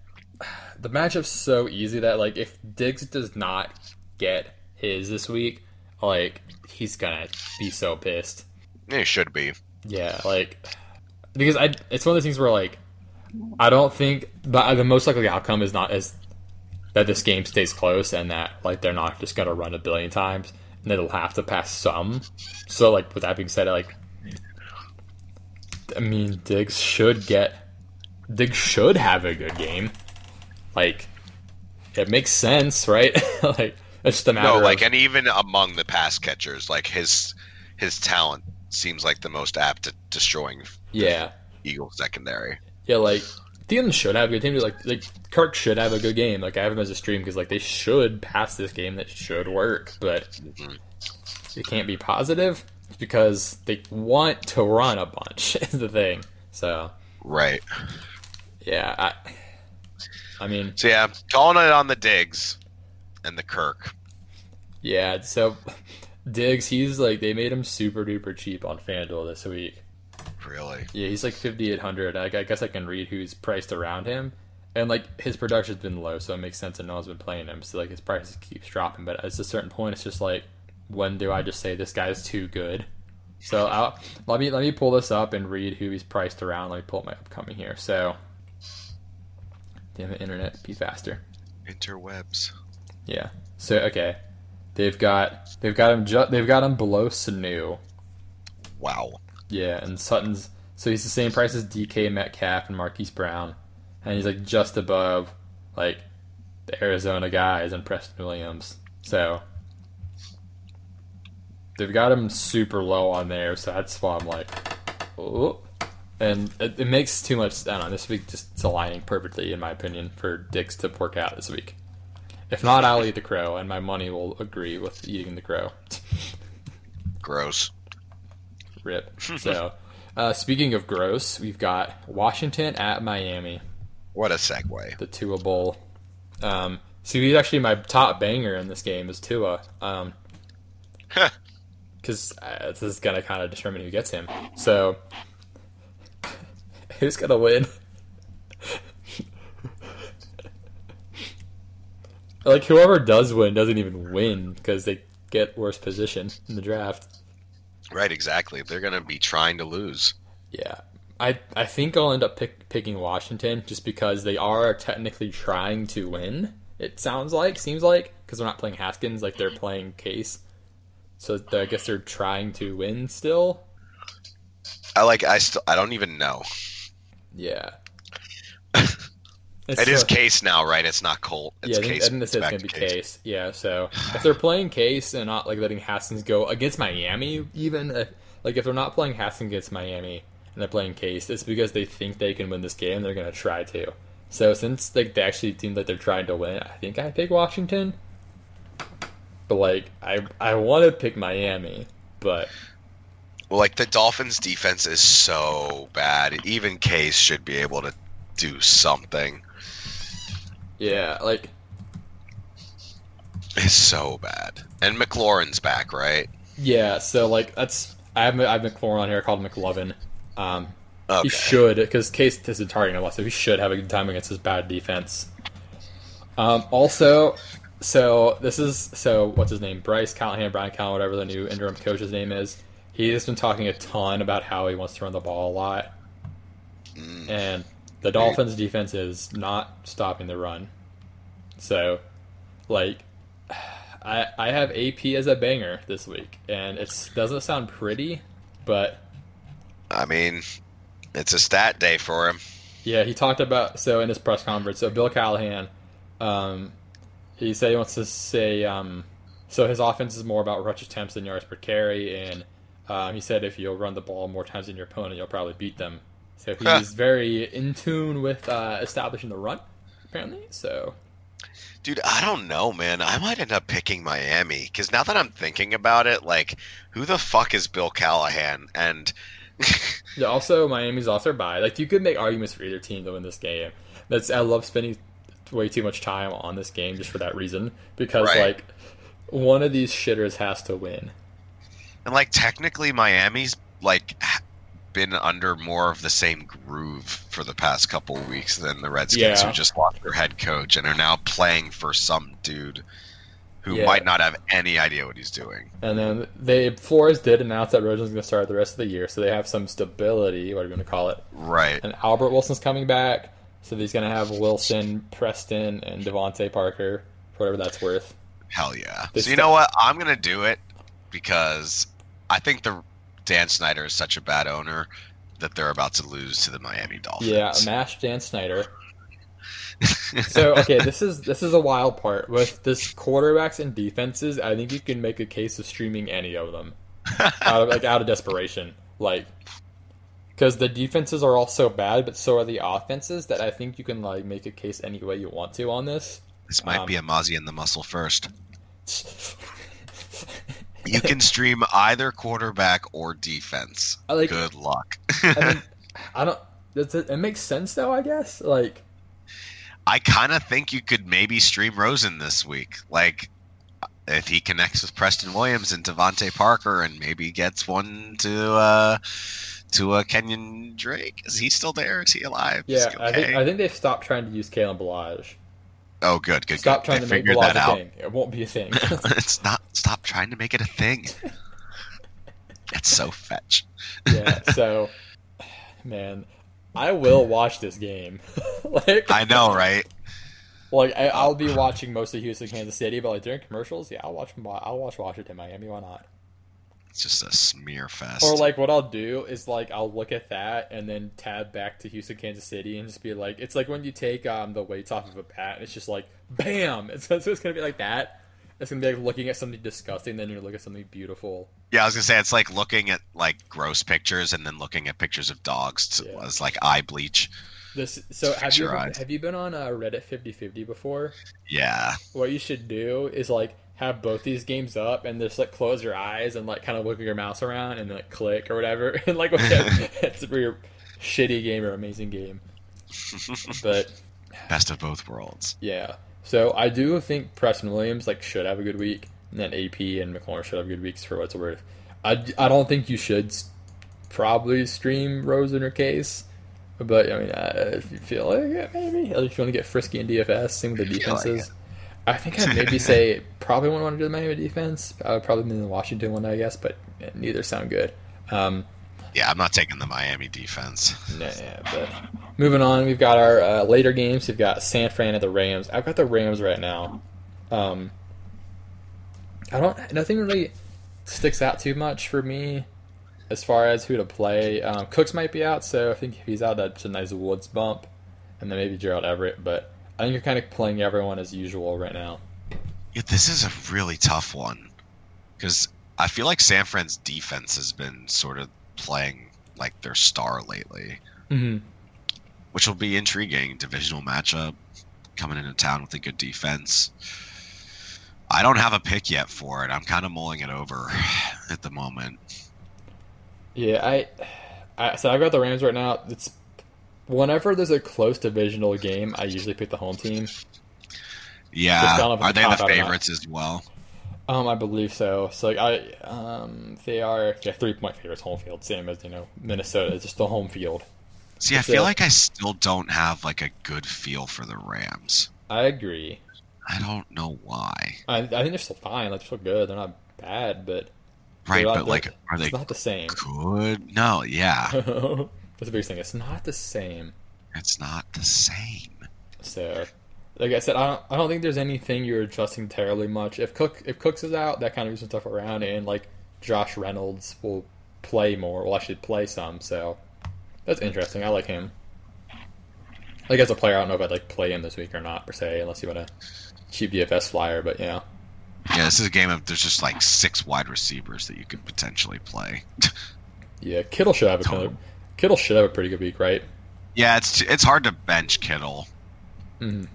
the matchup's so easy that like if Diggs does not get his this week, like he's gonna be so pissed. It should be. Yeah, like because I it's one of those things where like I don't think the the most likely outcome is not as that this game stays close and that like they're not just gonna run a billion times and it'll have to pass some. So like with that being said, like I mean Diggs should get Diggs should have a good game. Like it makes sense, right? *laughs* like it's just a matter No, of like and even among the pass catchers, like his his talent seems like the most apt at destroying yeah. Eagle secondary. Yeah, like Thielen should have a good team. Like like Kirk should have a good game. Like I have him as a stream because like they should pass this game. That should work, but Mhm. it can't be positive because they want to run a bunch. *laughs* Is the thing. So Right. yeah, I. I mean, So yeah, calling it on the Diggs and the Kirk. yeah. So Diggs, he's like they made him super duper cheap on FanDuel this week. Really. Yeah, he's like fifty eight hundred. I, I guess I can read who's priced around him, and like his production's been low, so it makes sense that no one's been playing him. So like his price keeps dropping, but at a certain point, it's just like, when do I just say this guy's too good? So I'll, let me let me pull this up and read who he's priced around. Let me pull up my upcoming here. So, damn it, internet, be faster. Interwebs. Yeah. So okay, they've got they've got him ju- they've got him below Sanu. Wow. Yeah, and Sutton's so he's the same price as DK Metcalf and Marquise Brown, and he's like just above like the Arizona guys and Preston Williams. So they've got him super low on there, so that's why I'm like, oh. And it, it makes too much. I don't know. This week just it's aligning perfectly, in my opinion, for Diggs to work out this week. If not, I'll eat the crow, and my money will agree with eating the crow. *laughs* Gross. Rip. *laughs* So, uh, speaking of gross, we've got Washington at Miami, What a segue. the Tua Bowl. Um, so he's actually my top banger in this game is Tua. Um, because uh, this is gonna kind of determine who gets him. So, who's gonna win? like whoever does win doesn't even win because they get worse position in the draft. Right, exactly. They're gonna be trying to lose. Yeah, I I think I'll end up pick, picking Washington just because they are technically trying to win. It sounds like, seems like, because they're not playing Haskins, like they're mm-hmm. playing Case. So I guess they're trying to win still. I like. I still. I don't even know. Yeah. It is Case now, right? It's not Colt. It's yeah, I think, Case. I think this is going to to be case. Yeah, so *sighs* if they're playing Case and not like letting Haskins go against Miami, even if, like if they're not playing Haskins against Miami and they're playing Case, it's because they think they can win this game. They're going to try to. So since like they actually seem like they're trying to win, I think I pick Washington. But like I I want to pick Miami, but Well, like the Dolphins' defense is so bad. Even Case should be able to do something. yeah, like It's so bad. And McLaurin's back, right? yeah. So like that's I have I have McLaurin on here called McLovin. Um, Okay. He should, because Case isn't targeting a lot, so he should have a good time against his bad defense. Um, also, so this is so what's his name? Bryce Callahan, Brian Callahan, whatever the new interim coach's name is. He's been talking a ton about how he wants to run the ball a lot, Mm. and the Dolphins' defense is not stopping the run. So, like, I I have AP as a banger this week, and it doesn't sound pretty, but I mean, it's a stat day for him. Yeah, he talked about so in his press conference. So Bill Callahan, um, he said he wants to say um, so his offense is more about rush attempts than yards per carry, and um, he said if you'll run the ball more times than your opponent, you'll probably beat them. So Huh. he's very in tune with uh, establishing the run, apparently. So Dude, I don't know, man. I might end up picking Miami because now that I'm thinking about it, like, who the fuck is Bill Callahan? And *laughs* yeah, also Miami's off their bye. Like you could make arguments for either team to win this game. That's I love spending way too much time on this game just for that reason because Right. like one of these shitters has to win. And like technically Miami's like been under more of the same groove for the past couple of weeks than the Redskins, Yeah. who just lost their head coach and are now playing for some dude who Yeah. might not have any idea what he's doing. And then they Flores did announce that Rosen's going to start the rest of the year, so they have some stability. What are you going to call it? Right. And Albert Wilson's coming back, so he's going to have Wilson, Preston, and DeVante Parker, for whatever that's worth. Hell yeah. This so you know what? I'm gonna do it because I think the Dan Snyder is such a bad owner that they're about to lose to the Miami Dolphins. Yeah, Mash Dan Snyder. *laughs* So okay, this is this is a wild part with this quarterbacks and defenses. I think you can make a case of streaming any of them *laughs* out of like out of desperation, like because the defenses are all so bad, but so are the offenses that I think you can like make a case any way you want to on this. this might Um, be a Mozzie and the Muscle first. *laughs* You can stream either quarterback or defense. *laughs* I like- Good luck. *laughs* I mean, I don't. It, it makes sense though? I guess like I kind of think you could maybe stream Rosen this week. Like, if he connects with Preston Williams and DeVante Parker and maybe gets one to uh, to uh, Kenyan Drake. Is he still there? Is he alive? Yeah, he I think? I think they've stopped trying to use Kalen Ballage. Oh, good, good, Stop good. trying They to make that a thing. It won't be a thing. *laughs* *laughs* it's not. Stop trying to make it a thing. *laughs* That's so fetch. yeah. So, man, I will watch this game. like I know, right? Like I, I'll be oh, watching most of Houston, Kansas City, but like during commercials, yeah, I'll watch. I'll watch Washington, Miami. Why not? It's just a smear fest. Or like what I'll do is like I'll look at that and then tab back to Houston, Kansas City, and just be like, it's like when you take um the weights off of a bat, and it's just like bam. *laughs* It's, so it's gonna be like that. It's gonna be like looking at something disgusting, then you look at something beautiful. yeah, I was gonna say it's like looking at like gross pictures and then looking at pictures of dogs to, Yeah. as like eye bleach. This so have you have you been on uh, Reddit 50-50 before? Yeah, What you should do is like have both these games up and just like close your eyes and like kind of wiggle your mouse around and like click or whatever *laughs* and like okay, *laughs* it's your shitty game or amazing game. But *laughs* best of both worlds. yeah, so I do think Preston Williams like should have a good week, and then AP and McLaurin should have good weeks for what it's worth. I, I don't think you should probably stream Rose in her case, but I mean uh, if you feel like it, maybe if you want to get frisky in DFS, same with the feel like defenses. I think I'd maybe *laughs* say probably wouldn't want to do the Miami defense. I would probably be the Washington one, I guess, but neither sound good. Um, Yeah, I'm not taking the Miami defense. Nah, yeah, but moving on, we've got our uh, later games. We've got San Fran and the Rams. I've got the Rams right now. Um, I don't. Nothing really sticks out too much for me as far as who to play. Um, Cooks might be out, so I think if he's out, that's a nice Woods bump, and then maybe Gerald Everett. But I think you're kind of playing everyone as usual right now. Yeah, this is a really tough one because I feel like San Fran's defense has been sort of playing like their star lately, Mm-hmm. which will be intriguing. Divisional matchup coming into town with a good defense. I don't have a pick yet for it. I'm kind of mulling it over *sighs* at the moment. Yeah, I, I so I've got the Rams right now. It's whenever there's a close divisional game, I usually pick the home team. Yeah, Just don't know if are they the out or not. favorites as well? Um, I believe so. So like I um they are yeah three point favorites home field, same as you know Minnesota. It's just the home field. See, I feel a- like I still don't have like a good feel for the Rams. I agree. I don't know why. I, I think they're still fine. Like they're still good. They're not bad, but Right, but like, they're- they it's not the same. good? No, yeah, *laughs* That's the biggest thing. It's not the same. it's not the same. So, like I said, I don't, I don't think there's anything you're adjusting terribly much. If Cook if Cooks is out, that kind of moves some stuff around, and like Josh Reynolds will play more. Will actually play some. So that's interesting. I like him. Like as a player, I don't know if I'd like play him this week or not per se, unless you want a cheap DFS flyer. But yeah, Yeah, this is a game of there's just like six wide receivers that you could potentially play. yeah, Kittle should have a. Kittle should have a pretty good week, right? yeah, it's it's hard to bench Kittle. Mhm.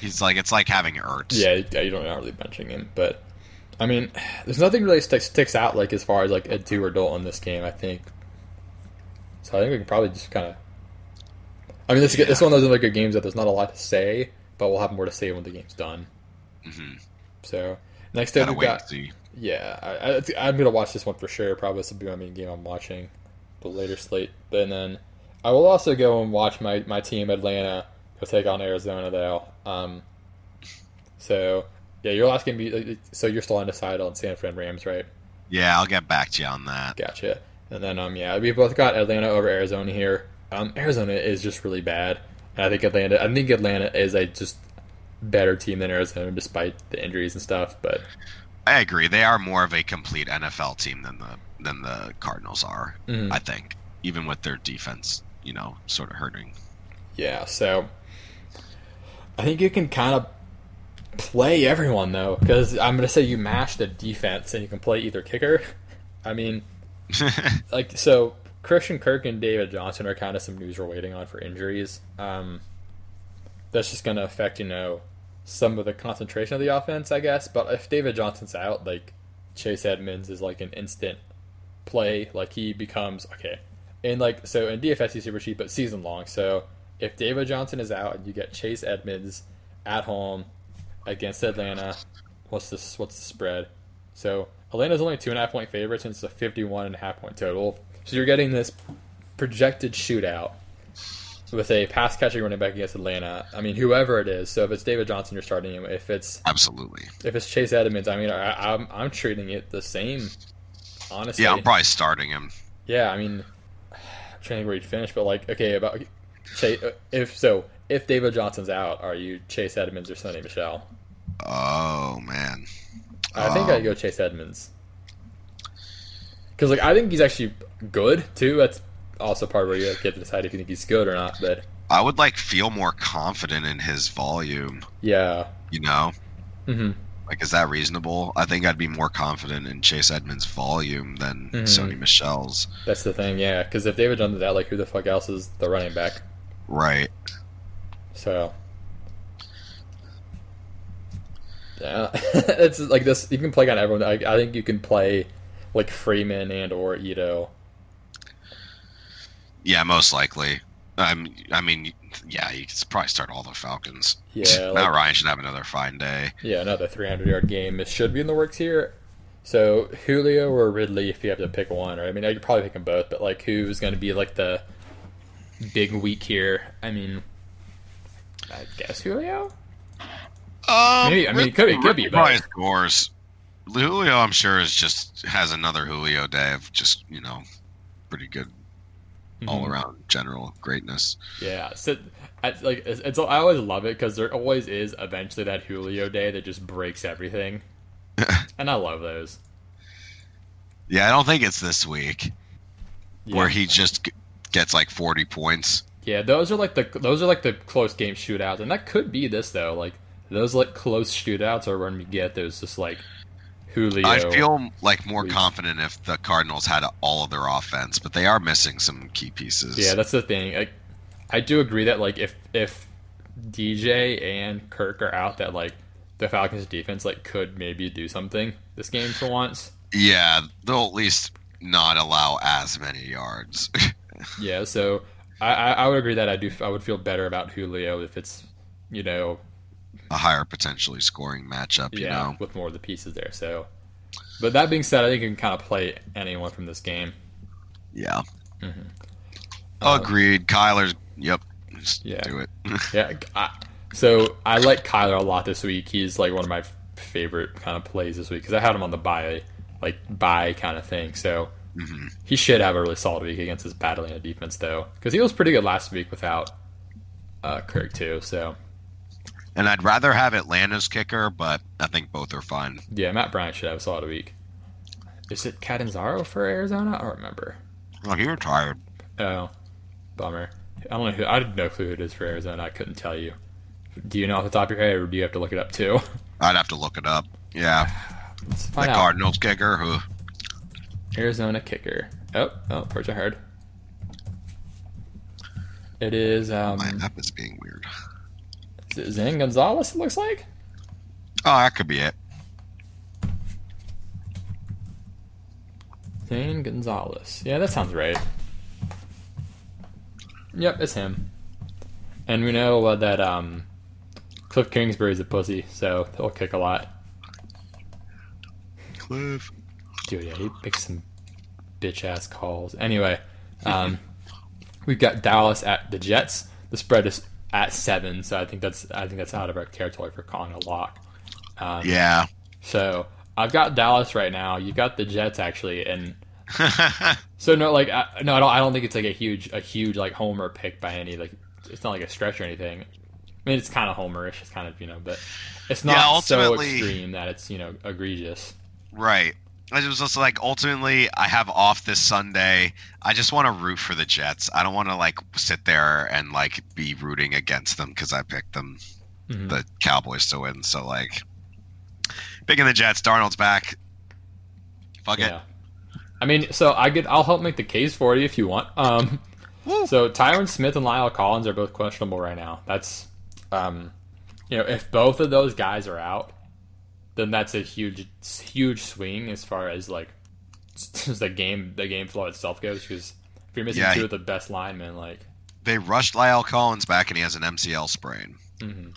He's like it's like having Ertz. Yeah, yeah, you don't not really benching him, but I mean, *sighs* there's nothing really sticks sticks out like as far as like a do or don't in this game. I think. So I think we can probably just kind of. I mean, this this Yeah. one of those like good games that there's not a lot to say, but we'll have more to say when the game's done. hmm So next up we've got yeah, I, I, I'm gonna watch this one for sure. Probably this will be my main game I'm watching. The later slate. But then I will also go and watch my, my team Atlanta go take on Arizona though. Um, so yeah, your last game. Be, so you're still undecided on San Fran Rams, right? Yeah, I'll get back to you on that. Gotcha. And then um yeah, we both got Atlanta over Arizona here. Um, Arizona is just really bad. And I think Atlanta. I think Atlanta is a just better team than Arizona, despite the injuries and stuff. But I agree. They are more of a complete NFL team than the than the Cardinals are. Mhm. I think, even with their defense, you know, sort of hurting. Yeah, so I think you can kind of play everyone though, because I'm gonna say you mash the defense and you can play either kicker. I mean, *laughs* like so Christian Kirk and David Johnson are kind of some news we're waiting on for injuries. Um, that's just gonna affect you know some of the concentration of the offense, I guess. But if David Johnson's out, like Chase Edmonds is like an instant play. Like he becomes okay, and like so in DFS he's super cheap, but season long. So if David Johnson is out and you get Chase Edmonds at home against Atlanta, what's this? What's the spread? So Atlanta's only two and a half point favorites, and it's a fifty-one and a half point total. So you're getting this projected shootout with a pass catching running back against Atlanta. I mean, whoever it is. So if it's David Johnson, you're starting him. If it's Absolutely. if it's Chase Edmonds, I mean, I, I'm I'm treating it the same. Honestly, Yeah, I'm probably starting him. yeah, I mean, *sighs* I'm trying to think where he'd finish, but like, okay, about Chase, if so, if David Johnson's out, are you Chase Edmonds or Sony Michel? Oh man. I think Um, I'd go Chase Edmonds because like I think he's actually good too. That's also part where you get to decide if you think he's good or not. But I would like feel more confident in his volume. yeah, You know, hmm like is that reasonable? I think I'd be more confident in Chase Edmonds' volume than Mhm. Sony Michel's. that's the thing. Yeah, because if David done that, like who the fuck else is the running back? Right. So. Yeah, *laughs* it's like this. You can play on everyone. I, I think you can play like Freeman and or Ito. Yeah, most likely. Um, I mean, yeah, you could probably start all the Falcons. Yeah, *laughs* Matt like, Ryan should have another fine day. yeah, another 300 yard game. It should be in the works here. So Julio or Ridley, if you have to pick one, or I mean, I could probably pick them both, but like, who's going to be like the big week here? I mean, I guess Julio. Um, Maybe- I mean, it could- it could be probably both. scores. Julio, I'm sure, is just has another Julio day of just you know, pretty good all Mhm. around general greatness. Yeah, so I, like it's, it's I always love it because there always is eventually that Julio day that just breaks everything, *laughs* and I love those. Yeah, I don't think it's this week Yeah. where he just gets like 40 points. Yeah, those are like the those are like the close game shootouts, and that could be this though. Like those like close shootouts are when we get those just like Julio. I feel like more weeks. confident if the Cardinals had all of their offense, but they are missing some key pieces. yeah, that's the thing. I, I do agree that like if if DJ and Kirk are out, that like the Falcons defense like could maybe do something this game for once. Yeah, they'll at least not allow as many yards. *laughs* Yeah, so I, I, I would agree that I do I would feel better about Julio if it's you know a higher potentially scoring matchup, you yeah know. with more of the pieces there. So, but that being said, I think you can kind of play anyone from this game. Yeah. Um, Agreed. Kyler's yep. Just Yeah. do it. *laughs* Yeah. I, so I like Kyler a lot this week. He's like one of my favorite kind of plays this week because I had him on the buy, like buy kind of thing. So hmm he should have a really solid week against his bad Atlanta defense, though, because he was pretty good last week without uh, Kirk too. So And I'd rather have Atlanta's kicker, but I think both are fine. yeah, Matt Bryant should have a solid week. Is it Catanzaro for Arizona? I don't remember. Oh, he retired. Oh, bummer. I don't know who. I had no clue who it is for Arizona. I couldn't tell you. Do you know off the top of your head, or do you have to look it up too? *laughs* I'd have to look it up. Yeah. The out. Cardinals kicker who Arizona kicker. Oh, oh, parts I heard. It is um, my app is being weird. Zane Gonzalez. It looks like. Oh, that could be it. Zane Gonzalez. Yeah, that sounds right. Yep, it's him. And we know uh, that um, Kliff Kingsbury's a pussy, so he'll kick a lot. Kliff. Dude, yeah, he makes some bitch ass calls. Anyway, Um, we've got Dallas at the Jets. The spread is at seven, so I think that's I think that's out of our territory for calling a lock. Um, Yeah. So I've got Dallas right now. You got the Jets actually, and *laughs* so no, like I, no, I don't. I don't think it's like a huge, a huge like homer pick by any like. It's not like a stretch or anything. I mean, it's kind of homerish. It's kind of you know, but it's not Yeah, so extreme that it's you know egregious. right. It was also like ultimately I have off this Sunday. I just want to root for the Jets. I don't want to like sit there and like be rooting against them because I picked them Mhm. the Cowboys to win. So like picking the Jets, Darnold's back. Fuck it. I mean, so I get. I'll help make the case for you if you want. Um, Woo. so Tyron Smith and La'el Collins are both questionable right now. That's, um, you know, if both of those guys are out, then that's a huge, huge swing as far as like *laughs* the game, the game flow itself goes. Because if you're missing Yeah, two he- of the best linemen, like, They rushed La'el Collins back and he has an MCL sprain. mhm.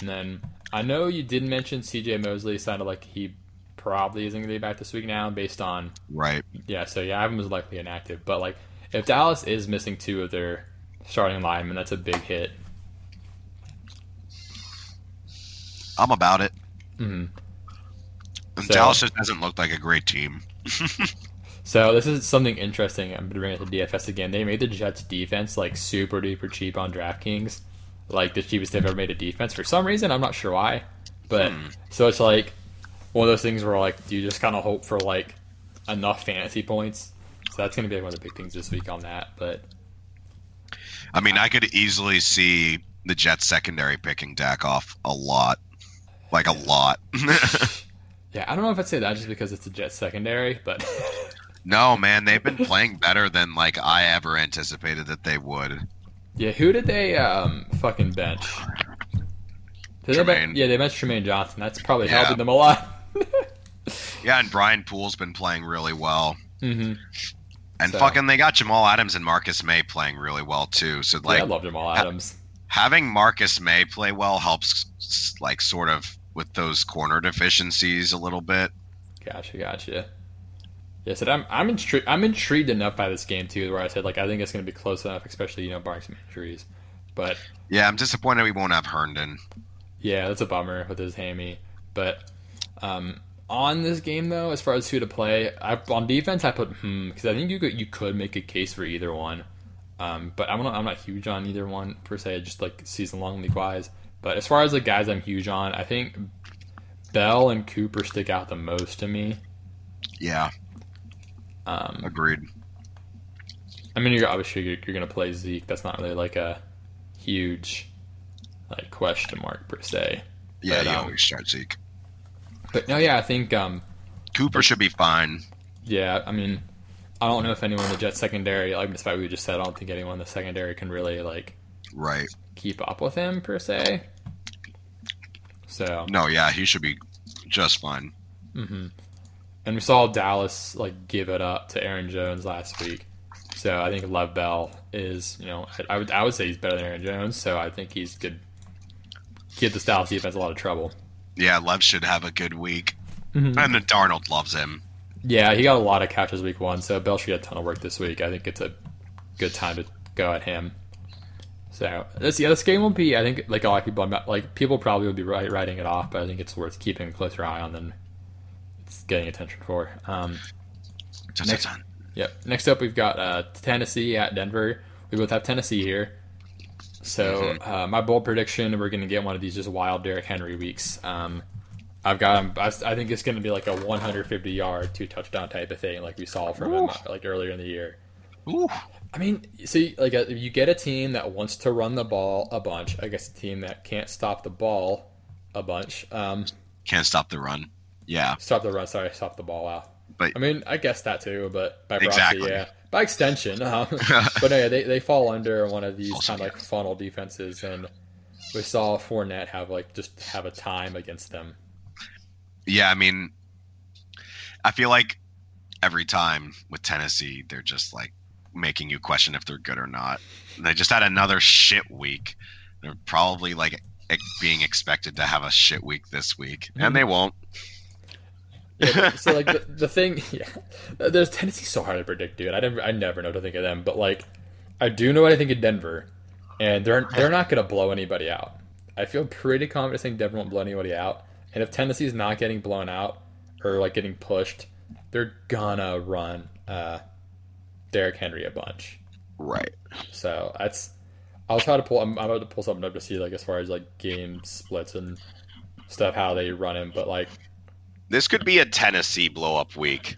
and then I know you did mention C.J. Mosley sounded like he probably isn't going to be back this week now, based on Right. Yeah, so yeah, Ivan was likely inactive. But like, if Dallas is missing two of their starting linemen, that's a big hit. I'm about it. Mhm. And So- Dallas just doesn't look like a great team. *laughs* So this is something interesting. I'm gonna bring it to DFS again. They made the Jets defense like super duper cheap on DraftKings, like the cheapest they've ever made a defense. For some reason, I'm not sure why, but Hmm. so it's like one of those things where like you just kind of hope for like enough fantasy points. So that's gonna be like, one of the big things this week on that. But I mean, I could easily see the Jets secondary picking Dak off a lot. Like a lot. *laughs* yeah, I don't know if I'd say that just because it's a Jets secondary, but *laughs* no, man, they've been playing better than like I ever anticipated that they would. Yeah, who did they um fucking bench? Did they ben- yeah, they benched Trumaine Johnson. That's probably Yeah. helping them a lot. *laughs* Yeah, and Brian Poole's been playing really well. hmm And So- fucking they got Jamal Adams and Marcus Maye playing really well too. So yeah, like I love Jamal Adams. having Marcus Maye play well helps like sort of with those corner deficiencies a little bit. Gotcha, gotcha. Yeah, so I'm I'm intrigued. I'm intrigued enough by this game too, where I said like I think it's going to be close enough, especially you know barring some injuries. But Yeah, I'm disappointed we won't have Herndon. yeah, that's a bummer with his hammy. But um, on this game though, as far as who to play, I, on defense I put hmm because I think you could you could make a case for either one. Um, but I'm not I'm not huge on either one per se, just like season long league wise. But as far as the guys I'm huge on, I think Bell and Cooper stick out the most to me. Yeah, Um, agreed. I mean, you're obviously you're, you're going to play Zeke. That's not really like a huge like question mark per se. Yeah, But, you um, always start Zeke. But no, yeah, I think um, Cooper should be fine. yeah, I mean, I don't know if anyone in the Jets secondary, like despite what we just said, I don't think anyone in the secondary can really like Right. keep up with him per se. So, No, yeah, he should be just fine. hmm and we saw Dallas like give it up to Aaron Jones last week. So I think Love Bell is, you know, I, I would I would say he's better than Aaron Jones. So I think he's good. Give the Dallas defense a lot of trouble. Yeah, Love should have a good week. Mhm. And then Darnold loves him. Yeah, he got a lot of catches week one, so Bell should get a ton of work this week. I think it's a good time to go at him. So this yeah, this game will be. I think like a lot of people, like people probably will be writing it off, but I think it's worth keeping a closer eye on than it's getting attention for. Um, Next- Yep. Next up, we've got uh, Tennessee at Denver. We both have Tennessee here. So uh, my bold prediction, we're going to get one of these just wild Derrick Henry weeks. Um, I've got him. I, I think it's going to be like a 150 yard, two touchdown type of thing, like we saw from him uh, like earlier in the year. Ooh. I mean, see, like uh, you get a team that wants to run the ball a bunch. I guess a team that can't stop the ball a bunch. Um, Can't stop the run. Yeah. stop the run. Sorry, stop the ball out. But I mean, I guess that too, but by proxy, Exactly. yeah, by extension. Um, *laughs* but no, yeah, they they fall under one of these Also, kind of like funnel defenses, and we saw Fournette have like just have a time against them. yeah, I mean I feel like every time with Tennessee, they're just like making you question if they're good or not. They just had another shit week. They're probably like being expected to have a shit week this week, and they won't. Yeah, so like the, *laughs* the thing, yeah, there's Tennessee's so hard to predict, dude. I never, I never know what to think of them, but like, I do know what I think of Denver, and they're they're not gonna blow anybody out. I feel pretty confident saying Denver won't blow anybody out, and if Tennessee's not getting blown out or like getting pushed, they're gonna run uh, Derrick Henry a bunch. Right. So that's. I'll try to pull. I'm, I'm about to pull something up to see like as far as like game splits and stuff how they run him, but like This could be a Tennessee blow up week.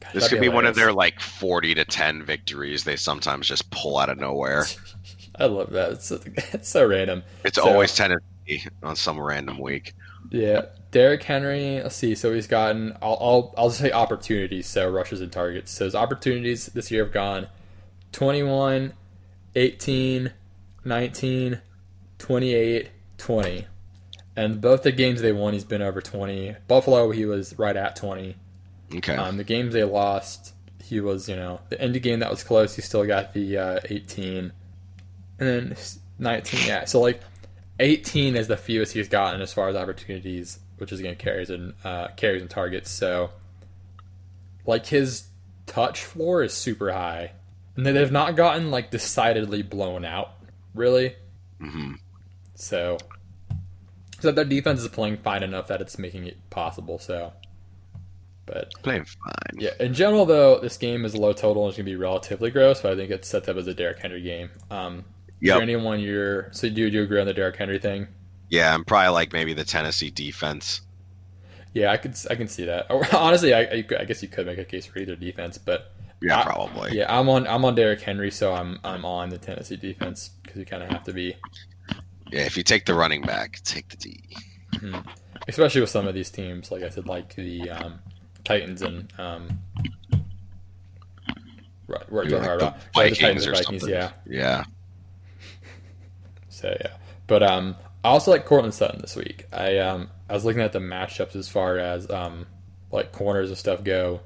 God, This could be one of their like 40 to 10 victories they sometimes just pull out of nowhere. *laughs* I love that. It's so, *laughs* it's so random. It's So- always Tennessee on some random week. Yeah, Derrick Henry. Let's see. So he's gotten. I'll I'll, I'll say opportunities. So rushes and targets. So his opportunities this year have gone 21, 18, 19, 28, 20. And both the games they won, he's been over 20. Buffalo, he was right at 20. Okay. Um, the games they lost, he was, you know, the end game that was close, he still got the uh, 18. And then 19, yeah. So, like, 18 is the fewest he's gotten as far as opportunities, which is, again, carries and, uh, carries and targets. So, like, his touch floor is super high. And they- they've not gotten, like, decidedly blown out, really. hmm So, so their defense is playing fine enough that it's making it possible. So, but Playing fine. yeah, in general though, this game is a low total and it's gonna be relatively gross. But I think it's set up as a Derrick Henry game. Um, is there anyone you're so do you, do you agree on the Derrick Henry thing? Yeah, I'm probably like maybe the Tennessee defense. Yeah, I could I can see that. *laughs* Honestly, I, I I guess you could make a case for either defense, but Yeah, I- probably. yeah, I'm on I'm on Derrick Henry, so I'm I'm on the Tennessee defense because you kind of have to be, Yeah, if you take the running back, take the D. especially with some of these teams. Like I said, like the um, Titans and um, right, we're Maybe talking like the about yeah, the Vikings or something. yeah. Yeah. *laughs* So yeah, but um, I also like Courtland Sutton this week. I um, I was looking at the matchups as far as um, like corners and stuff go,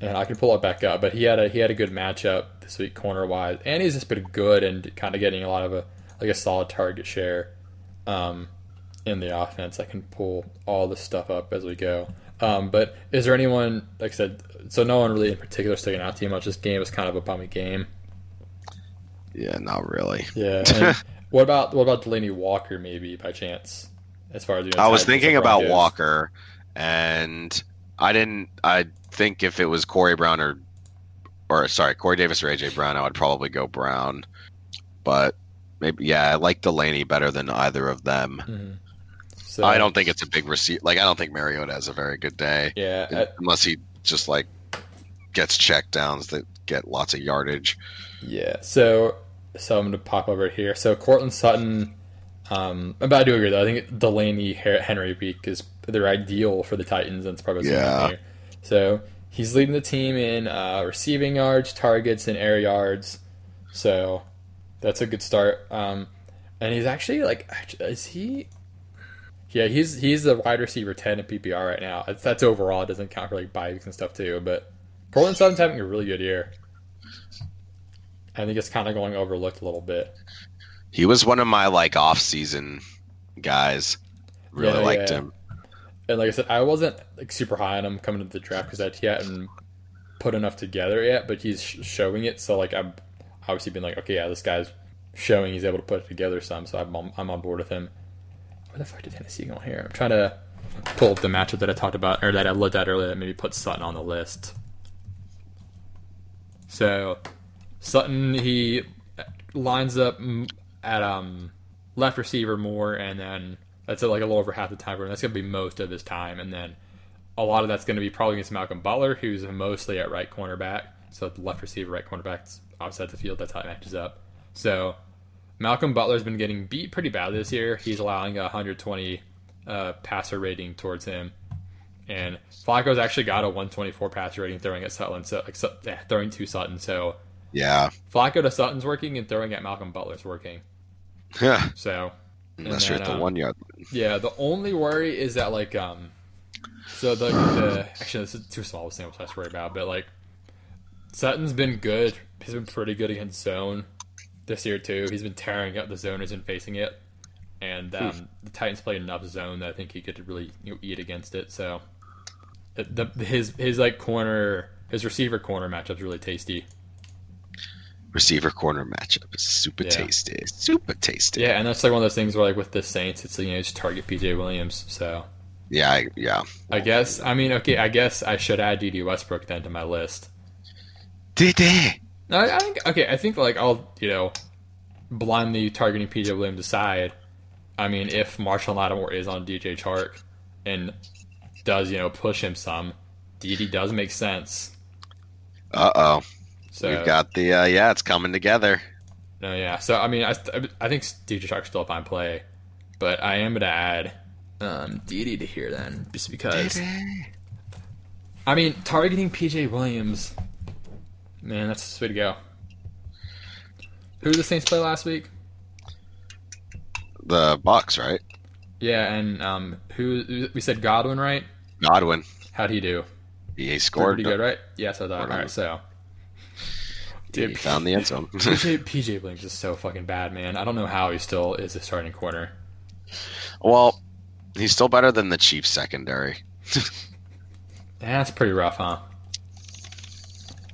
and I can pull it back up. But he had a he had a good matchup this week corner wise, and he's just been good and kind of getting a lot of a like a solid target share, um, in the offense. I can pull all the stuff up as we go. Um, but is there anyone like I said? So no one really in particular sticking out too much. This game was kind of a bummy game. Yeah, not really. Yeah. And *laughs* what about what about Delanie Walker maybe by chance? As far as you know, I was thinking about Walker, and I didn't. I think if it was Corey Brown or, or sorry, Corey Davis or AJ Brown, I would probably go Brown. But maybe yeah, I like Delanie better than either of them. Mhm. So I don't think it's a big receipt. Like I don't think Mariota has a very good day Yeah. I- unless he just like gets check downs that get lots of yardage. yeah. So so I'm gonna pop over here. So Courtland Sutton. Um, but I do agree though. I think Delaney Henry week is they're ideal for the Titans, and it's probably Yeah. So he's leading the team in uh, receiving yards, targets, and air yards. So that's a good start. Um, and he's actually like, is he? Yeah, he's he's the wide receiver ten in PPR right now. That's, that's overall. It doesn't count for like bye weeks and stuff too. But Courtland Sutton's having a really good year. I think it's kind of going overlooked a little bit. He was one of my like off season guys. Really Yeah, liked yeah. him. And like I said, I wasn't like super high on him coming into the draft because he hadn't put enough together yet. But he's sh- showing it, so like I'm obviously been like, okay, yeah, this guy's showing he's able to put it together some. So I'm on, I'm on board with him. Where the fuck did Tennessee go here? I'm trying to pull up the matchup that I talked about or that I looked at earlier that maybe put Sutton on the list. So Sutton he lines up at um left receiver more, and then that's like a little over half the time. That's gonna be most of his time, and then a lot of that's gonna be probably against Malcolm Butler, who's mostly at right cornerback. So the left receiver, right cornerback, outside the field. That's how it matches up. So Malcolm Butler's been getting beat pretty badly this year. He's allowing a 120 uh, passer rating towards him, and Flacco's actually got a 124 passer rating throwing at Sutton. So like, throwing to Sutton. So Yeah. Flacco to Sutton's working, and throwing at Malcolm Butler's working. Yeah. So Unless you're at the um, one yard. yeah, the only worry is that like um, so the the actually this is too small of a sample size to worry about, but like Sutton's been good. He's been pretty good against zone this year too. He's been tearing up the zone who's facing it, and um, the Titans played enough zone that I think he could really you know, eat against it. So the his his like corner his receiver corner matchup's really tasty. Receiver corner matchup is super Yeah. tasty. Super tasty. Yeah, and that's like one of those things where like with the Saints, it's you know just target PJ Williams. So Yeah, I, yeah. I guess I mean okay, I guess I should add DD Westbrook then to my list. Did they? I I think okay. I think like I'll you know blindly targeting PJ Williams aside. I mean, if Marshon Lattimore is on DJ Chark and does you know push him some, DD does make sense. Uh oh. So We've got the uh, yeah, it's coming together. no, yeah. So I mean, I I think DJ Chark's still a fine play, but I am gonna add um, DD to here then, just because. I mean, targeting PJ Williams, man, that's the way to go. Who did the Saints play last week? The Bucs, right? Yeah, and um, who we said Godwin, right? Godwin. How'd he do? He scored. Pretty good, right? Yes, I thought. Right, so. He Dude, found the end zone. PJ, PJ Williams is so fucking bad, man. I don't know how he still is a starting corner. well, he's still better than the Chiefs secondary. *laughs* That's pretty rough, huh?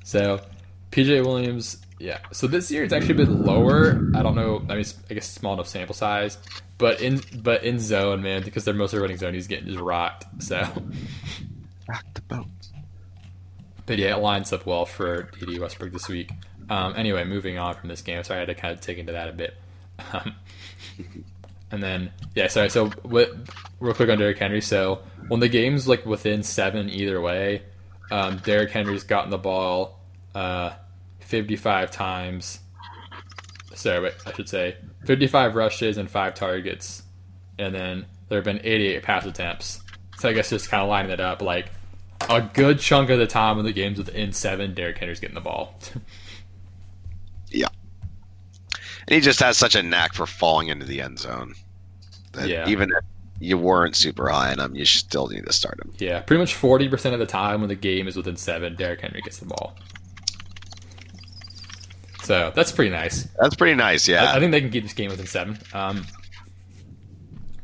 So, PJ Williams, yeah. So this year it's actually been lower. I don't know. I mean, I guess small enough sample size, but in but in zone, man, because they're mostly running zone, he's getting just rocked. So, *laughs* Rock the boat. but yeah, it lines up well for DD Westbrook this week. Um, anyway, moving on from this game. Sorry, I had to kind of take into that a bit. Um, *laughs* and then yeah, sorry. So what, real quick on Derrick Henry. So when the game's like within seven either way, um, Derrick Henry's gotten the ball uh, 55 times. Sorry, wait, I should say 55 rushes and five targets, and then there have been 88 pass attempts. So I guess just kind of lining it up, like a good chunk of the time when the game's within seven, Derrick Henry's getting the ball. *laughs* And he just has such a knack for falling into the end zone. That Yeah. even if you weren't super high on him, you still need to start him. yeah, pretty much 40% of the time when the game is within seven, Derrick Henry gets the ball. So that's pretty nice. That's pretty nice, yeah. I, I think they can keep this game within seven. Um,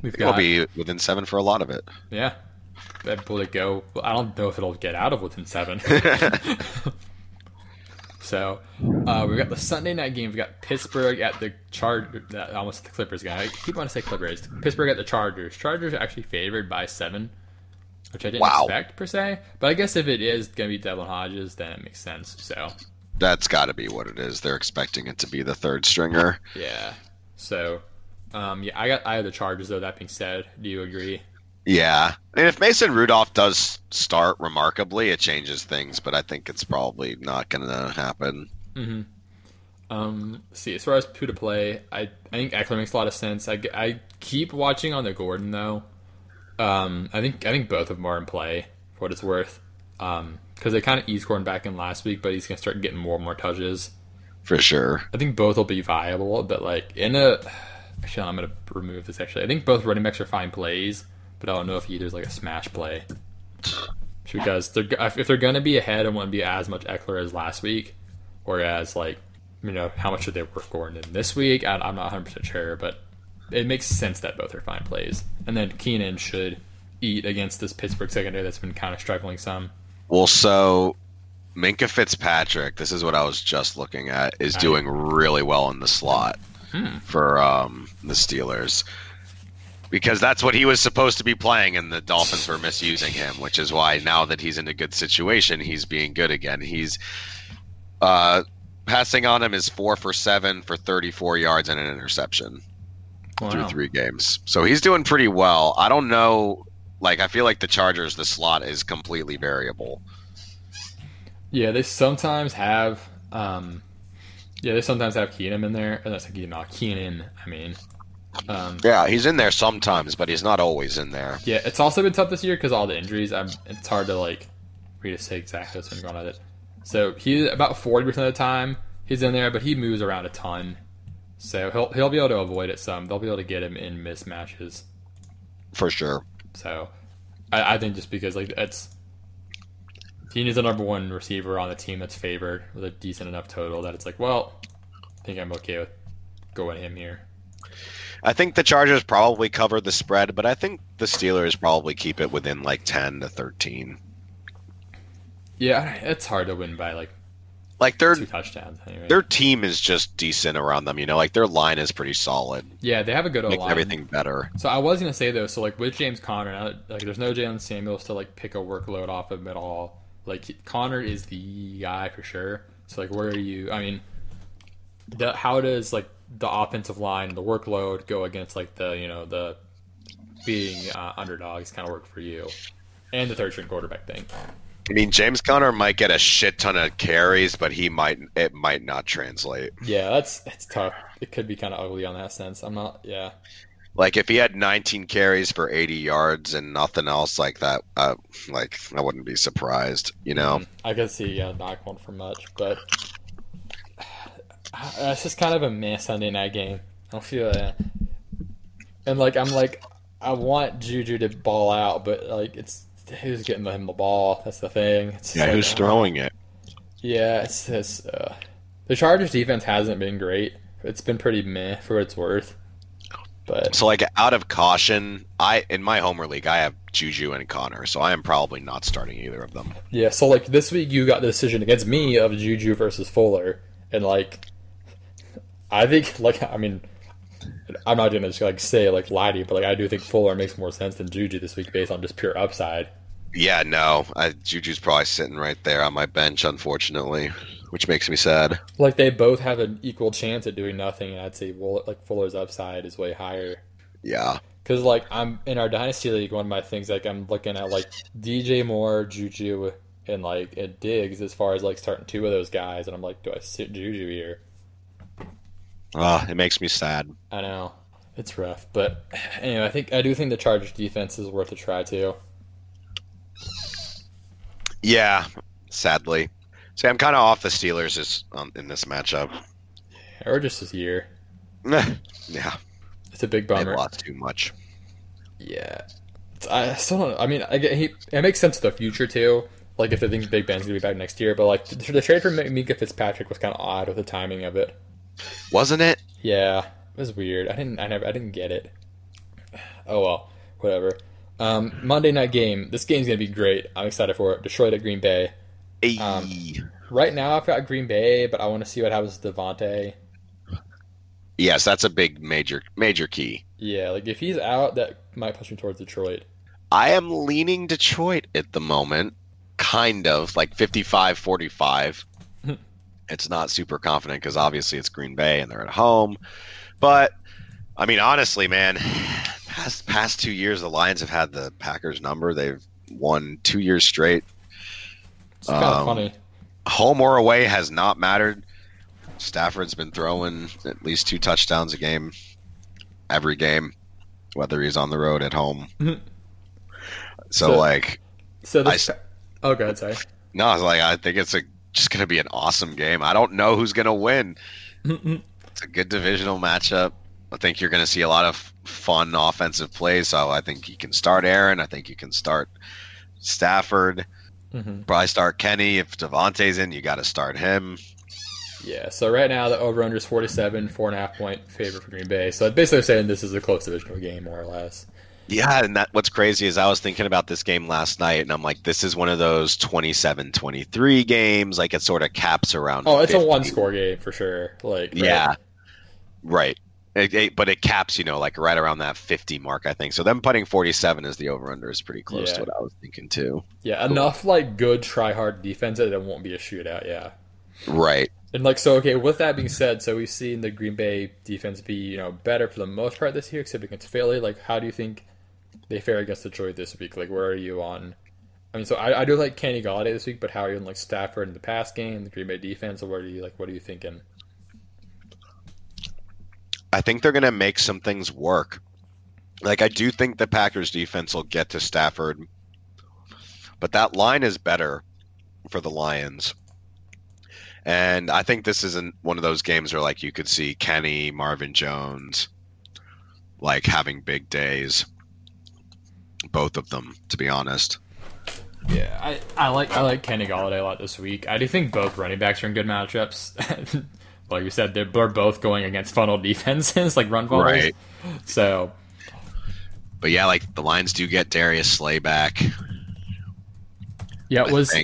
we've We'll be within seven for a lot of it. yeah. That will it go? I don't know if it'll get out of within seven. *laughs* *laughs* so uh, we've got the Sunday night game. We've got Pittsburgh at the Chargers. Almost the Clippers guy. I keep wanting to say Clippers. Pittsburgh at the Chargers. Chargers are actually favored by seven, which I didn't Wow. expect per se. But I guess if it is going to be Devlin Hodges, then it makes sense. So That's got to be what it is. They're expecting it to be the third stringer. yeah. So um, yeah, I got I have the Chargers though. That being said, do you agree? Yeah. I mean, if Mason Rudolph does start remarkably, it changes things, but I think it's probably not going to happen. Mm-hmm. Um, see, as far as who to play, I, I think Ekeler makes a lot of sense. I, I keep watching on the Gordon though. Um, I think I think both of them are in play for what it's worth. Um, because they kind of eased Gordon back in last week, but he's gonna start getting more and more touches. For sure. I think both will be viable, but like in a *sighs* actually, I'm gonna remove this. Actually, I think both running backs are fine plays, but I don't know if either's like a smash play *sighs* because they're if they're gonna be ahead, it wouldn't be as much Ekeler as last week, whereas like you know how much should they work Gordon in this week? I, I'm not 100 percent sure, but it makes sense that both are fine plays, and then Keenan should eat against this Pittsburgh secondary that's been kind of struggling some. Well, so Minkah Fitzpatrick, this is what I was just looking at, is doing really well in the slot Hmm. for um, the Steelers. Because that's what he was supposed to be playing, and the Dolphins were misusing him, which is why now that he's in a good situation, he's being good again. He's uh, passing on him is four for seven for 34 yards and an interception through three games. So he's doing pretty well. I don't know. Like, I feel like the Chargers, the slot is completely variable. Yeah, they sometimes have. Um, yeah, they sometimes have Keenan in there. That's like you know Keenan. I mean, um, Yeah, he's in there sometimes, but he's not always in there. yeah, it's also been tough this year because all the injuries. I'm, it's hard to like read to say exactly what's been going on with it. So he about forty percent of the time he's in there, but he moves around a ton. So he'll he'll be able to avoid it some. They'll be able to get him in mismatches. For sure. So I, I think just because like it's he is the number one receiver on the team that's favored with a decent enough total that it's like, well, I think I'm okay with going him here. I think the Chargers probably cover the spread, but I think the Steelers probably keep it within like 10 to 13. Yeah, it's hard to win by like Like their two touchdowns. Anyway. their team is just decent around them. You know, like their line is pretty solid, yeah, they have a good line. everything better. So I was gonna say though, so like with James Conner, like there's no Jaylen Samuels to like pick a workload off of him at all. Like Conner is the guy for sure. So like, where are you? I mean, the how does like the offensive line, the workload go against like the you know the being uh, underdogs kind of work for you, and the third string quarterback thing. I mean, James Conner might get a shit ton of carries, but he might it might not translate. Yeah, that's it's tough. It could be kind of ugly on that sense. I'm not. Yeah. Like if he had 19 carries for 80 yards and nothing else like that, uh, like I wouldn't be surprised. You know, I could see yeah, not going for much, but it's just kind of a meh Sunday night game. I don't feel that. And like I'm like, I want Juju to ball out, but like it's who's getting him the ball. That's the thing. It's yeah, like, who's throwing it? Yeah, it's just uh, the Chargers defense hasn't been great. It's been pretty meh for what it's worth. But So like out of caution, I in my homer league I have Juju and Conner, so I am probably not starting either of them. Yeah, so like this week you got the decision against me of Juju versus Fuller, and like I think *laughs* like I mean I'm not gonna just like say like lie to you, but like I do think Fuller makes more sense than Juju this week based on just pure upside. Yeah, no, I, Juju's probably sitting right there on my bench, unfortunately, which makes me sad. Like they both have an equal chance at doing nothing, and I'd say well, like Fuller's upside is way higher. Yeah, Because like I'm in our dynasty league, one of my things like I'm looking at like DJ Moore, Juju, and like and Diggs as far as like starting two of those guys, and I'm like, do I sit Juju here? Uh, it makes me sad. I know it's rough, but anyway, I think I do think the Chargers defense is worth a try too. Yeah, sadly. See, I'm kind of off the Steelers this, um, in this matchup. Or just this year, *laughs* yeah, it's a big they bummer. lost too much. Yeah, It's- I still don't. I mean, I get he. It makes sense for the future too. Like if they think Big Ben's gonna be back next year, but like the, the trade for Minkah Fitzpatrick was kind of odd with the timing of it. Wasn't it? Yeah, it was weird. I didn't. I never. I didn't get it. Oh well, whatever. Um, Monday night game. This game's gonna be great. I'm excited for it. Detroit at Green Bay. Um, Right now, I've got Green Bay, but I want to see what happens to Davante. yes, that's a big major major key. Yeah, like if he's out, that might push me towards Detroit. I am leaning Detroit at the moment, kind of like 55 45. It's not super confident because obviously it's Green Bay and they're at home. But, I mean, honestly, man, *sighs* past, past two years, the Lions have had the Packers number. They've won two years straight. It's kind of Um, funny. Home or away has not mattered. Stafford's been throwing at least two touchdowns a game every game, whether he's on the road at home. Mhm. so, So- like, So this. oh, god, sorry. No, I was like, I think it's a, just going to be an awesome game. I don't know who's going to win. It's a good divisional matchup. I think you're going to see a lot of fun offensive plays. So I think you can start Aaron. I think you can start Stafford. hmm Probably start Kenny. If Davante's in, you got to start him. Yeah. So right now the over under is 47, four and a half point favor for Green Bay. So basically saying this is a close divisional game, more or less. Yeah, and that what's crazy is I was thinking about this game last night, and I'm like, this is one of those 27-23 games. Like it sort of caps around. Oh, it's a one score game for sure. Like right? Yeah, right. It, it- but it caps, you know, like right around that 50 mark, I think. So them putting 47 as the over under is pretty close Yeah. to what I was thinking too. Yeah, enough like good try hard defense that it won't be a shootout. Yeah. Right. And like so, okay. With that being said, so we've seen the Green Bay defense be you know better for the most part this year, except against Philly. Like, how do you think they fare against Detroit this week? Like, where are you on? I mean, so I, I do like Kenny Golladay this week, but how are you on like Stafford in the pass game, the Green Bay defense, or are you like? What are you thinking? I think they're going to make some things work. Like I do think the Packers defense will get to Stafford, but that line is better for the Lions. And I think this isn't one of those games where like you could see Kenny, Marvin Jones like having big days. Both of them, to be honest. Yeah, I, I like I like Kenny Golladay a lot this week. I do think both running backs are in good matchups. *laughs* like you said, they're, they're both going against funnel *laughs* defenses, like run funnels. Right. So But yeah, like the Lions do get Darius Slay back. yeah, I was.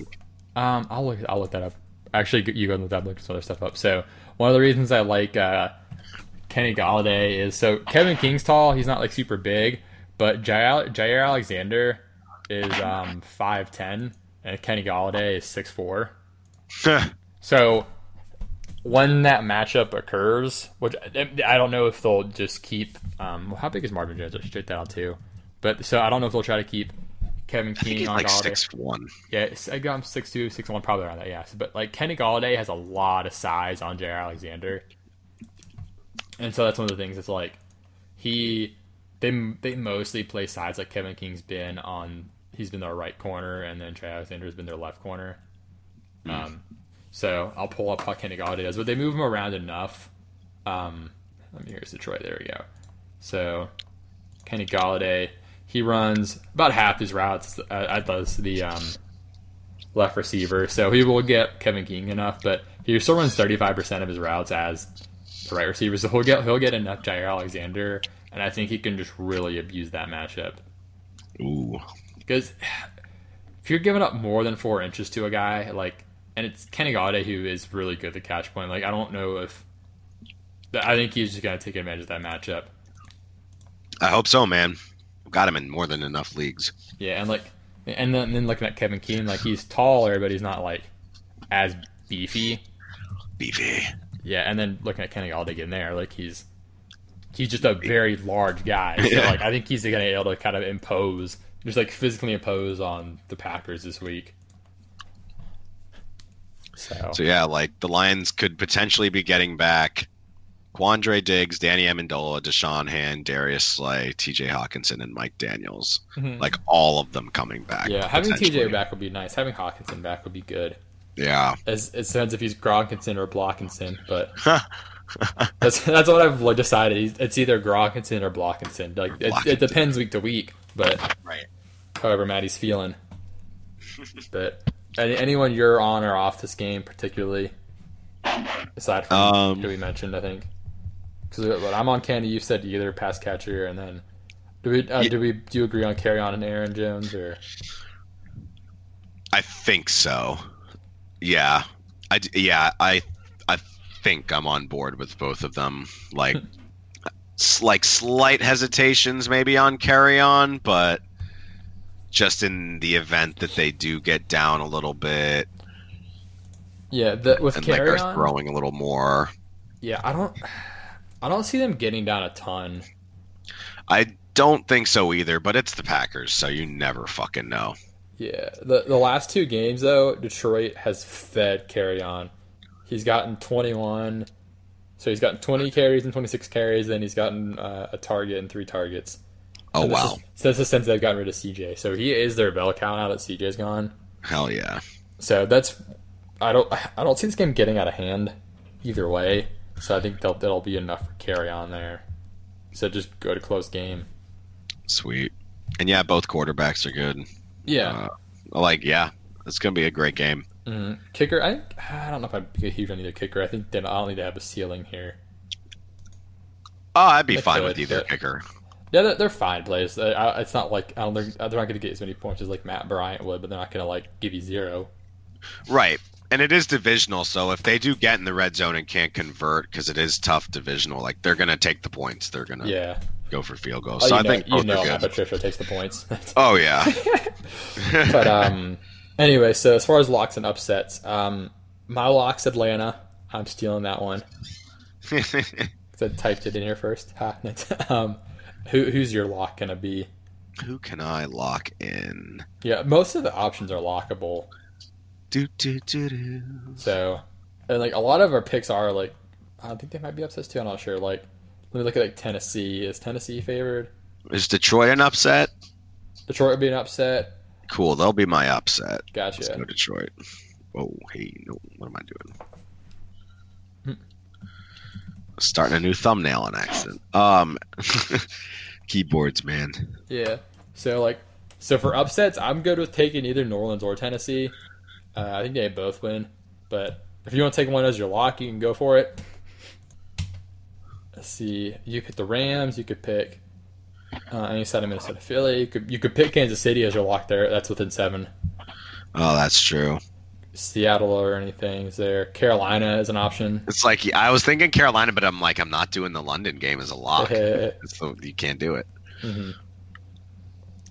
Um, I'll look. I'll look that up. Actually, you go and look that look some other stuff up. So one of the reasons I like uh, Kenny Golladay is so Kevin King's tall. He's not like super big, but Jaire, Jaire Alexander is um five ten, and Kenny Golladay is six four. So when that matchup occurs, which I don't know if they'll just keep. Um, how big is Marvin Jones? I should check that out too. But so I don't know if they'll try to keep Kevin I think King he's on like Golladay. six one. Yeah, I got him six two, six one, probably around that. Yeah, but like Kenny Golladay has a lot of size on Jaire Alexander, and so that's one of the things. It's like he they they mostly play sides like Kevin King's been on. He's been their right corner, and then Jaire Alexander's been their left corner. Um, so I'll pull up how Kenny Golladay does, but they move him around enough. Um, let me here's Detroit. There we go. So Kenny Golladay, he runs about half his routes at the, the um, left receiver, so he will get Kevin King enough, but he still runs 35% of his routes as the right receiver, so he'll get he'll get enough Jaire Alexander, and I think he can just really abuse that matchup Ooh, because if you're giving up more than four inches to a guy, like, and it's Kenny Golladay who is really good at the catch point, like, I don't know if I think he's just gonna take advantage of that matchup. I hope so, man. Got him in more than enough leagues. Yeah, and like, and then, then looking at Kevin King, like he's taller, but he's not like as beefy. Beefy. Yeah, and then looking at Kenny Golladay in there, like he's he's just a very large guy. So Yeah. like, I think he's gonna be able to kind of impose, just like physically impose on the Packers this week. So, So yeah, like the Lions could potentially be getting back Quandre Diggs, Danny Amendola, Da'Shawn Hand, Darius Slay, T.J. Hockenson, and Mike Daniels. Mhm. Like all of them coming back. yeah, having. TJ back would be nice. Having Hockenson back would be good. Yeah. As it sounds if he's Gronkinson or Blockinson, but *laughs* that's that's what I've decided. It's either Gronkinson or Blockinson. Like it, it depends week to week, but right. however Maddie's feeling. *laughs* but any, anyone you're on or off this game particularly, aside from Um, who we mentioned, I think. Because I'm on Candy, you said either pass catcher, and then do we uh, Ye- do we do you agree on Kerryon and Aaron Jones or I think so. Yeah. I yeah, I I think I'm on board with both of them. Like s- like slight hesitations maybe on Kerryon, but just in the event that they do get down a little bit yeah the, with and like carry are on? throwing a little more. Yeah, I don't I don't see them getting down a ton. I don't think so either, but it's the Packers, so you never fucking know. Yeah, the the last two games though, Detroit has fed carry on. He's gotten 21, so he's gotten 20 carries and 26 carries. Then he's gotten uh, a target and three targets. Oh And wow. Is, so this is since they've gotten rid of CJ. So he is their bell cow now that CJ's gone. Hell yeah. So that's I don't I don't see this game getting out of hand either way. So I think that'll, that'll be enough for Kerryon there. So just go to close game. Sweet. And yeah, both quarterbacks are good. Yeah. Uh, like yeah, it's going to be a great game. Mhm. Kicker, I I don't know if I'd be huge on either kicker. I think that I'll need to have a ceiling here. Oh, I'd be They fine could, with either but- kicker. Yeah, they're, they're fine plays. It's not like I don't. They're, they're not going to get as many points as like Matt Bryant would, but they're not going to like give you zero. Right. And it is divisional, so if they do get in the red zone and can't convert because it is tough divisional, like they're going to take the points. They're going to Yeah. go for field goals. Oh, so I know, think you know Matt. Patricia takes the points. Oh yeah. *laughs* but um, *laughs* anyway, so as far as locks and upsets, um, my lock's Atlanta. I'm stealing that one. *laughs* I typed it in here first. Ha. *laughs* um, who who's your lock gonna be? Who can I lock in? Yeah, most of the options are lockable. Do, do, do, do. So, and like a lot of our picks are like, I think they might be upsets too. I'm not sure. Like, let me look at like Tennessee. Is Tennessee favored? Is Detroit an upset? Detroit would be an upset. Cool, they'll be my upset. Let's Gotcha. go Detroit. Oh, hey, no, what am I doing? Starting a new thumbnail on accident. Um, *laughs* keyboards, man. Yeah. So like, so for upsets, I'm good with taking either New Orleans or Tennessee. Uh, I think they both win. But if you want to take one as your lock, you can go for it. Let's see. You pick the Rams. You could pick uh, any side of Minnesota, Philly. You could you could pick Kansas City as your lock there. That's within seven. Oh, that's true. Seattle or anything. Is there Carolina is an option? It's like I was thinking Carolina, but I'm like I'm not doing the London game as a lock. *laughs* so you can't do it. Mhm.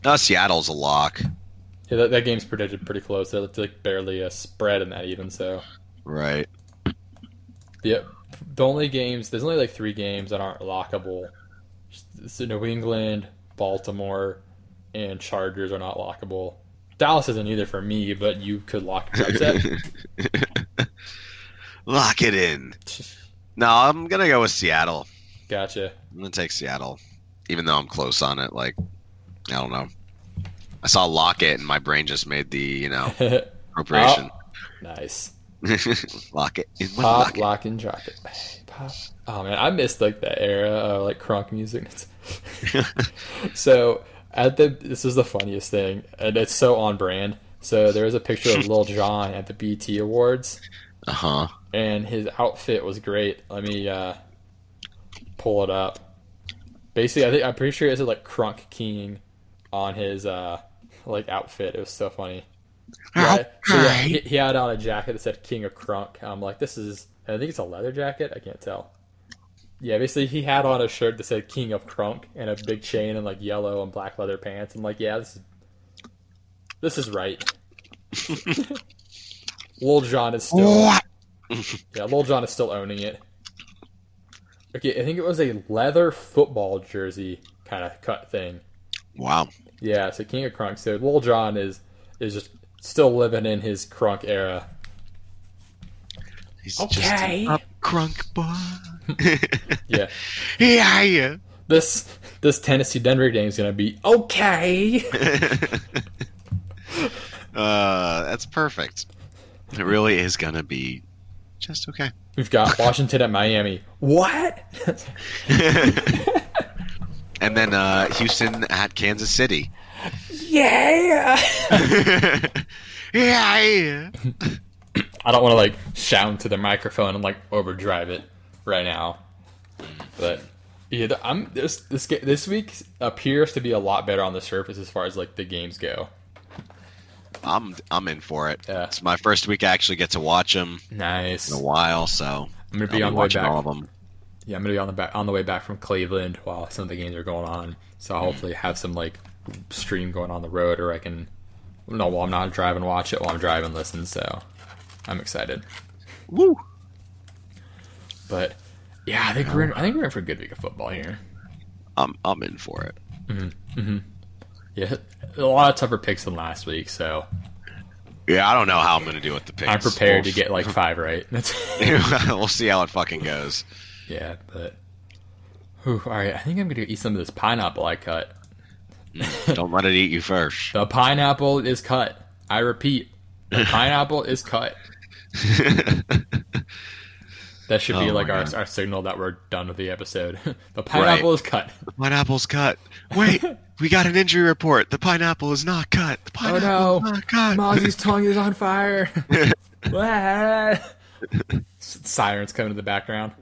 No, Seattle's a lock. Yeah, that, that game's predicted pretty close. It's like barely a spread in that even. So Right. yeah, the only games there's only like three games that aren't lockable. So New England, Baltimore, and Chargers are not lockable. Dallas isn't either for me, but you could lock the upset. *laughs* Lock it in. *laughs* No, I'm gonna go with Seattle. gotcha. I'm gonna take Seattle, even though I'm close on it. Like, I don't know. I saw lock it, and my brain just made the you know *laughs* appropriation. Oh, nice. lock it. In Pop, lock it. lock, and drop it. Pop. Oh man, I missed like that era of like crunk music. *laughs* *laughs* so at the this is the funniest thing, and it's so on brand. So there was a picture of Lil Jon at the BT Awards, Uh huh. and his outfit was great. Let me uh, pull it up. Basically, I think I'm pretty sure it said like Crunk King on his uh, like outfit. It was so funny. Yeah, so yeah, he, he had on a jacket that said King of Crunk. I'm like, this is. I think it's a leather jacket. I can't tell. Yeah, basically he had on a shirt that said King of Crunk and a big chain and like yellow and black leather pants. I'm like, yeah, this is this is right. *laughs* Lil Jon is still *laughs* yeah, Lil Jon is still owning it. Okay, I think it was a leather football jersey kind of cut thing. Wow. Yeah, so King of Crunk. So Lil Jon is is just still living in his crunk era. He's Okay. Just an up crunk boy. *laughs* Yeah. yeah, yeah. This this Tennessee Denver game is gonna be okay. *laughs* uh, that's perfect. It really is gonna be just okay. We've got *laughs* Washington at Miami. What? and then uh, Houston at Kansas City. yeah. yeah, yeah. *clears throat* I don't want to like shout into the microphone and like overdrive it right now, but yeah, I'm this this this week appears to be a lot better on the surface as far as like the games go. I'm I'm in for it. Yeah. It's my first week I actually get to watch them Nice. in a while, so I'm gonna I'll be be on the way watching back. all of them. Yeah, I'm gonna be on the back on the way back from Cleveland while some of the games are going on. So I'll hopefully have some like stream going on the road, or I can no while I'm not driving, watch it while I'm driving, listen. So I'm excited. Woo! But yeah, I think we're in, I think we're in for a good week of football here. I'm I'm in for it. Mm hmm. Yeah, a lot of tougher picks than last week, so Yeah, I don't know how I'm gonna do with the picks. I'm prepared to We'll- get like *laughs* five right. That's *laughs* we'll see how it fucking goes. yeah, but whew, all right. I think I'm gonna eat some of this pineapple I cut. Don't let it eat you first. *laughs* The pineapple is cut. I repeat, the pineapple is cut. *laughs* That should be Oh like our, God. our signal that we're done with the episode. *laughs* the pineapple is cut. The Pineapple's cut. Wait, *laughs* we got an injury report. The pineapple is not cut. The Oh no, is not cut. Mozzie's tongue is on fire. Sirens coming in the background.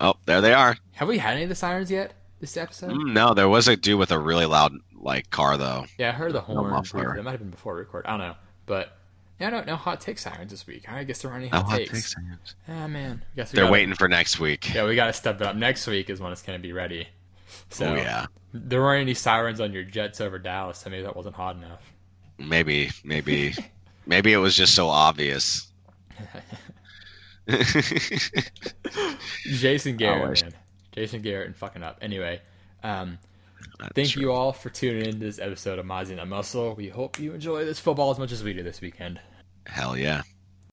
Oh, there they are. Have we had any of the sirens yet this episode? Mm, no, there was a dude with a really loud like car though. Yeah, I heard the No horn. muffler. briefly. That might have been before record. I don't know, but yeah, no, no hot take sirens this week. I guess there aren't any hot hot takes. takes. Ah man, I guess They're gotta- waiting for next week. Yeah, we got to step it up. Next week is when it's going to be ready. So Oh yeah, there weren't any sirens on your Jets over Dallas. So maybe that wasn't hot enough. maybe, maybe, maybe it was just so obvious. *laughs* Jason Garrett, man. Jason Garrett and fucking up. Anyway, um, thank true. you all for tuning in to this episode of Mozzie and the Muscle. We hope you enjoy this football as much as we do this weekend. Hell yeah.